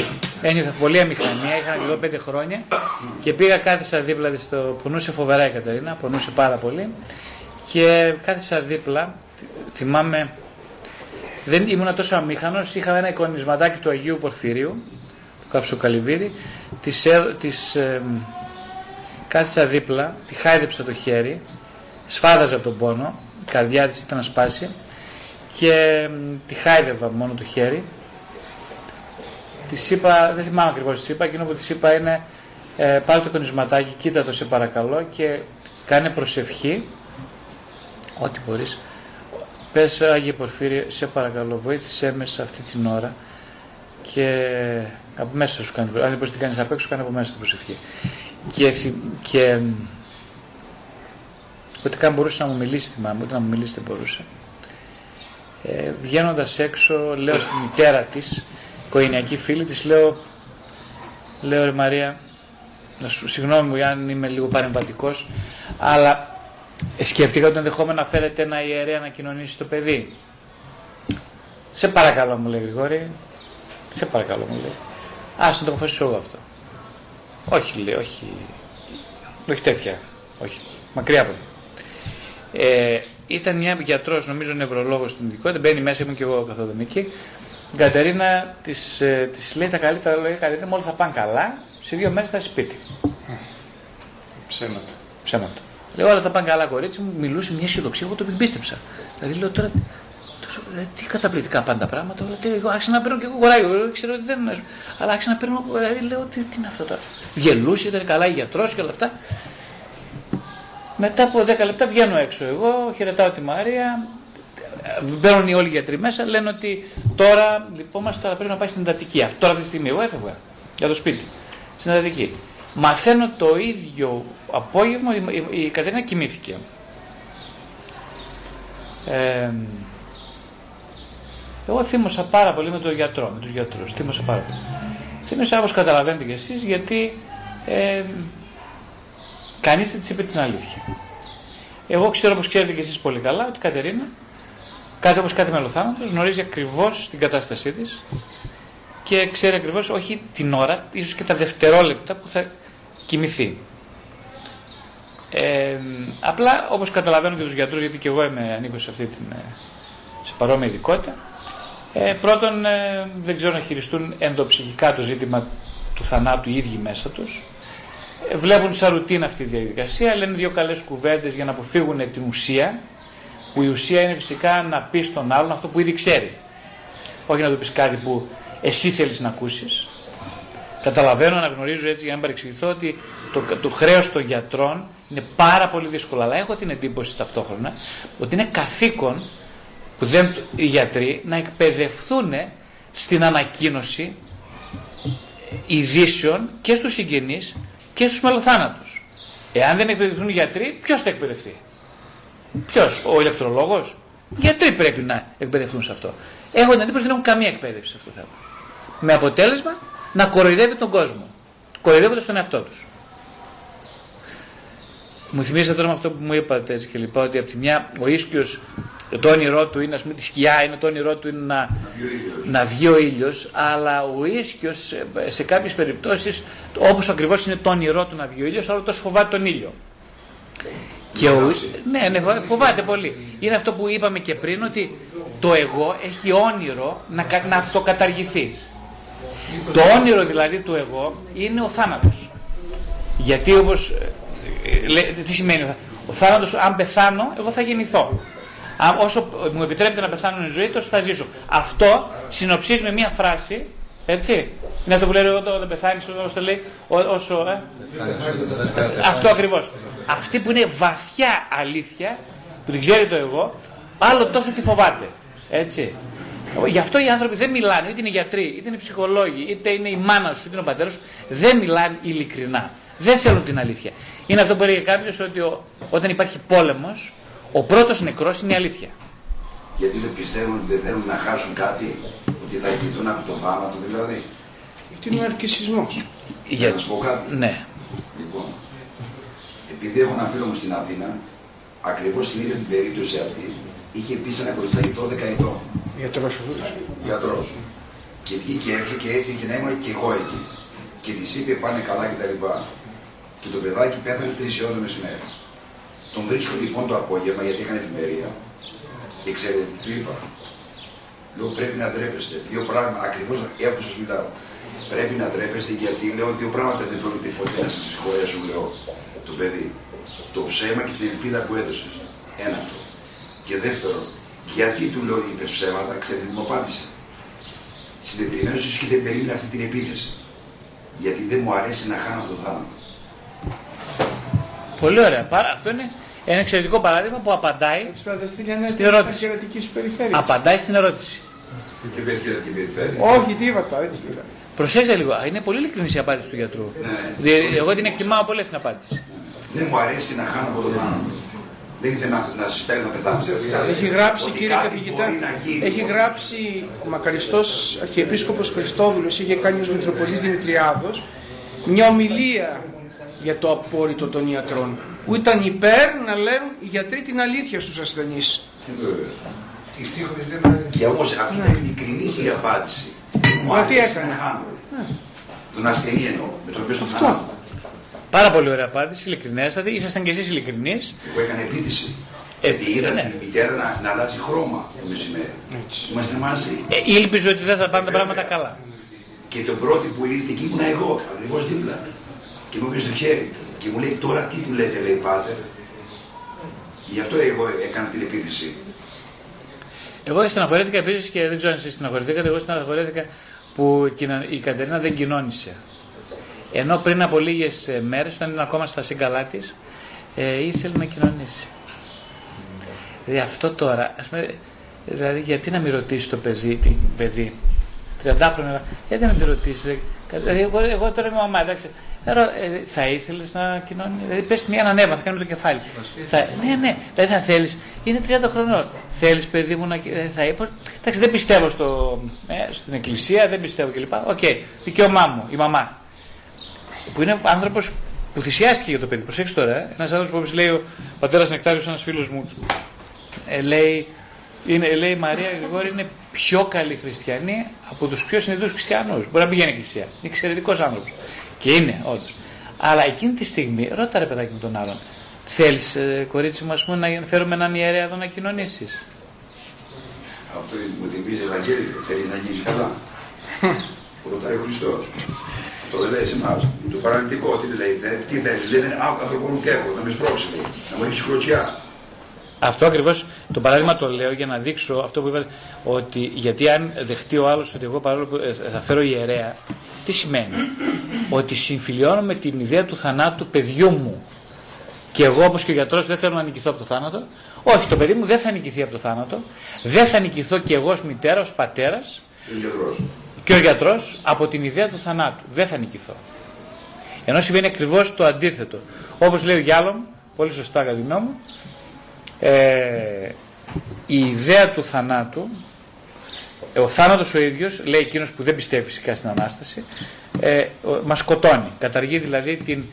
ένιωθα πολύ αμηχανία, είχα λίγο πέντε χρόνια και πήγα κάθισα δίπλα της, στο, πονούσε φοβερά η Κατερίνα, πονούσε πάρα πολύ και κάθισα δίπλα, θυμάμαι, δεν ήμουν τόσο αμήχανος, είχα ένα εικονισματάκι του Αγίου Πορφυρίου, του Κάψου Καλυβίδη, της, έ- της, ε, κάθισα δίπλα, τη χάιδεψα το χέρι, σφάδαζα από τον πόνο, η καρδιά της ήταν να σπάσει και μ, τη χάιδευα μόνο το χέρι. Τη είπα, δεν θυμάμαι ακριβώς τι είπα, εκείνο που τη είπα είναι ε, πάρε το κονισματάκι, κοίτα το σε παρακαλώ και κάνε προσευχή, ό,τι μπορείς. Πες Άγιε Πορφύριε, σε παρακαλώ βοήθησέ με σε αυτή την ώρα και από μέσα σου κάνει, αν δεν μπορείς να την κάνεις απ' έξω, κάνε από μέσα την προσευχή. Και, θυ- και μ, ότι καν μπορούσε να μου μιλήσει, θυμάμαι, ούτε να μου μιλήσει δεν μπορούσε. Ε, Βγαίνοντας έξω, λέω στη μητέρα της, οικογενειακή φίλη της, λέω, λέω ρε Μαρία, να σου, συγγνώμη αν είμαι λίγο παρεμβατικός, αλλά ε, σκέφτηκα ότι ενδεχόμενο να φέρετε ένα ιερέα να κοινωνήσει το παιδί. Σε παρακαλώ μου λέει Γρηγόρη, σε παρακαλώ μου λέει. Άσε να το αποφασίσω εγώ αυτό. Όχι λέει, όχι, όχι τέτοια, όχι, μακριά από εδώ. Ε, ήταν μια γιατρός, νομίζω νευρολόγος στην ειδικότητα. Μπαίνει μέσα, ήμουν και εγώ καθόλου εκεί. Η Κατερίνα της ε, της λέει τα καλύτερα λόγια. Κατερίνα, μόλις θα πάνε καλά, σε δύο μέρες θα είσαι σπίτι. Ψέματα. Ψέματα. Λέω, όλα θα πάνε καλά, κορίτσι μου. Μιλούσε μια αισιοδοξία, εγώ το πίστεψα. Δηλαδή, λέω τώρα, τόσο, ε, τι καταπληκτικά πάντα πράγματα. Όλα, τι, εγώ άρχισα να παίρνω και εγώ κοράγιο. Εγώ ξέρω ότι δεν είναι. Αλλά άρχισα να παίρνω, δηλαδή, λέω, τι, τι είναι αυτό τώρα. Γελούσε, ήταν καλά η γιατρός και όλα αυτά. Μετά από 10 λεπτά βγαίνω έξω εγώ, χαιρετάω τη Μαρία, μπαίνουν οι όλοι οι γιατροί μέσα, λένε ότι τώρα λυπόμαστε, αλλά πρέπει να πάει στην εντατική. Αυτό τώρα αυτή τη στιγμή εγώ έφευγα για το σπίτι, στην εντατική. Μαθαίνω το ίδιο απόγευμα, η, η, η Κατερίνα κοιμήθηκε. Ε, εγώ θύμωσα πάρα πολύ με τον γιατρό, με τους γιατρούς, θύμωσα πάρα πολύ. Θύμωσα όπως καταλαβαίνετε κι εσείς, γιατί ε, Κανείς δεν της είπε την αλήθεια. Εγώ ξέρω όπως ξέρετε και εσείς πολύ καλά ότι η Κατερίνα, κάθε όπως κάθε μελοθάνατος, γνωρίζει ακριβώς την κατάστασή της και ξέρει ακριβώς όχι την ώρα, ίσως και τα δευτερόλεπτα που θα κοιμηθεί. Ε, απλά όπως καταλαβαίνω και τους γιατρούς, γιατί και εγώ είμαι ανήκω σε αυτή την ε, σε παρόμοια ειδικότητα, ε, πρώτον ε, δεν ξέρω να χειριστούν ενδοψυχικά το ζήτημα του θανάτου οι ίδιοι μέσα τους, ε, βλέπουν σαν ρουτίνα αυτή τη διαδικασία, λένε δύο καλές κουβέντες για να αποφύγουν την ουσία, που η ουσία είναι φυσικά να πεις στον άλλον αυτό που ήδη ξέρει. Όχι να του πεις κάτι που εσύ θέλεις να ακούσεις. Καταλαβαίνω, αναγνωρίζω έτσι για να μην παρεξηγηθώ ότι το, το χρέος των γιατρών είναι πάρα πολύ δύσκολο. Αλλά έχω την εντύπωση ταυτόχρονα ότι είναι καθήκον που δεν, οι γιατροί να εκπαιδευτούν στην ανακοίνωση ειδήσεων και στους συγγενείς και στους μελοθάνατους. Εάν δεν εκπαιδευτούν οι γιατροί, ποιος θα εκπαιδευτεί; Ποιος, ο ηλεκτρολόγος; Οι γιατροί πρέπει να εκπαιδευτούν σε αυτό; Έχω την εντύπωση ότι δεν έχουν καμία εκπαίδευση σε αυτό το θέμα. Με αποτέλεσμα να κοροϊδεύει τον κόσμο. κοροϊδεύοντας τον εαυτό τους. Μου θυμίζετε τώρα με αυτό που μου είπατε έτσι και λοιπά, ότι από τη μια ο ίσκιος το όνειρό του είναι, ας πούμε, τη σκιά είναι, το όνειρό του είναι να, να βγει ο ήλιος, αλλά ο ίσκιος σε κάποιες περιπτώσεις, όπως ακριβώς είναι το όνειρό του να βγει ο ήλιος, αλλά τόσο φοβάται τον ήλιο. Και ο, ναι, ναι, φοβάται πολύ. Είναι αυτό που είπαμε και πριν, ότι το εγώ έχει όνειρο να, κα- να αυτοκαταργηθεί. Το όνειρο δηλαδή του εγώ είναι ο θάνατος. Γιατί όπως, ε, λέ- τι σημαίνει ο θά- ο θάνατος, αν πεθάνω, εγώ θα γεννηθώ. Αν, όσο μου επιτρέπεται να πεθάνω η ζωή, τόσο θα ζήσω. Αυτό συνοψίζει με μία φράση, έτσι. Είναι αυτό που λέει όταν όταν πεθάνεις, όσο το λέει, ό- όσο, ε, αυτό ακριβώς. Αυτή που είναι βαθιά αλήθεια, που την ξέρει το εγώ, άλλο τόσο τη φοβάται. Έτσι. Γι' αυτό οι άνθρωποι δεν μιλάνε, είτε είναι γιατροί, είτε είναι ψυχολόγοι, είτε είναι η μάνα σου, είτε είναι ο πατέρας σου, δεν μιλάνε ειλικρινά. Δεν θέλουν την αλήθεια. Είναι αυτό που έλεγε κάποιος ότι ο- όταν υπάρχει πόλεμος, ο πρώτος νεκρός είναι η αλήθεια. Γιατί δεν πιστεύουν ότι δεν θέλουν να χάσουν κάτι, ότι θα εγγυηθούν από το θάνατο δηλαδή. Τι είναι ο αρκισισμός. Για να σου πω κάτι. Ναι. Λοιπόν, επειδή έχω ένα φίλο μου στην Αθήνα, ακριβώς την ίδια την περίπτωση αυτή, είχε πει σε ένα κολλισταγητό δεκαετών. Γιατρός ο Γιατρός. Και βγήκε έξω και έτυχε να ήμουν και εγώ εκεί. Και της είπε πάνε καλά και τα λοιπά. Και το παιδάκι πέθανε τρεις ώρε το μεσημέρι. Τον βρίσκω λοιπόν το απόγευμα γιατί έκανε ευημερία. Και ξέρετε τι του είπα. Λέω πρέπει να ντρέπεστε. Δύο πράγματα ακριβώς έχω σα μιλάω. Πρέπει να ντρέπεστε γιατί λέω δύο πράγματα δεν πρόκειται ποτέ να σας συγχωρέσουν, λέω το παιδί. Το ψέμα και την ελπίδα που έδωσες. Ένα αυτό. Και δεύτερο, γιατί του λέω είπε ψέματα, ξέρετε τι μου απάντησε. Συντετριμένος ίσω και δεν περίμενε αυτή την επίθεση. Γιατί δεν μου αρέσει να χάνω το θάνατο. Πολύ ωραία. Πάρα- Αυτό είναι ένα εξαιρετικό παράδειγμα που απαντάει, Στην ερώτηση. Στην περιφέρειας. απαντάει στην ερώτηση. Και περιφέρεια και περιφέρεια. Όχι, τίποτα, έτσι δεν Προσέξτε λίγο. Α, Είναι πολύ ειλικρινής η απάντηση του γιατρού. Ναι. Δι- Εγώ την εκτιμάω πολύ αυτή την απάντηση. Δεν μου αρέσει να χάνω από το θάνατο. Δεν ήθελα να, να συστέλνω να πεθάνω. Έχει γράψει, Ότι κύριε κάτι καθηγητά, μπορεί να γίνει. έχει γράψει ο μακαριστός Αρχιεπίσκοπος Χριστόδουλος, είχε κάνει ως Μητροπολής Δημητριάδος, μια ομιλία για το απόρριτο των ιατρών, που ήταν υπέρ να λένε οι γιατροί την αλήθεια στους ασθενείς. Και όμως αυτή ήταν ειλικρινή η απάντηση. Δεν μου Μα τι αρέσει έκανε; να χάνω. Τον ασθενή εννοώ, με τον οποίο στον Αυτό. θάνατο. Πάρα πολύ ωραία απάντηση, ειλικρινέστατη. Ήσασταν κι εσείς ειλικρινείς. Εγώ έκανα επίθεση. Ε, Γιατί είδα ναι. τη μητέρα να, να αλλάζει χρώμα το μεσημέρι. Είμαστε μαζί. Ε, ήλπιζε ότι δεν θα πάνε τα πράγματα καλά. Και το πρώτο που ήρθε εκεί ήμουν εγώ, ακριβώς δίπλα. Και μου έπιασε το χέρι. Και μου λέει τώρα τι του λέτε, λέει πάτερ; Γι' αυτό εγώ έκανα την επίθεση. Εγώ στεναχωρέθηκα επίσης και δεν ξέρω αν εσείς στεναχωρηθήκατε. Εγώ στεναχωρέθηκα που η Κατερίνα δεν κοινώνησε. Ενώ πριν από λίγες μέρες, όταν ήταν ακόμα στα σύγκαλά τη, ε, ήθελε να κοινωνήσει. Δηλαδή αυτό τώρα, ας πούμε, δηλαδή γιατί να μην ρωτήσει το παιδί, την παιδί 30 γιατί να μην τη ρωτήσει. Δηλαδή, εγώ, εγώ τώρα είμαι μαμά, εντάξει. Ε, ρω- ε, θα ήθελες να κοινώνει. Δηλαδή, πες μια ανέβα, θα κάνω το κεφάλι. Θα, ναι, ναι, δηλαδή θα θέλεις. Είναι 30 χρονών. Θέλεις, παιδί μου, να. ε, Θα είπα. Εντάξει, δεν πιστεύω στο, ε, στην εκκλησία, δεν πιστεύω κλπ. Οκ, δικαίωμά μου, η μαμά. Που είναι άνθρωπος που θυσιάστηκε για το παιδί. Προσέξτε τώρα, ε. ένας άνθρωπος που λέει ο πατέρας Νεκτάριο, ένας φίλος μου, ε, λέει, είναι, λέει η Μαρία Γρηγόρη είναι πιο καλή χριστιανή από τους πιο συνειδητού χριστιανούς. Μπορεί να πηγαίνει εκκλησία. Είναι εξαιρετικός άνθρωπος. Και είναι, όντως. Αλλά εκείνη τη στιγμή, ρώτα ρε παιδάκι με τον άλλον, θέλεις, ε, κορίτσι μου, ας πούμε, να φέρουμε έναν ιερέα εδώ να κοινωνήσεις; Αυτό μου θυμίζει Ευαγγέλιο. Θέλεις να γίνεις καλά. Που ρωτάει ο Χριστός. Αυτό δεν λέει σε εμά. Το παραλυτικό, τι λέει, δε- τι θέλεις. Λέει, δεν ανθρωπών και έχω, να με σπρώξεις. λέει. Να μου ρίξει κλωτσιά. Αυτό ακριβώς το παράδειγμα το λέω για να δείξω αυτό που είπατε, ότι γιατί αν δεχτεί ο άλλος ότι εγώ παρόλο που ε, θα φέρω ιερέα, τι σημαίνει; ότι συμφιλιώνω με την ιδέα του θανάτου του παιδιού μου. Και εγώ όπως και ο γιατρός δεν θέλω να νικηθώ από το θάνατο. Όχι, το παιδί μου δεν θα νικηθεί από το θάνατο. Δεν θα νικηθώ και εγώ ως μητέρα, ως πατέρας Είναι γιατρός. Και ο γιατρός από την ιδέα του θανάτου. Δεν θα νικηθώ. Ενώ συμβαίνει ακριβώς το αντίθετο. Όπως λέει ο Γιάλομ, πολύ σωστά κατά τη γνώμη μου, ε, η ιδέα του θανάτου ε, ο θάνατος ο ίδιος, λέει εκείνος που δεν πιστεύει φυσικά στην Ανάσταση, ε, μας σκοτώνει. Καταργεί δηλαδή την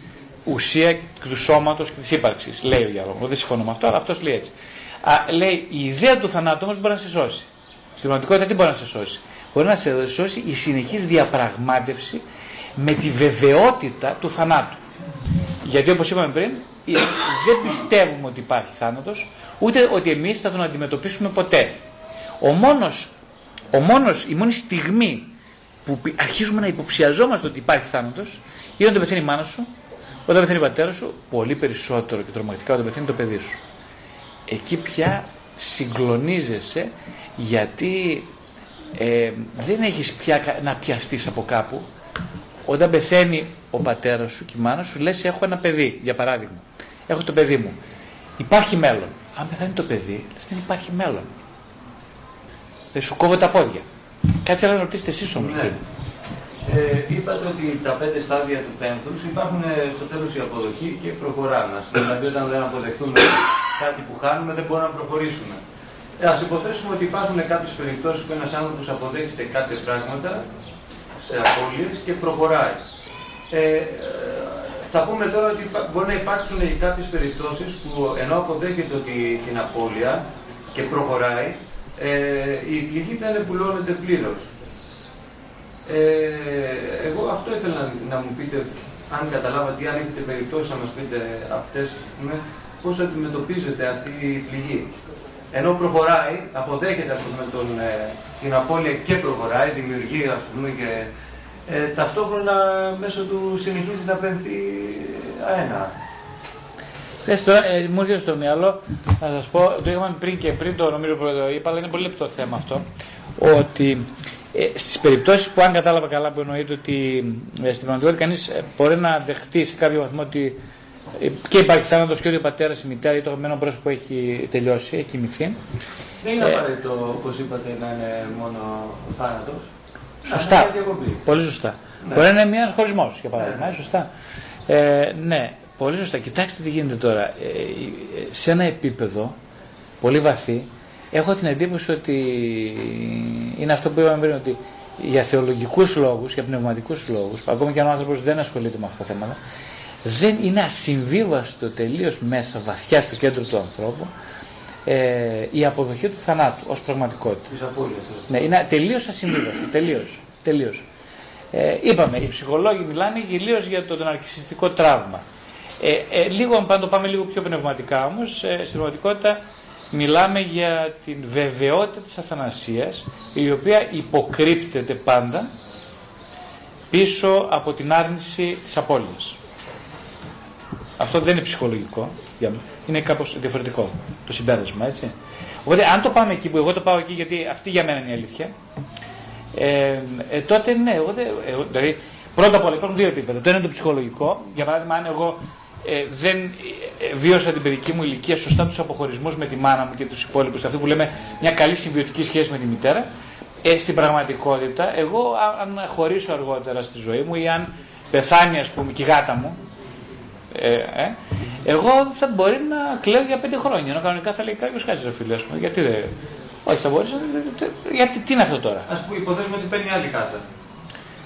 ουσία του σώματος και της ύπαρξης, λέει ο Γιώργος. Δεν συμφωνώ με αυτό, αλλά αυτός λέει έτσι. Α, λέει η ιδέα του θανάτου όμως μπορεί να σε σώσει. Στην πραγματικότητα τι μπορεί να σε σώσει; Μπορεί να σε σώσει η συνεχής διαπραγμάτευση με τη βεβαιότητα του θανάτου. Γιατί όπως είπαμε πριν, δεν πιστεύουμε ότι υπάρχει θάνατος, ούτε ότι εμείς θα τον αντιμετωπίσουμε ποτέ. Ο μόνος, ο μόνος, η μόνη στιγμή που αρχίζουμε να υποψιαζόμαστε ότι υπάρχει θάνατος είναι όταν πεθαίνει η μάνα σου, όταν πεθαίνει ο πατέρας σου, πολύ περισσότερο και τρομακτικά όταν πεθαίνει το παιδί σου. Εκεί πια συγκλονίζεσαι γιατί ε, δεν έχεις πια να πιαστείς από κάπου. Όταν πεθαίνει ο πατέρας σου και η μάνα σου λες έχω ένα παιδί, για παράδειγμα. Έχω το παιδί μου. Υπάρχει μέλλον. Αν πεθαίνει το παιδί, λες δεν υπάρχει μέλλον. Δεν σου κόβω τα πόδια. Κάτι θέλω να ρωτήσετε εσείς όμως ναι. Ε, είπατε ότι τα πέντε στάδια του πέμπτους υπάρχουν ε, στο τέλος η αποδοχή και προχωράμε. Δηλαδή, όταν δεν αποδεχτούμε κάτι που χάνουμε, δεν μπορούμε να προχωρήσουμε. Ε, Α υποθέσουμε ότι υπάρχουν κάποιες περιπτώσεις που ένας άνθρωπος αποδέχεται κάτι πράγματα σε απώλειες και προχωράει. Ε, ε, θα πούμε τώρα ότι μπορεί να υπάρξουν κάποιες περιπτώσεις που ενώ αποδέχεται ότι την απώλεια και προχωράει, ε, η πληγή δεν επουλώνεται πλήρως. Ε, εγώ αυτό ήθελα να, μου πείτε, αν καταλάβατε, αν έχετε περιπτώσεις να μας πείτε αυτές, πούμε, πώς αντιμετωπίζετε αυτή η πληγή. Ενώ προχωράει, αποδέχεται ας πούμε, τον, ε, την απώλεια και προχωράει, δημιουργεί ας πούμε, και ε, ταυτόχρονα μέσω του συνεχίζει να πενθεί αένα. Θες τώρα, ε, μου έρχεται στο μυαλό να σας πω, το είχαμε πριν και πριν το νομίζω το είπα, αλλά είναι πολύ λεπτό θέμα αυτό, ότι ε, στις περιπτώσεις που αν κατάλαβα καλά που εννοείται ότι ε, στην πραγματικότητα κανείς ε, μπορεί να δεχτεί σε κάποιο βαθμό ότι ε, και υπάρχει θάνατος και ότι ο πατέρας, η μητέρα ή το αγαπημένο πρόσωπο έχει τελειώσει, έχει κοιμηθεί. Δεν είναι απαραίτητο, όπως είπατε, να είναι μόνο ο θάνατος. Σωστά. Πολύ σωστά. Ναι. Μπορεί να είναι μια χωρισμός, για παράδειγμα. Ναι. Σωστά. Ε, ναι, πολύ σωστά. Κοιτάξτε τι γίνεται τώρα. Ε, σε ένα επίπεδο πολύ βαθύ, έχω την εντύπωση ότι είναι αυτό που είπαμε πριν, ότι για θεολογικούς λόγους, για πνευματικούς λόγους, ακόμα και αν ο άνθρωπος δεν ασχολείται με αυτά τα θέματα, δεν είναι ασυμβίβαστο τελείως μέσα βαθιά στο κέντρο του ανθρώπου ε, η αποδοχή του θανάτου ως πραγματικότητα. Ναι, είναι τελείως ασυμβίβαστο. Τελείως. Τελείως. Ε, είπαμε, οι ψυχολόγοι μιλάνε γυρίω για το, τον τραύμα. Ε, ε, λίγο, αν το πάμε λίγο πιο πνευματικά όμως, ε, στην πραγματικότητα μιλάμε για την βεβαιότητα της αθανασίας η οποία υποκρύπτεται πάντα πίσω από την άρνηση της απώλειας. Αυτό δεν είναι ψυχολογικό, είναι κάπως διαφορετικό το συμπέρασμα, έτσι. Οπότε αν το πάμε εκεί που εγώ το πάω εκεί γιατί αυτή για μένα είναι η αλήθεια, ε, ε, τότε ναι, εγώ, εγώ, δηλαδή πρώτα απ' όλα υπάρχουν δύο επίπεδα. Το ένα είναι το ψυχολογικό, για παράδειγμα αν εγώ ε, δεν ε, βίωσα την παιδική μου ηλικία σωστά τους αποχωρισμούς με τη μάνα μου και τους υπόλοιπους, αυτή που λέμε μια καλή συμβιωτική σχέση με τη μητέρα, ε, στην πραγματικότητα, εγώ αν χωρίσω αργότερα στη ζωή μου ή αν πεθάνει, ας πούμε, και η γάτα μου, ε, ε, εγώ θα μπορεί να κλαίω για πέντε χρόνια. Ενώ κανονικά θα λέει κάποιος κάτι ρε φίλε, γιατί δεν. Όχι, θα μπορείς. Γιατί τι είναι αυτό τώρα; Α πούμε, υποθέσουμε ότι παίρνει άλλη κάτσα.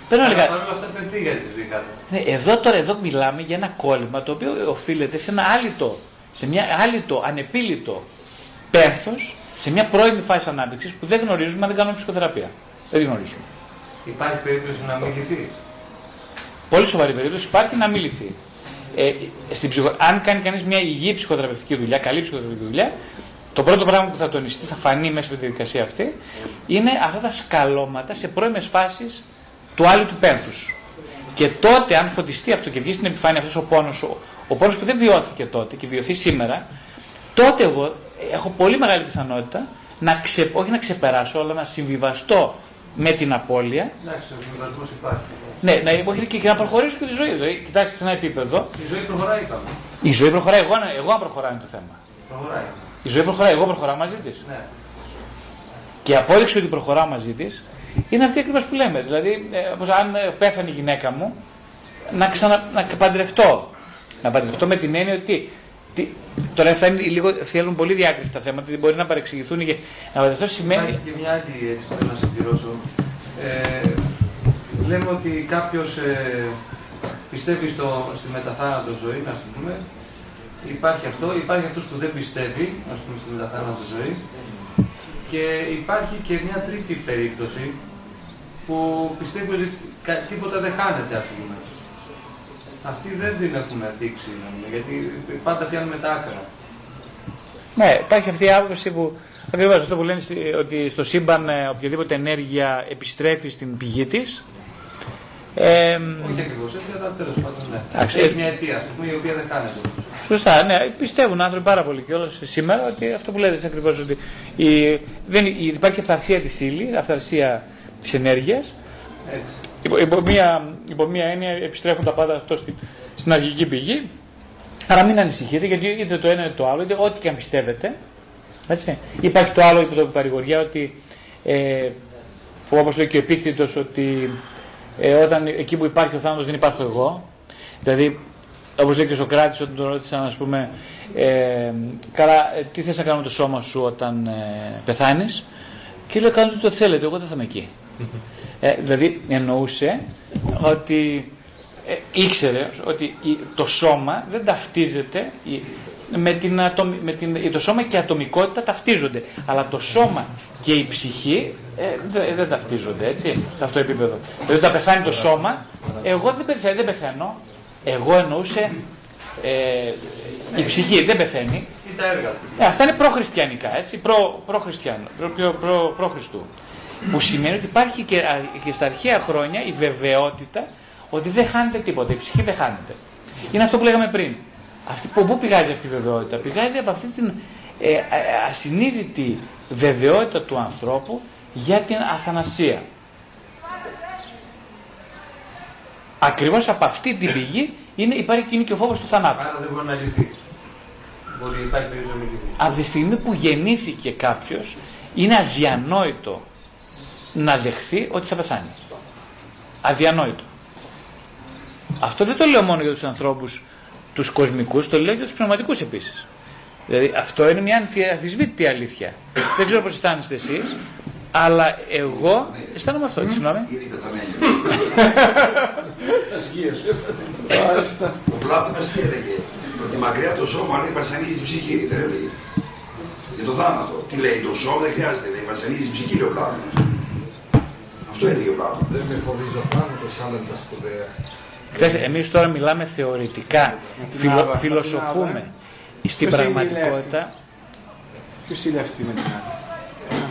Παίρνω λίγα. Παρ' όλα αυτά για τη Ναι, εδώ τώρα εδώ μιλάμε για ένα κόλλημα το οποίο οφείλεται σε ένα άλυτο, σε μια άλυτο, ανεπίλητο πένθος, σε μια πρώιμη φάση ανάπτυξης που δεν γνωρίζουμε αν δεν κάνουμε ψυχοθεραπεία. Δεν γνωρίζουμε. Υπάρχει περίπτωση να μην λυθεί; Πολύ σοβαρή περίπτωση υπάρχει να μην λυθεί. Ε, στην ψυχο... Αν κάνει κανείς μια υγιή ψυχοθεραπευτική δουλειά, καλή ψυχοθεραπευτική δουλειά, το πρώτο πράγμα που θα τονιστεί, θα φανεί μέσα από τη διαδικασία αυτή, είναι αυτά τα σκαλώματα σε πρώιμες φάσεις του άλλου του πένθους. Και τότε αν φωτιστεί αυτό και βγει στην επιφάνεια αυτός ο πόνος, ο, ο πόνος που δεν βιώθηκε τότε και βιωθεί σήμερα, τότε εγώ έχω πολύ μεγάλη πιθανότητα να ξε, όχι να ξεπεράσω, αλλά να συμβιβαστώ με την απώλεια. Εντάξει, ο συμβιβασμός υπάρχει. Ναι, να, όχι, και, και να προχωρήσω και τη ζωή. Δηλαδή, κοιτάξτε σε ένα επίπεδο. Η ζωή προχωράει, είπαμε. Η ζωή προχωράει, εγώ, εγώ αν προχωράει είναι το θέμα. Προχωράει. Η ζωή προχωράει, εγώ προχωράω μαζί της. Ναι. Και η απόδειξη ότι προχωράω μαζί της είναι αυτή ακριβώς που λέμε. Δηλαδή, ε, όπως αν ε, πέθανε η γυναίκα μου, να, ξανα, να παντρευτώ. Να παντρευτώ με την έννοια ότι. Τι, τώρα θα είναι λίγο, θέλουν πολύ διάκριση τα θέματα, γιατί μπορεί να παρεξηγηθούν και να παντρευτώ σημαίνει. Υπάρχει και μια άλλη έτσι που θέλω να συμπληρώσω. Ε, λέμε ότι κάποιος ε, πιστεύει στο, στη μεταθάνατο ζωή, να το πούμε. Υπάρχει αυτό, υπάρχει αυτός που δεν πιστεύει, ας πούμε, στη μεταθάνατο ζωή. Και υπάρχει και μια τρίτη περίπτωση που πιστεύει ότι κα- τίποτα δεν χάνεται, ας πούμε. Αυτοί δεν την έχουν δείξει, νομίζω, γιατί πάντα πιάνουμε τα άκρα. Ναι, υπάρχει αυτή η άποψη που ακριβώς αυτό που λένε στη- ότι στο σύμπαν ε, οποιαδήποτε ενέργεια επιστρέφει στην πηγή της. Ε, Όχι ακριβώς έτσι, αλλά τέλος πάντων ναι. Εντάξει. Έχει μια αιτία, ας πούμε, η οποία δεν χάνεται. Σωστά, ναι, πιστεύουν άνθρωποι πάρα πολύ κιόλας σήμερα ότι αυτό που λέτε ακριβώς ότι η, δεν, η- υπάρχει αυθαρσία της ύλη, αυθαρσία της ενέργειας. Έτσι. Υπό, υπό, μία, υπό μία έννοια επιστρέφουν τα πάντα αυτό στην, στην αρχική πηγή. Άρα μην ανησυχείτε γιατί είτε το ένα είτε το άλλο, είτε ό,τι και αν πιστεύετε. Έτσι. Υπάρχει το άλλο υπό το παρηγοριά ότι ε, που όπως λέει και ο επίκτητος ότι ε, όταν εκεί που υπάρχει ο θάνατος δεν υπάρχω εγώ. Δηλαδή όπως λέει και ο Σοκράτης όταν τον ρώτησαν ας πούμε ε, καλά ε, τι θες να κάνω με το σώμα σου όταν ε, πεθάνεις; Και λέει κάντε ό,τι το θέλετε εγώ δεν θα είμαι εκεί. Ε, δηλαδή εννοούσε ότι ε, ήξερε ότι η- το σώμα δεν ταυτίζεται η- με την, ατομ- με την, το σώμα και η ατομικότητα ταυτίζονται. Αλλά το σώμα και η ψυχή ε, δεν, δεν ταυτίζονται έτσι, σε αυτό το επίπεδο. Δηλαδή όταν πεθάνει το σώμα, εγώ δεν πεθαίνω, δεν πεθαίνω. Εγώ εννοούσε ε, η ψυχή δεν πεθαίνει. Ή τα έργα του. Ε, αυτά είναι προχριστιανικά, έτσι, προ, προχριστιανο, προ, προ, προ, προχριστού. Που σημαίνει ότι υπάρχει και, α, και στα αρχαία χρόνια η βεβαιότητα ότι δεν χάνεται τίποτα, η ψυχή δεν χάνεται. Είναι αυτό που λέγαμε πριν. Αυτή, από πού πηγάζει αυτή η βεβαιότητα, πηγάζει από αυτή την ε, ε, ασυνείδητη βεβαιότητα του ανθρώπου για την αθανασία. Ακριβώς από αυτή την πηγή είναι, υπάρχει και είναι και ο φόβος του θανάτου. Άρα δεν μπορεί να λυθεί. Μπορεί να υπάρχει περίπτωση να μην λυθεί. από τη στιγμή που γεννήθηκε κάποιος είναι αδιανόητο να δεχθεί ότι θα πεθάνει. Αδιανόητο. Αυτό δεν το λέω μόνο για τους ανθρώπους τους κοσμικούς, το λέω και για τους πνευματικούς επίσης. Δηλαδή αυτό είναι μια αμφι- αμφισβήτητη αλήθεια. δεν ξέρω πώς αισθάνεστε εσείς, αλλά εγώ αισθάνομαι αυτό, έτσι συγγνώμη. Ήδη πεθαμένη. Μάλιστα. Ο Πλάτωνας τι έλεγε, ότι μακριά το σώμα λέει βασανίζει η ψυχή, δεν έλεγε. Για το θάνατο. Τι λέει, το σώμα δεν χρειάζεται, λέει, βασανίζει η ψυχή, λέει ο Πλάτωνας. Αυτό έλεγε ο Πλάτωνας. Δεν με φοβίζει ο θάνατος, άλλα είναι τα σπουδαία. Κοιτάξτε, εμείς τώρα μιλάμε θεωρητικά, την φιλο- Άβα, φιλοσοφούμε. την Στην Ποιος είναι η πραγματικότητα, Ποιος είναι αυτή με την άλλη;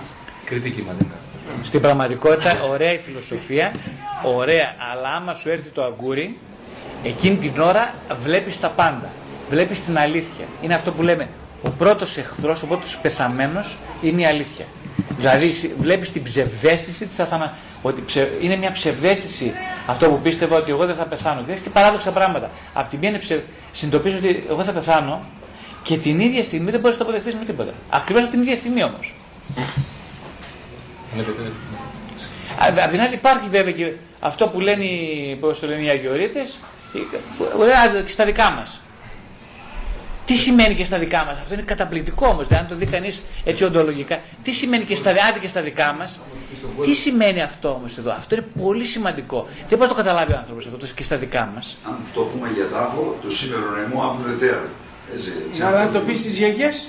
Κριτική μαδικά. Στην πραγματικότητα, ωραία η φιλοσοφία, ωραία, αλλά άμα σου έρθει το αγκούρι, εκείνη την ώρα βλέπεις τα πάντα. Βλέπεις την αλήθεια. Είναι αυτό που λέμε, ο πρώτος εχθρός, ο πρώτος πεθαμένος είναι η αλήθεια. Δηλαδή συ- βλέπεις την ψευδέστηση της αθανα... ότι ψε- είναι μια ψευδέστηση αυτό που πίστευα ότι εγώ δεν θα πεθάνω. Δεν τι παράδοξα πράγματα. Απ' τη μία είναι ψευ... συνειδητοποιείς ότι εγώ θα πεθάνω και την ίδια στιγμή δεν μπορείς να το αποδεχθείς με τίποτα. Ακριβώς την ίδια στιγμή όμως. Είναι επειδή- Α, Απ' την άλλη υπάρχει βέβαια και αυτό που λένε, οι- πώς το λένε οι Αγιορείτες, που λένε και στα δικά μας. Τι σημαίνει και στα δικά μας, αυτό είναι καταπληκτικό όμως, αν το δει κανείς έτσι οντολογικά. Τι σημαίνει και στα, άντε και στα δικά μας, τι σημαίνει αυτό όμως εδώ, αυτό είναι πολύ σημαντικό. Δεν μπορεί να το καταλάβει ο άνθρωπος αυτό το και στα δικά μας. Αν το πούμε για τάφο, το σήμερα νεμό άμπλου εταίρου. Έτσι, έτσι. Αλλά να το πεις στις γιαγιές,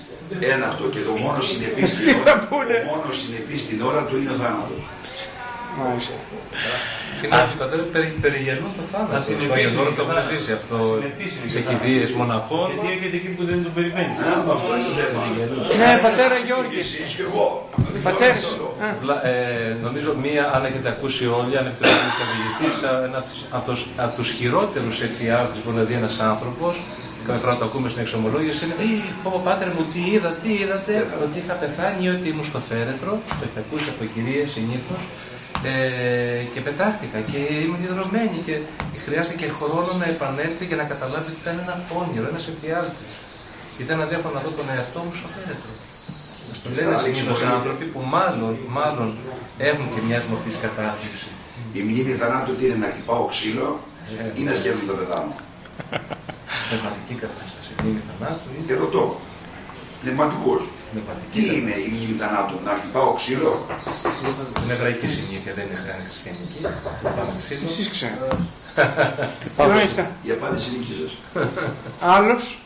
Ένα αυτό και το μόνο συνεπής στην Τι ώρα, να πούνε. το μόνο συνεπής στην ώρα του είναι ο θάνατος. Μάλιστα. Και να σας πατέρα περι- περιγερνούν το Να θάνατο. Στο συνεπίσει Αγιονόρο και το έχουμε θάνατο. ζήσει αυτό Συνεπίσει και σε θάνατο. κηδείες μοναχών. Γιατί έρχεται εκεί που δεν τον περιμένεις. Α, αυτό είναι το θέμα. Ναι, πατέρα Γιώργη. Εσείς και εγώ. Πατέρες. Α, Βλα- ε, νομίζω μία, αν έχετε ακούσει όλοι, αν έχετε ακούσει καθηγητής, ένας από τους, από τους χειρότερους εφιάλτες που μπορεί να δει ένας άνθρωπος, κάθε φορά το ακούμε στην εξομολόγηση, είναι «Ε, πω πω, πάτερ μου, τι είδα, τι είδατε, ότι είχα πεθάνει ή ότι ήμουν στο φέρετρο, το έχετε ακούσει από κυρίες συνήθως, ε, και πετάχτηκα και ήμουν υδρωμένη και χρειάστηκε χρόνο να επανέλθει και να καταλάβει ότι ήταν ένα όνειρο, ένας εφιάλτης. Ήταν αδέχω να δω τον εαυτό μου στο φέρετρο. Το λένε συνήθως άνθρωποι που μάλλον, μάλλον έχουν και μια μορφή κατάθλιψη. Η μνήμη θανάτου τι είναι να χτυπάω ξύλο ή να σκέφτομαι το πεθάνω. Πνευματική κατάσταση. Μνήμη θανάτου. Και ρωτώ. Πνευματικός. Τι είναι η μνήμη θανάτου, να χτυπάω ξύλο; Είναι εβραϊκή συνήθεια, δεν είναι καν χριστιανική. Πάμε ξύλο. Εσείς ξέρετε. Μάλιστα. Η απάντηση είναι δική σας. Άλλος;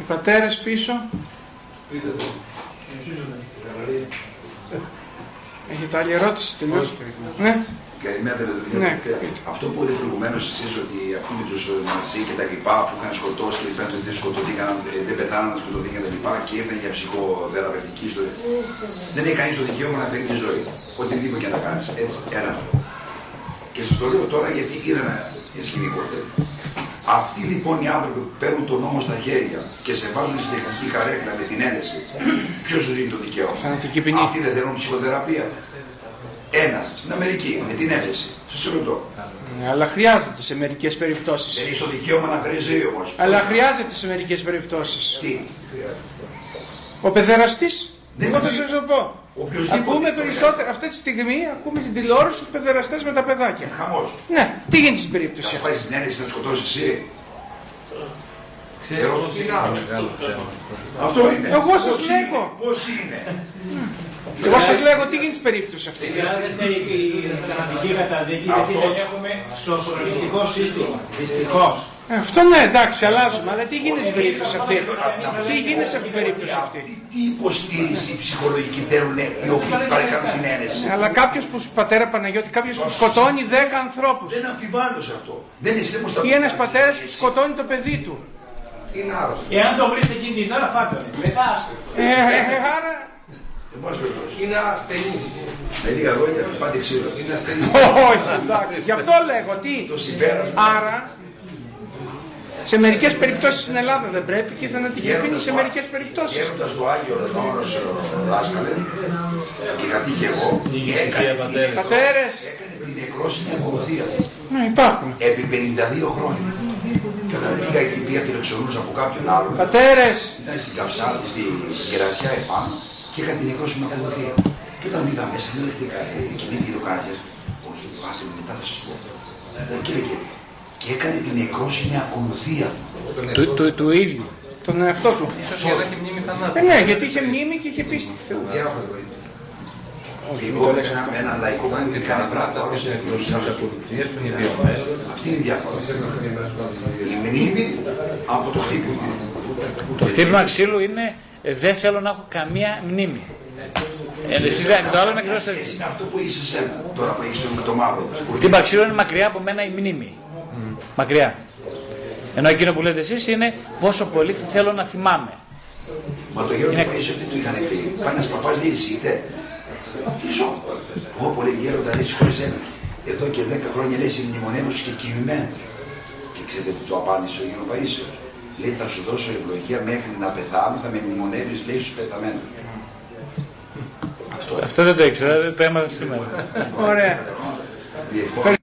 Οι πατέρες πίσω; Έχετε άλλη ερώτηση, τελείωσε. Ναι. Καλημέρα, Ναι. ναι. Αυτό που είπατε προηγουμένως εσείς ότι αυτοί με τους Ναζί και τα λοιπά που είχαν σκοτώσει και είπαν ότι δεν σκοτωθήκαν, ε, δεν πεθάναν, σκοτωθήκαν και τα λοιπά και ήρθαν για ψυχοθεραπευτική ιστορία. Δεν έχει κανείς το δικαίωμα να φέρει τη ζωή. Οτιδήποτε και να κάνεις. Έτσι, ένα αυτό. Και σας το λέω τώρα γιατί είδα μια σκηνή ποτέ. Αυτοί λοιπόν οι άνθρωποι που παίρνουν τον νόμο στα χέρια και σε βάζουν στη τεχνική καρέκλα με την ένεση, ποιος τους δίνει το δικαίωμα; Θανατική ποινή. Αυτοί δεν θέλουν ψυχοθεραπεία. Ένας στην Αμερική με την ένεση. Σας ρωτώ. Ναι, αλλά χρειάζεται σε μερικές περιπτώσεις. Δεν έχει το δικαίωμα να φέρει ζωή όμως. Αλλά χρειάζεται σε μερικές περιπτώσεις. Τι; Ο παιδεραστής, Δεν εγώ θα είναι- σας το πω. Οποιοςδήποτε Ακούμε το περισσότερο, αυτή τη στιγμή ακούμε την τηλεόραση τους παιδεραστές με τα παιδάκια. Χαμός. Ναι, τι γίνεται στην περίπτωση Θα αυτή; πάει στην ένεση να σκοτώσεις εσύ; Ξέρεις Εγώ- πώς είναι; Είναι άλλο. μεγάλο θέμα. Αυτό είναι; Εγώ σας Πώς λέγω. είναι, Πώς είναι. Εγώ σας λέγω τι γίνεται στην περίπτωση αυτή. Χρειάζεται η η θανατική καταδίκη γιατί Αυτό. δεν έχουμε σοφρονιστικό σύστημα. Δυστυχώς. Ε, Αυτό ναι, εντάξει, αλλάζουμε. Αλλά τι γίνεται στην περίπτωση αυτή. Τι γίνεται σε αυτή την περίπτωση αυτή; Τι, τι υποστήριξη ψυχολογική θέλουν οι οποίοι παρέχουν την ένεση. Αλλά κάποιος που, πατέρα Παναγιώτη, κάποιος που σκοτώνει 10 ανθρώπους. Δεν αμφιβάλλω σε αυτό. Δεν είναι σέμος Ή ένας πατέρας που σκοτώνει το παιδί του. Είναι άρρωστος. Εάν το βρείτε εκείνη την ώρα, φάτο. Μετά άστο. Ε, ε, άρα. Εν πάση περιπτώσει. Είναι ασθενής. Με λίγα λόγια, πάτε ξύλο. Είναι ασθενής. Όχι, εντάξει. Γι' αυτό λέγω τι; Το συμπέρασμα. Άρα, σε μερικές περιπτώσεις στην Ελλάδα δεν πρέπει και η θανατική ποινή σε μερικές περιπτώσεις. Γέροντας το Άγιος Ρονόρος δάσκαλε, είχα δει και εγώ, έκανε, πατέρα. Πατέρες, έκανε την νεκρόσιμη ακολουθία ναι, υπάρχουν. επί 52 χρόνια. Και όταν πήγα εκεί πια φιλοξενούσα από κάποιον άλλον, Πατέρες, ήταν στην Καψάλη, στη Γερασιά επάνω και είχα την νεκρόσιμη ακολουθία. Και όταν πήγα μέσα, λέω δεχτήκα, εκείνη τι το κάνετε. Όχι, πάτε μου, μετά θα σας πω. Και λέγε, και έκανε την νεκρόσιμη ακολουθία. Του, του, του ίδιου. τον εαυτό του. Ίσως για να έχει μνήμη θανάτου. Ε, ναι, γιατί είχε μνήμη και είχε πίστη του Θεού. Διάφορα βοήθεια. Και εγώ με έναν λαϊκό που δεν κάνει πράγματα, όλο σε Τις ακολουθίες που είναι βιωμένες. Αυτή είναι η διαφορά. Η μνήμη από το χτύπημα. Το χτύπημα ξύλου είναι ε, δεν θέλω να έχω καμία μνήμη. Ε, εσείς δεν- το άλλο είναι ακριβώς το Εσύ είναι αυτό που είσαι εσένα, τώρα που έχεις το, το μαύρο. Το χτύπημα ξύλου είναι μακριά από μένα η μνήμη. Μακριά. Ενώ εκείνο που λέτε εσείς είναι πόσο πολύ θέλω να θυμάμαι. Μα το γέρο Είναι- του Παΐσιο τι του είχαν πει; Πάει ένας παπάς λέει ζείτε. Τι ζω; Ω πολύ γέροντα λέει χωρίς ένα. Εδώ και 10 χρόνια λέει σε μνημονεύους και κοιμημένους. Και ξέρετε τι του απάντησε ο γέρο Παΐσιος. Λέει θα σου δώσω ευλογία μέχρι να πεθάνω, θα με μνημονεύεις λέει στους πεθαμένους. Αυτό. Αυτό δεν το ήξερα, δεν το έμαθα σήμερα. Ωραία. Διεκπό-